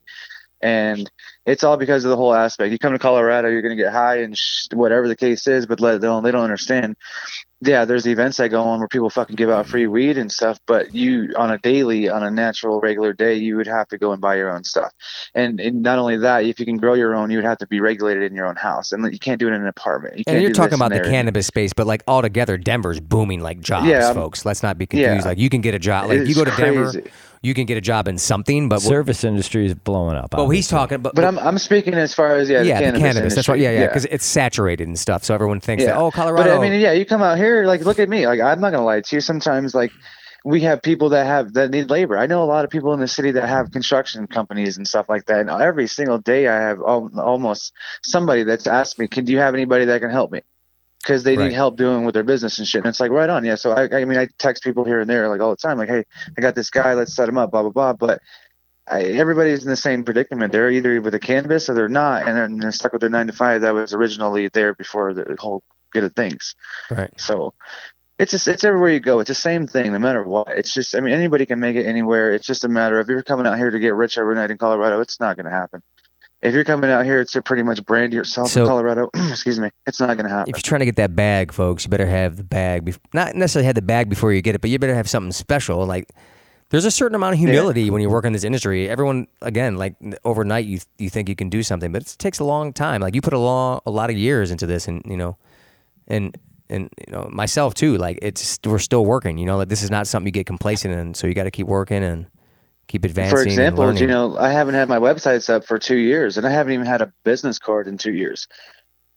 and it's all because of the whole aspect. You come to Colorado, you're going to get high and sh- whatever the case is, but let, they don't they don't understand. Yeah, there's events that go on where people fucking give out free weed and stuff, but you on a daily, on a natural, regular day, you would have to go and buy your own stuff. And, and not only that, if you can grow your own, you would have to be regulated in your own house, and you can't do it in an apartment. You And you're talking about the there. cannabis space, but like altogether, Denver's booming like jobs, Yeah, um, folks. Let's not be confused. yeah. Like you can get a job, like you go to Denver, crazy. You can get a job in something, but what, Service industry is blowing up. well, he's talking, but, But I'm I'm speaking as far as yeah, yeah, the cannabis. That's right. Yeah, yeah, because it's saturated and stuff. So everyone thinks that oh, Colorado. But I mean, yeah, you come out here, like, look at me. Like, I'm not gonna lie to you. Sometimes, like, we have people that have that need labor. I know a lot of people in the city that have construction companies and stuff like that. And every single day, I have al- almost somebody that's asked me, "Can do you have anybody that can help me?" Because they Right. need help doing with their business and shit. And it's like right on, yeah. So I, I mean, I text people here and there, like all the time, like, "Hey, I got this guy. Let's set him up." Blah blah blah. But I, everybody's in the same predicament. They're either with a cannabis or they're not, and they're, and they're stuck with their nine to five that was originally there before the whole get of things. right. So it's just it's everywhere you go. It's the same thing, no matter what. It's just I mean anybody can make it anywhere. It's just a matter of if you're coming out here to get rich overnight in Colorado, it's not going to happen. If you're coming out here to pretty much brand yourself So- in Colorado, [clears throat] excuse me, it's not going to happen. If you're trying to get that bag, folks, you better have the bag. Bef- not necessarily have the bag before you get it, but you better have something special. Like, There's a certain amount of humility when you work in this industry. Everyone, again, like overnight, you you think you can do something, but it takes a long time. Like you put a long, a lot of years into this, and you know, and and you know myself too. Like it's we're still working. You know, like this is not something you get complacent in. So you got to keep working and keep advancing. For example, you know, I haven't had my websites up for two years, and I haven't even had a business card in two years.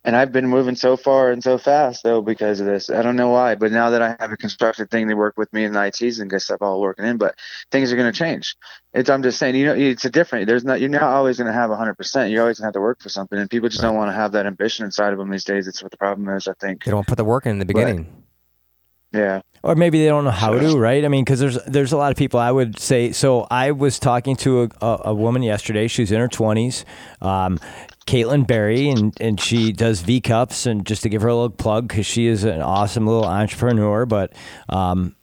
And I've been moving so far and so fast though because of this. I don't know why, but now that I have a constructed thing to work with me in the ITs and get stuff all working in, but things are going to change. It's I'm just saying, you know, it's a different. There's not you're not always going to have 100. percent You're always going to have to work for something, and people just don't want to have that ambition inside of them these days. It's what the problem is. I think. they don't put the work in in the beginning. Yeah. or maybe they don't know how to, right? I mean, because there's there's a lot of people. I would say so. I was talking to a, a, a woman yesterday. She's in her twenties, um, Caitlin Berry, and and she does V cups. And just to give her a little plug, because she is an awesome little entrepreneur, but. Um,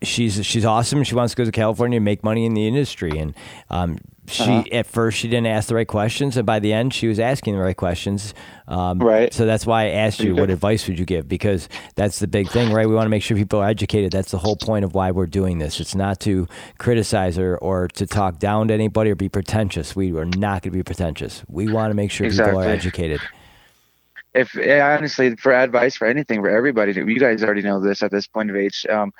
She's she's awesome. She wants to go to California and make money in the industry, and um, she Uh-huh. at first she didn't ask the right questions, and by the end she was asking the right questions. Um, Right. So that's why I asked you, what advice would you give? Because that's the big thing, right? We want to make sure people are educated. That's the whole point of why we're doing this. It's not to criticize or, or to talk down to anybody or be pretentious. We are not going to be pretentious. We want to make sure people are educated. if honestly for advice for anything for everybody you guys already know this at this point of age um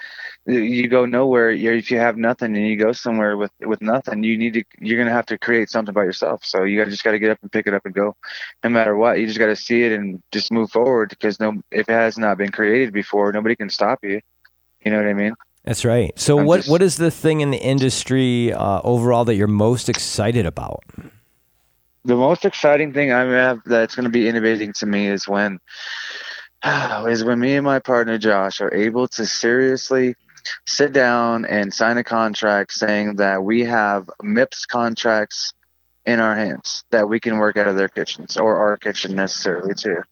you go nowhere you're, if you have nothing and you go somewhere with with nothing you need to you're gonna have to create something by yourself so you gotta, just got to get up and pick it up and go no matter what you just got to see it and just move forward because no if it has not been created before nobody can stop you you know what i mean That's right. So I'm what just- what is the thing in the industry uh, overall that you're most excited about? the most exciting thing I have that's going to be innovating to me is when [sighs] is when me and my partner Josh are able to seriously sit down and sign a contract saying that we have MIPS contracts in our hands that we can work out of their kitchens or our kitchen necessarily too.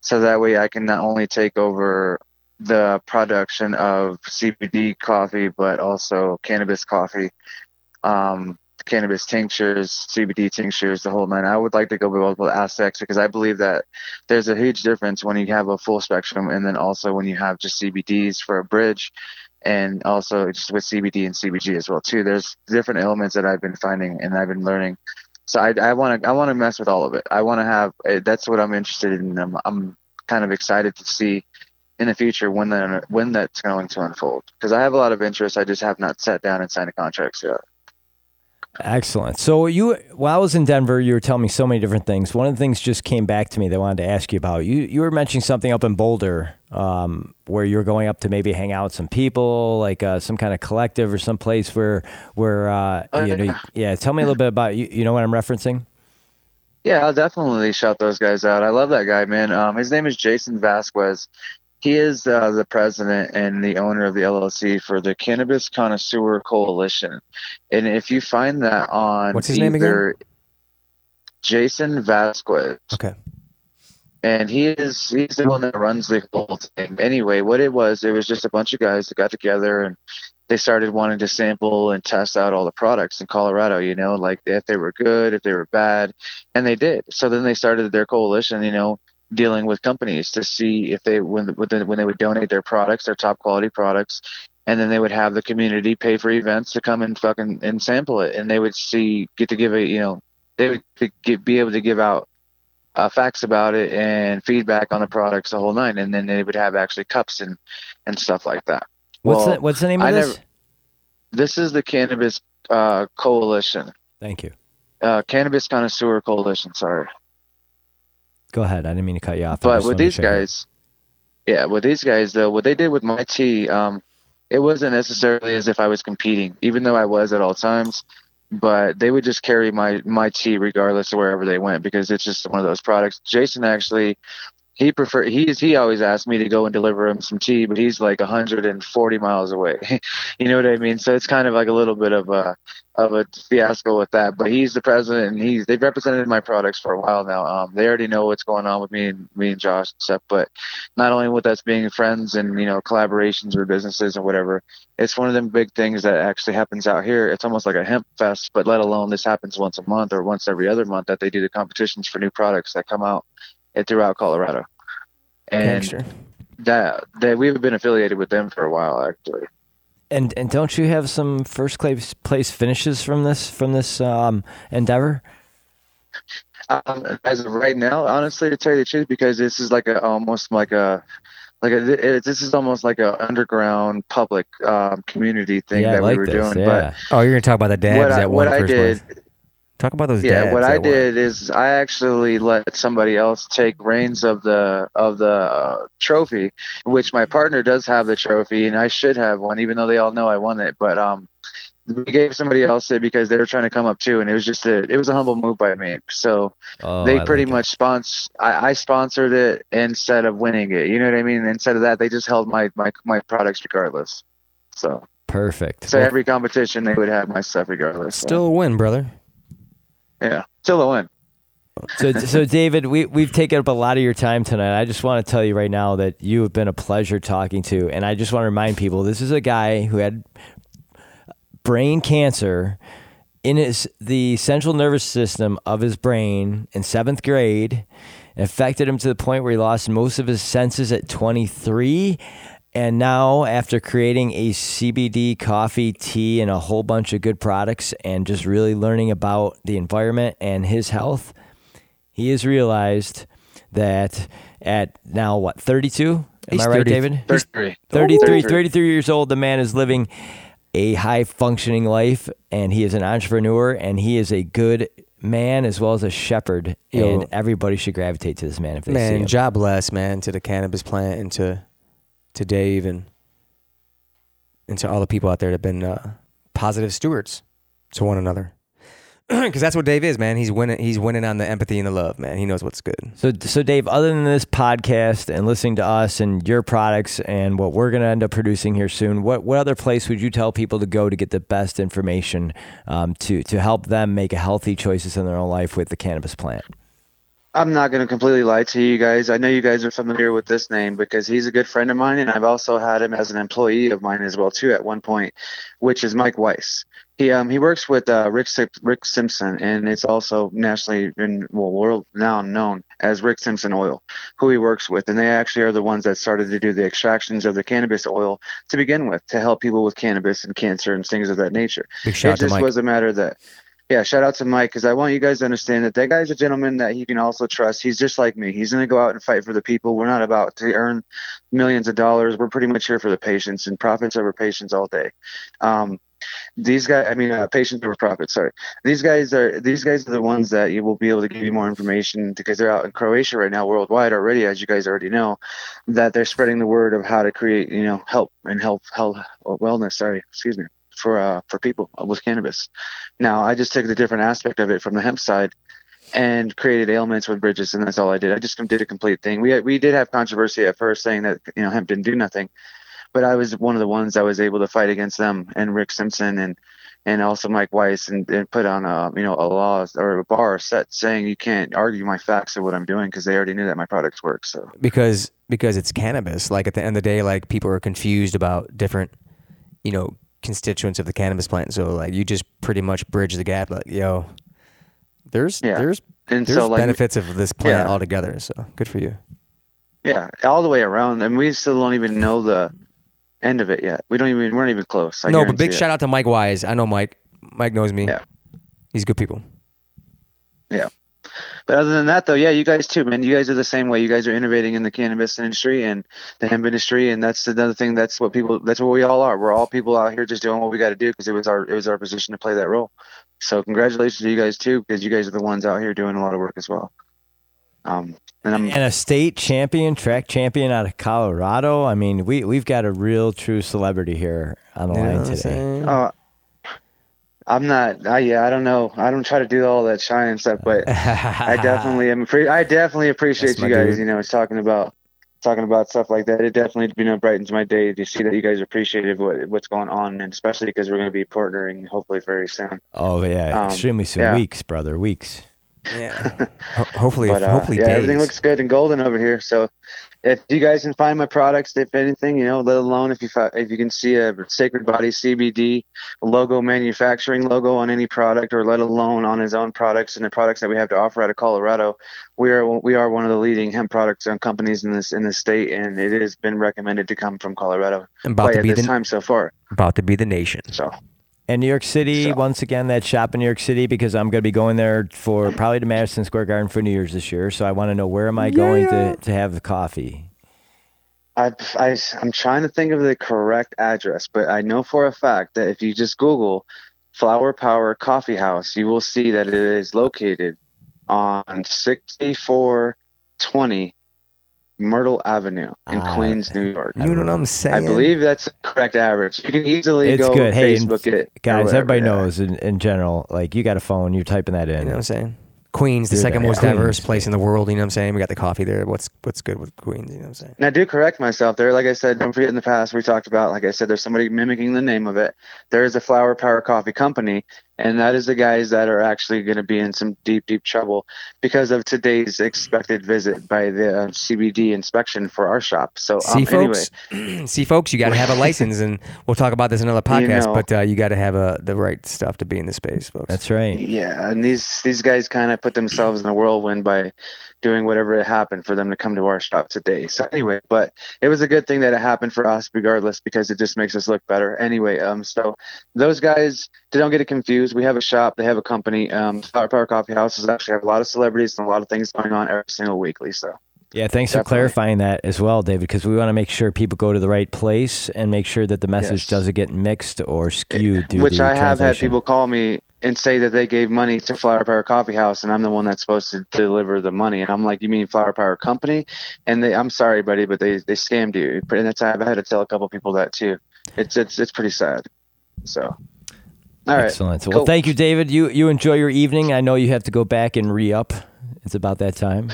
So that way I can not only take over the production of CBD coffee, but also cannabis coffee, um, cannabis tinctures, CBD tinctures, the whole nine. I would like to go with multiple aspects because I believe that there's a huge difference when you have a full spectrum and then also when you have just CBDs for a bridge and also just with CBD and CBG as well too. There's different elements that I've been finding and I've been learning. So I, want to I want to mess with all of it. I want to have eh, that's what I'm interested in. I'm, I'm kind of excited to see in the future when that when that's going to unfold because I have a lot of interest. I just have not sat down and signed a contract yet. Excellent. So you, while I was in Denver, you were telling me so many different things. One of the things just came back to me that I wanted to ask you about. You you were mentioning something up in Boulder, um, where you were going up to maybe hang out with some people, like uh, some kind of collective or some place where where uh, Oh, you know. yeah. Yeah, tell me a little bit about you. You know what I'm referencing? Yeah, I'll definitely shout those guys out. I love that guy, man. Um, his name is Jason Vasquez. He is uh, the president and the owner of the LLC for the Cannabis Connoisseur Coalition. And if you find that on What's his name again? either Jason Vasquez, Okay. and he is he's the one that runs the whole thing. Anyway, what it was, it was just a bunch of guys that got together and they started wanting to sample and test out all the products in Colorado. You know, like if they were good, if they were bad, and they did. So then they started their coalition. You know, dealing with companies to see if they when when they, would donate their products, their top quality products. And then they would have the community pay for events to come and fucking and sample it, and they would see get to give a you know they would get, be able to give out uh, facts about it and feedback on the products the whole nine and then they would have actually cups and and stuff like that What's Well, the What's the name of I this? never- this is the cannabis uh, coalition Thank you. uh, cannabis connoisseur coalition sorry Go ahead. I didn't mean to cut you off. But with these check it. guys yeah with these guys though what they did with my tea um it wasn't necessarily as if i was competing even though i was at all times but they would just carry my my tea regardless of wherever they went because it's just one of those products jason actually he prefer he's he always asked me to go and deliver him some tea but he's like 140 miles away. [laughs] You know what i mean? So it's kind of like a little bit of a of a fiasco with that but he's the president and he's they've represented my products for a while now. Um they already know what's going on with me and me and josh and stuff but not only with us being friends and you know collaborations or businesses or whatever it's one of them big things that actually happens out here. It's almost like a hemp fest but let alone this happens once a month or once every other month that they do the competitions for new products that come out throughout colorado and Gangster. that that we've been affiliated with them for a while actually And and don't you have some first place place finishes from this from this um, endeavor? Um, as of right now, honestly, to tell you the truth, because this is like a almost like a like a, it, this is almost like a underground public um, community thing yeah, I that like we were this. doing. yeah. Oh, you're gonna talk about the But dabs what I, that what won I did, place. Talk about those yeah, what I did is I actually let somebody else take reins of the of the uh, trophy, which my partner does have the trophy, and I should have one, even though they all know I won it. But um, we gave somebody else it because they were trying to come up too, and it was just a it was a humble move by me. So Oh, they I pretty like much sponsor. I, I sponsored it instead of winning it. You know what I mean? Instead of that, they just held my my my products regardless. So perfect. so Well, every competition they would have my stuff regardless. So, Still a win, brother. Yeah, still a win. so, [laughs] so David, we we've taken up a lot of your time tonight. I just want to tell you right now that you have been a pleasure talking to, and I just want to remind people this is a guy who had brain cancer in his the central nervous system of his brain in seventh grade. It affected him to the point where he lost most of his senses at 23. And now, after creating a CBD coffee, tea, and a whole bunch of good products, and just really learning about the environment and his health, he has realized that at now, what, 32? Am He's I right, 30 David? 33. 33, 33 years old. The man is living a high functioning life and he is an entrepreneur and he is a good man as well as a shepherd. Yo. and everybody should gravitate to this man if they see him. Man, him. job bless, man, to the cannabis plant and to to Dave and and to all the people out there that have been uh, positive stewards to one another. [clears throat] Because that's what Dave is, man. He's winning. He's winning on the empathy and the love, man. He knows what's good. So, so Dave, other than this podcast and listening to us and your products and what we're going to end up producing here soon, what what other place would you tell people to go to get the best information um, to to help them make healthy choices in their own life with the cannabis plant? I'm not going to completely lie to you guys. I know you guys are familiar with this name because he's a good friend of mine, and I've also had him as an employee of mine as well too at one point, which is Mike Weiss. He um he works with uh, Rick Rick Simpson, and it's also nationally in well world now known as Rick Simpson Oil, who he works with, and they actually are the ones that started to do the extractions of the cannabis oil to begin with to help people with cannabis and cancer and things of that nature Big shout it just was a matter that yeah shout out to mike because i want you guys to understand that that guy's a gentleman that you can also trust. He's just like me. He's going to go out and fight for the people. We're not about to earn millions of dollars. We're pretty much here for the patients and profits over patients all day. Um, these guys i mean uh, patients over profits sorry. These guys are these guys are the ones that you will be able to give you more information because they're out in croatia right now worldwide already as you guys already know that they're spreading the word of how to create you know help and health health wellness sorry excuse me for uh, for people with cannabis. Now I just took the different aspect of it from the hemp side and created ailments with bridges, and that's all I did. I just did a complete thing. We we did have controversy at first saying that you know hemp didn't do nothing, but I was one of the ones that was able to fight against them and Rick Simpson and and also Mike Weiss and, and put on a you know a law or a bar set saying you can't argue my facts of what I'm doing because they already knew that my products work. So because because it's cannabis. Like at the end of the day, like people are confused about different, you know, constituents of the cannabis plant. So like you just pretty much bridge the gap. Like yo, there's Yeah. there's and there's so like benefits of this plant Yeah. altogether. So good for you. Yeah, all the way around, and we still don't even know the end of it yet. We don't even we're not even close. I no, but big it. shout out to Mike Wise. I know Mike. Mike knows me. Yeah. He's good people. But other than that, though, yeah, you guys too, man. You guys are the same way. You guys are innovating in the cannabis industry and the hemp industry, and that's another thing. That's what people. That's what we all are. We're all people out here just doing what we got to do because it was our it was our position to play that role. So congratulations to you guys too, because you guys are the ones out here doing a lot of work as well. Um, and I'm And a state champion, track champion out of Colorado. I mean, we we've got a real true celebrity here on the You line today. saying? I'm not. I yeah, I don't know. I don't try to do all that shine and stuff, but I definitely am. Appre- I definitely [laughs] appreciate That's you guys. dude. You know, it's talking about talking about stuff like that. It definitely you know brightens my day to see that you guys are appreciative of what, what's going on, and especially because we're going to be partnering hopefully very soon. Oh yeah, Um, extremely soon. yeah. Weeks, brother, weeks. Yeah. [laughs] Ho- hopefully, but uh, hopefully, yeah, everything looks good and golden over here. So if you guys can find my products, if anything, you know, let alone if you if you can see a Sacred Body CBD logo, manufacturing logo on any product, or let alone on his own products and the products that we have to offer out of Colorado, we are we are one of the leading hemp products and companies in this in the state, and it has been recommended to come from Colorado about to at be this the time so far. about to be the nation. So And New York City, So- once again, that shop in New York City because I'm going to be going there for probably to Madison Square Garden for New Year's this year. So I want to know where am I going to, to have the coffee? I, I I'm trying to think of the correct address, but I know for a fact that if you just Google Flower Power Coffee House, you will see that it is located on 6420 Myrtle Avenue in Ah, Queens, New York. You know what I'm saying? I believe that's the correct average. You can easily It's go good. Hey, and Facebook it. Guys, whatever, everybody yeah. knows in, in general, like you got a phone, you're typing that in. You know what I'm saying? Queens, the Do second that. most Queens. diverse place in the world. You know what I'm saying? We got the coffee there. What's what's good with Queens? You know what I'm saying? And I do correct myself there. Like I said, don't forget in the past we talked about, like I said, there's somebody mimicking the name of it. There is a Flower Power Coffee Company, and that is the guys that are actually going to be in some deep, deep trouble because of today's expected visit by the uh, CBD inspection for our shop. So, See, um, anyway, folks. [clears throat] See, folks. You got to have a [laughs] license, and we'll talk about this in another podcast. know. but uh, you got to have uh, the right stuff to be in the space, folks. That's right. yeah, and these these guys kind of put themselves in a whirlwind by doing whatever it happened for them to come to our shop today. So anyway, but it was a good thing that it happened for us regardless because it just makes us look better. Anyway, um so those guys they don't get it confused. We have a shop, they have a company. Um Flower Power Coffee Houses actually have a lot of celebrities and a lot of things going on every single weekly. So Yeah, thanks for clarifying that as well, David, because we want to make sure people go to the right place and make sure that the message Yes. doesn't get mixed or skewed. due which to I have had people call me and say that they gave money to Flower Power Coffee House, and I'm the one that's supposed to deliver the money. And I'm like, you mean Flower Power Company? And they, I'm sorry, buddy, but they they scammed you. And that's I've had to tell a couple people that too. It's it's it's pretty sad. So, all right, Excellent. Well, Cool. thank you, David. You you enjoy your evening. I know you have to go back and re up. It's about that time.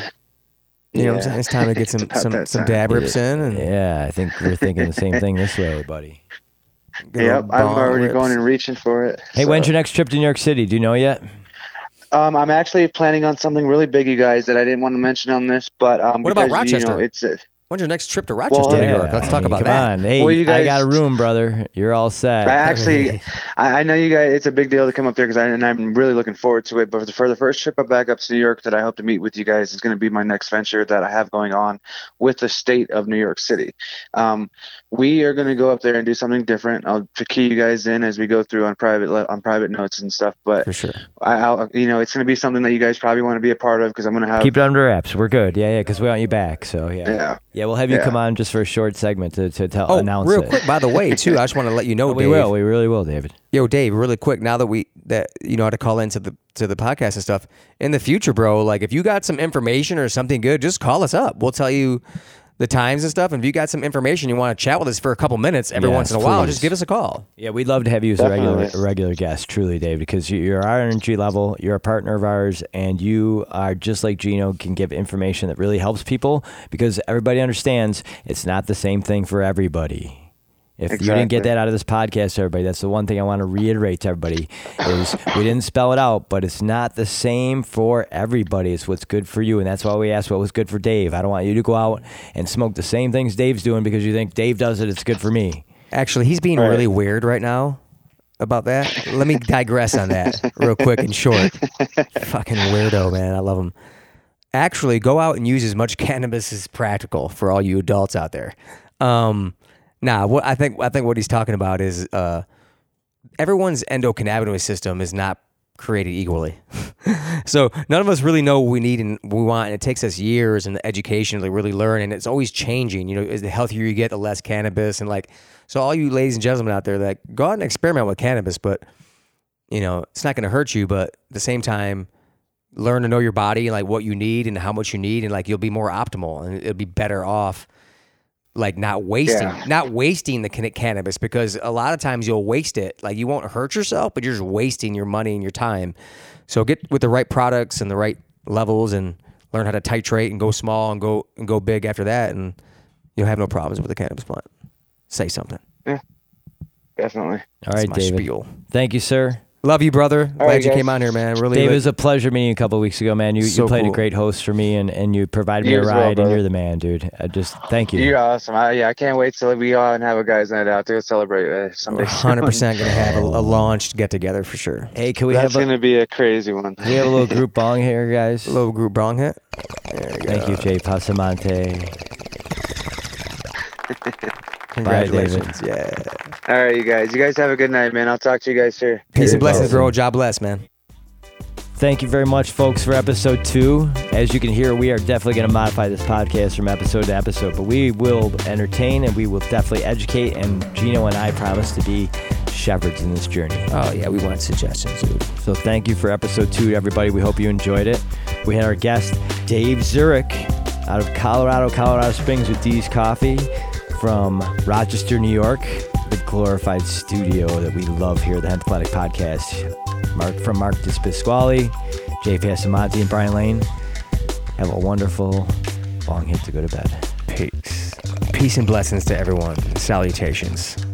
You know what I'm Yeah. saying? It's time to get [laughs] some some, some dab rips in and Yeah, I think we're thinking the same thing this way, buddy. Get a Yep, I'm already rips. going and reaching for it. Hey, so. when's your next trip to New York City? Do you know yet? Um, I'm actually planning on something really big, you guys, that I didn't want to mention on this, but um, What about because, You know, Rochester? it's uh, When's your next trip to Rochester, Well, New yeah, York? Let's talk mean, about come that. on. Hey, Well, you I got a room, brother. You're all set. I actually, I, I know you guys. It's a big deal to come up there because I and I'm really looking forward to it. But for the, for the first trip up back up to New York that I hope to meet with you guys is going to be my next venture that I have going on with the state of New York City. Um, we are going to go up there and do something different. I'll to key you guys in as we go through on private on private notes and stuff. But For sure. I, I'll, you know, it's going to be something that you guys probably want to be a part of because I'm going to have. Keep it under wraps. We're good. Yeah, yeah, because we want you back. So yeah, yeah. Yeah, we'll have you Yeah. come on just for a short segment to, to tell Oh, announce real it. quick, by the way, too, I just want to let you know, [laughs] we Dave. will. We really will, David. Yo, Dave, really quick. Now that we that you know how to call into the to the podcast and stuff in the future, bro. Like, if you got some information or something good, just call us up. We'll tell you the times and stuff. And if you got some information you want to chat with us for a couple minutes every Yes, once in a while, please. just give us a call. Yeah, we'd love to have you as a regular Definitely. a regular guest, truly, Dave, because you're our energy level, you're a partner of ours, and you are just like Gino can give information that really helps people because everybody understands it's not the same thing for everybody. If you didn't get that out of this podcast, everybody, that's the one thing I want to reiterate to everybody is we didn't spell it out, but it's not the same for everybody. It's what's good for you, and that's why we asked what was good for Dave. I don't want you to go out and smoke the same things Dave's doing because you think Dave does it, it's good for me. Actually, he's being Right. really weird right now about that. Let me digress on that real quick and short. [laughs] Fucking weirdo, man. I love him. Actually, go out and use as much cannabis as practical for all you adults out there. Um, nah, what I think I think what he's talking about is uh, everyone's endocannabinoid system is not created equally. [laughs] so none of us really know what we need and we want, and it takes us years and education to really learn, and it's always changing. You know, the healthier you get, the less cannabis, and like so. All you ladies and gentlemen out there, like go out and experiment with cannabis, but you know it's not going to hurt you. But at the same time, learn to know your body and like what you need and how much you need, and like you'll be more optimal and it'll be better off like not wasting Yeah. not wasting the cannabis because a lot of times you'll waste it like you won't hurt yourself but you're just wasting your money and your time so get with the right products and the right levels and learn how to titrate and go small and go and go big after that and you'll have no problems with the cannabis plant say something yeah Definitely. All That's right, my David. spiel Thank you, sir. Love you, brother. Glad right, you guys. came on here, man. Really, Dave, it was a pleasure meeting you a couple weeks ago, man. You, So you played cool. a great host for me, and, and you provided me You a as well, ride, and you're the man, dude. I just thank you. You're awesome. I, yeah, I can't wait till we all have a guys' night out to celebrate uh, someday. 100% gonna have a, a [laughs] launched get together for sure. Hey, can we That's have a, gonna be a crazy one. we have a little group [laughs] bong here, guys? A little group bong hit. There you Thank go. you, Jay Passamonte. [laughs] Congratulations. Yeah. All right, you guys. You guys have a good night, man. I'll talk to you guys soon. Peace and blessings, bro. Job bless, man. Thank you very much, folks, for episode two. As you can hear, we are definitely going to modify this podcast from episode to episode, but we will entertain and we will definitely educate. And Gino and I promise to be shepherds in this journey. Oh yeah, we want suggestions, dude. So thank you for episode two, everybody. We hope you enjoyed it. We had our guest, Dave Zurich, out of Colorado, Colorado Springs with D's Coffee from Rochester, New York, the glorified studio that we love here, at the Hemplatic Podcast. Mark from Mark Dispasquale, Jay Passamonte, and Brian Lane. Have a wonderful long hit to go to bed. Peace. Peace and blessings to everyone. Salutations.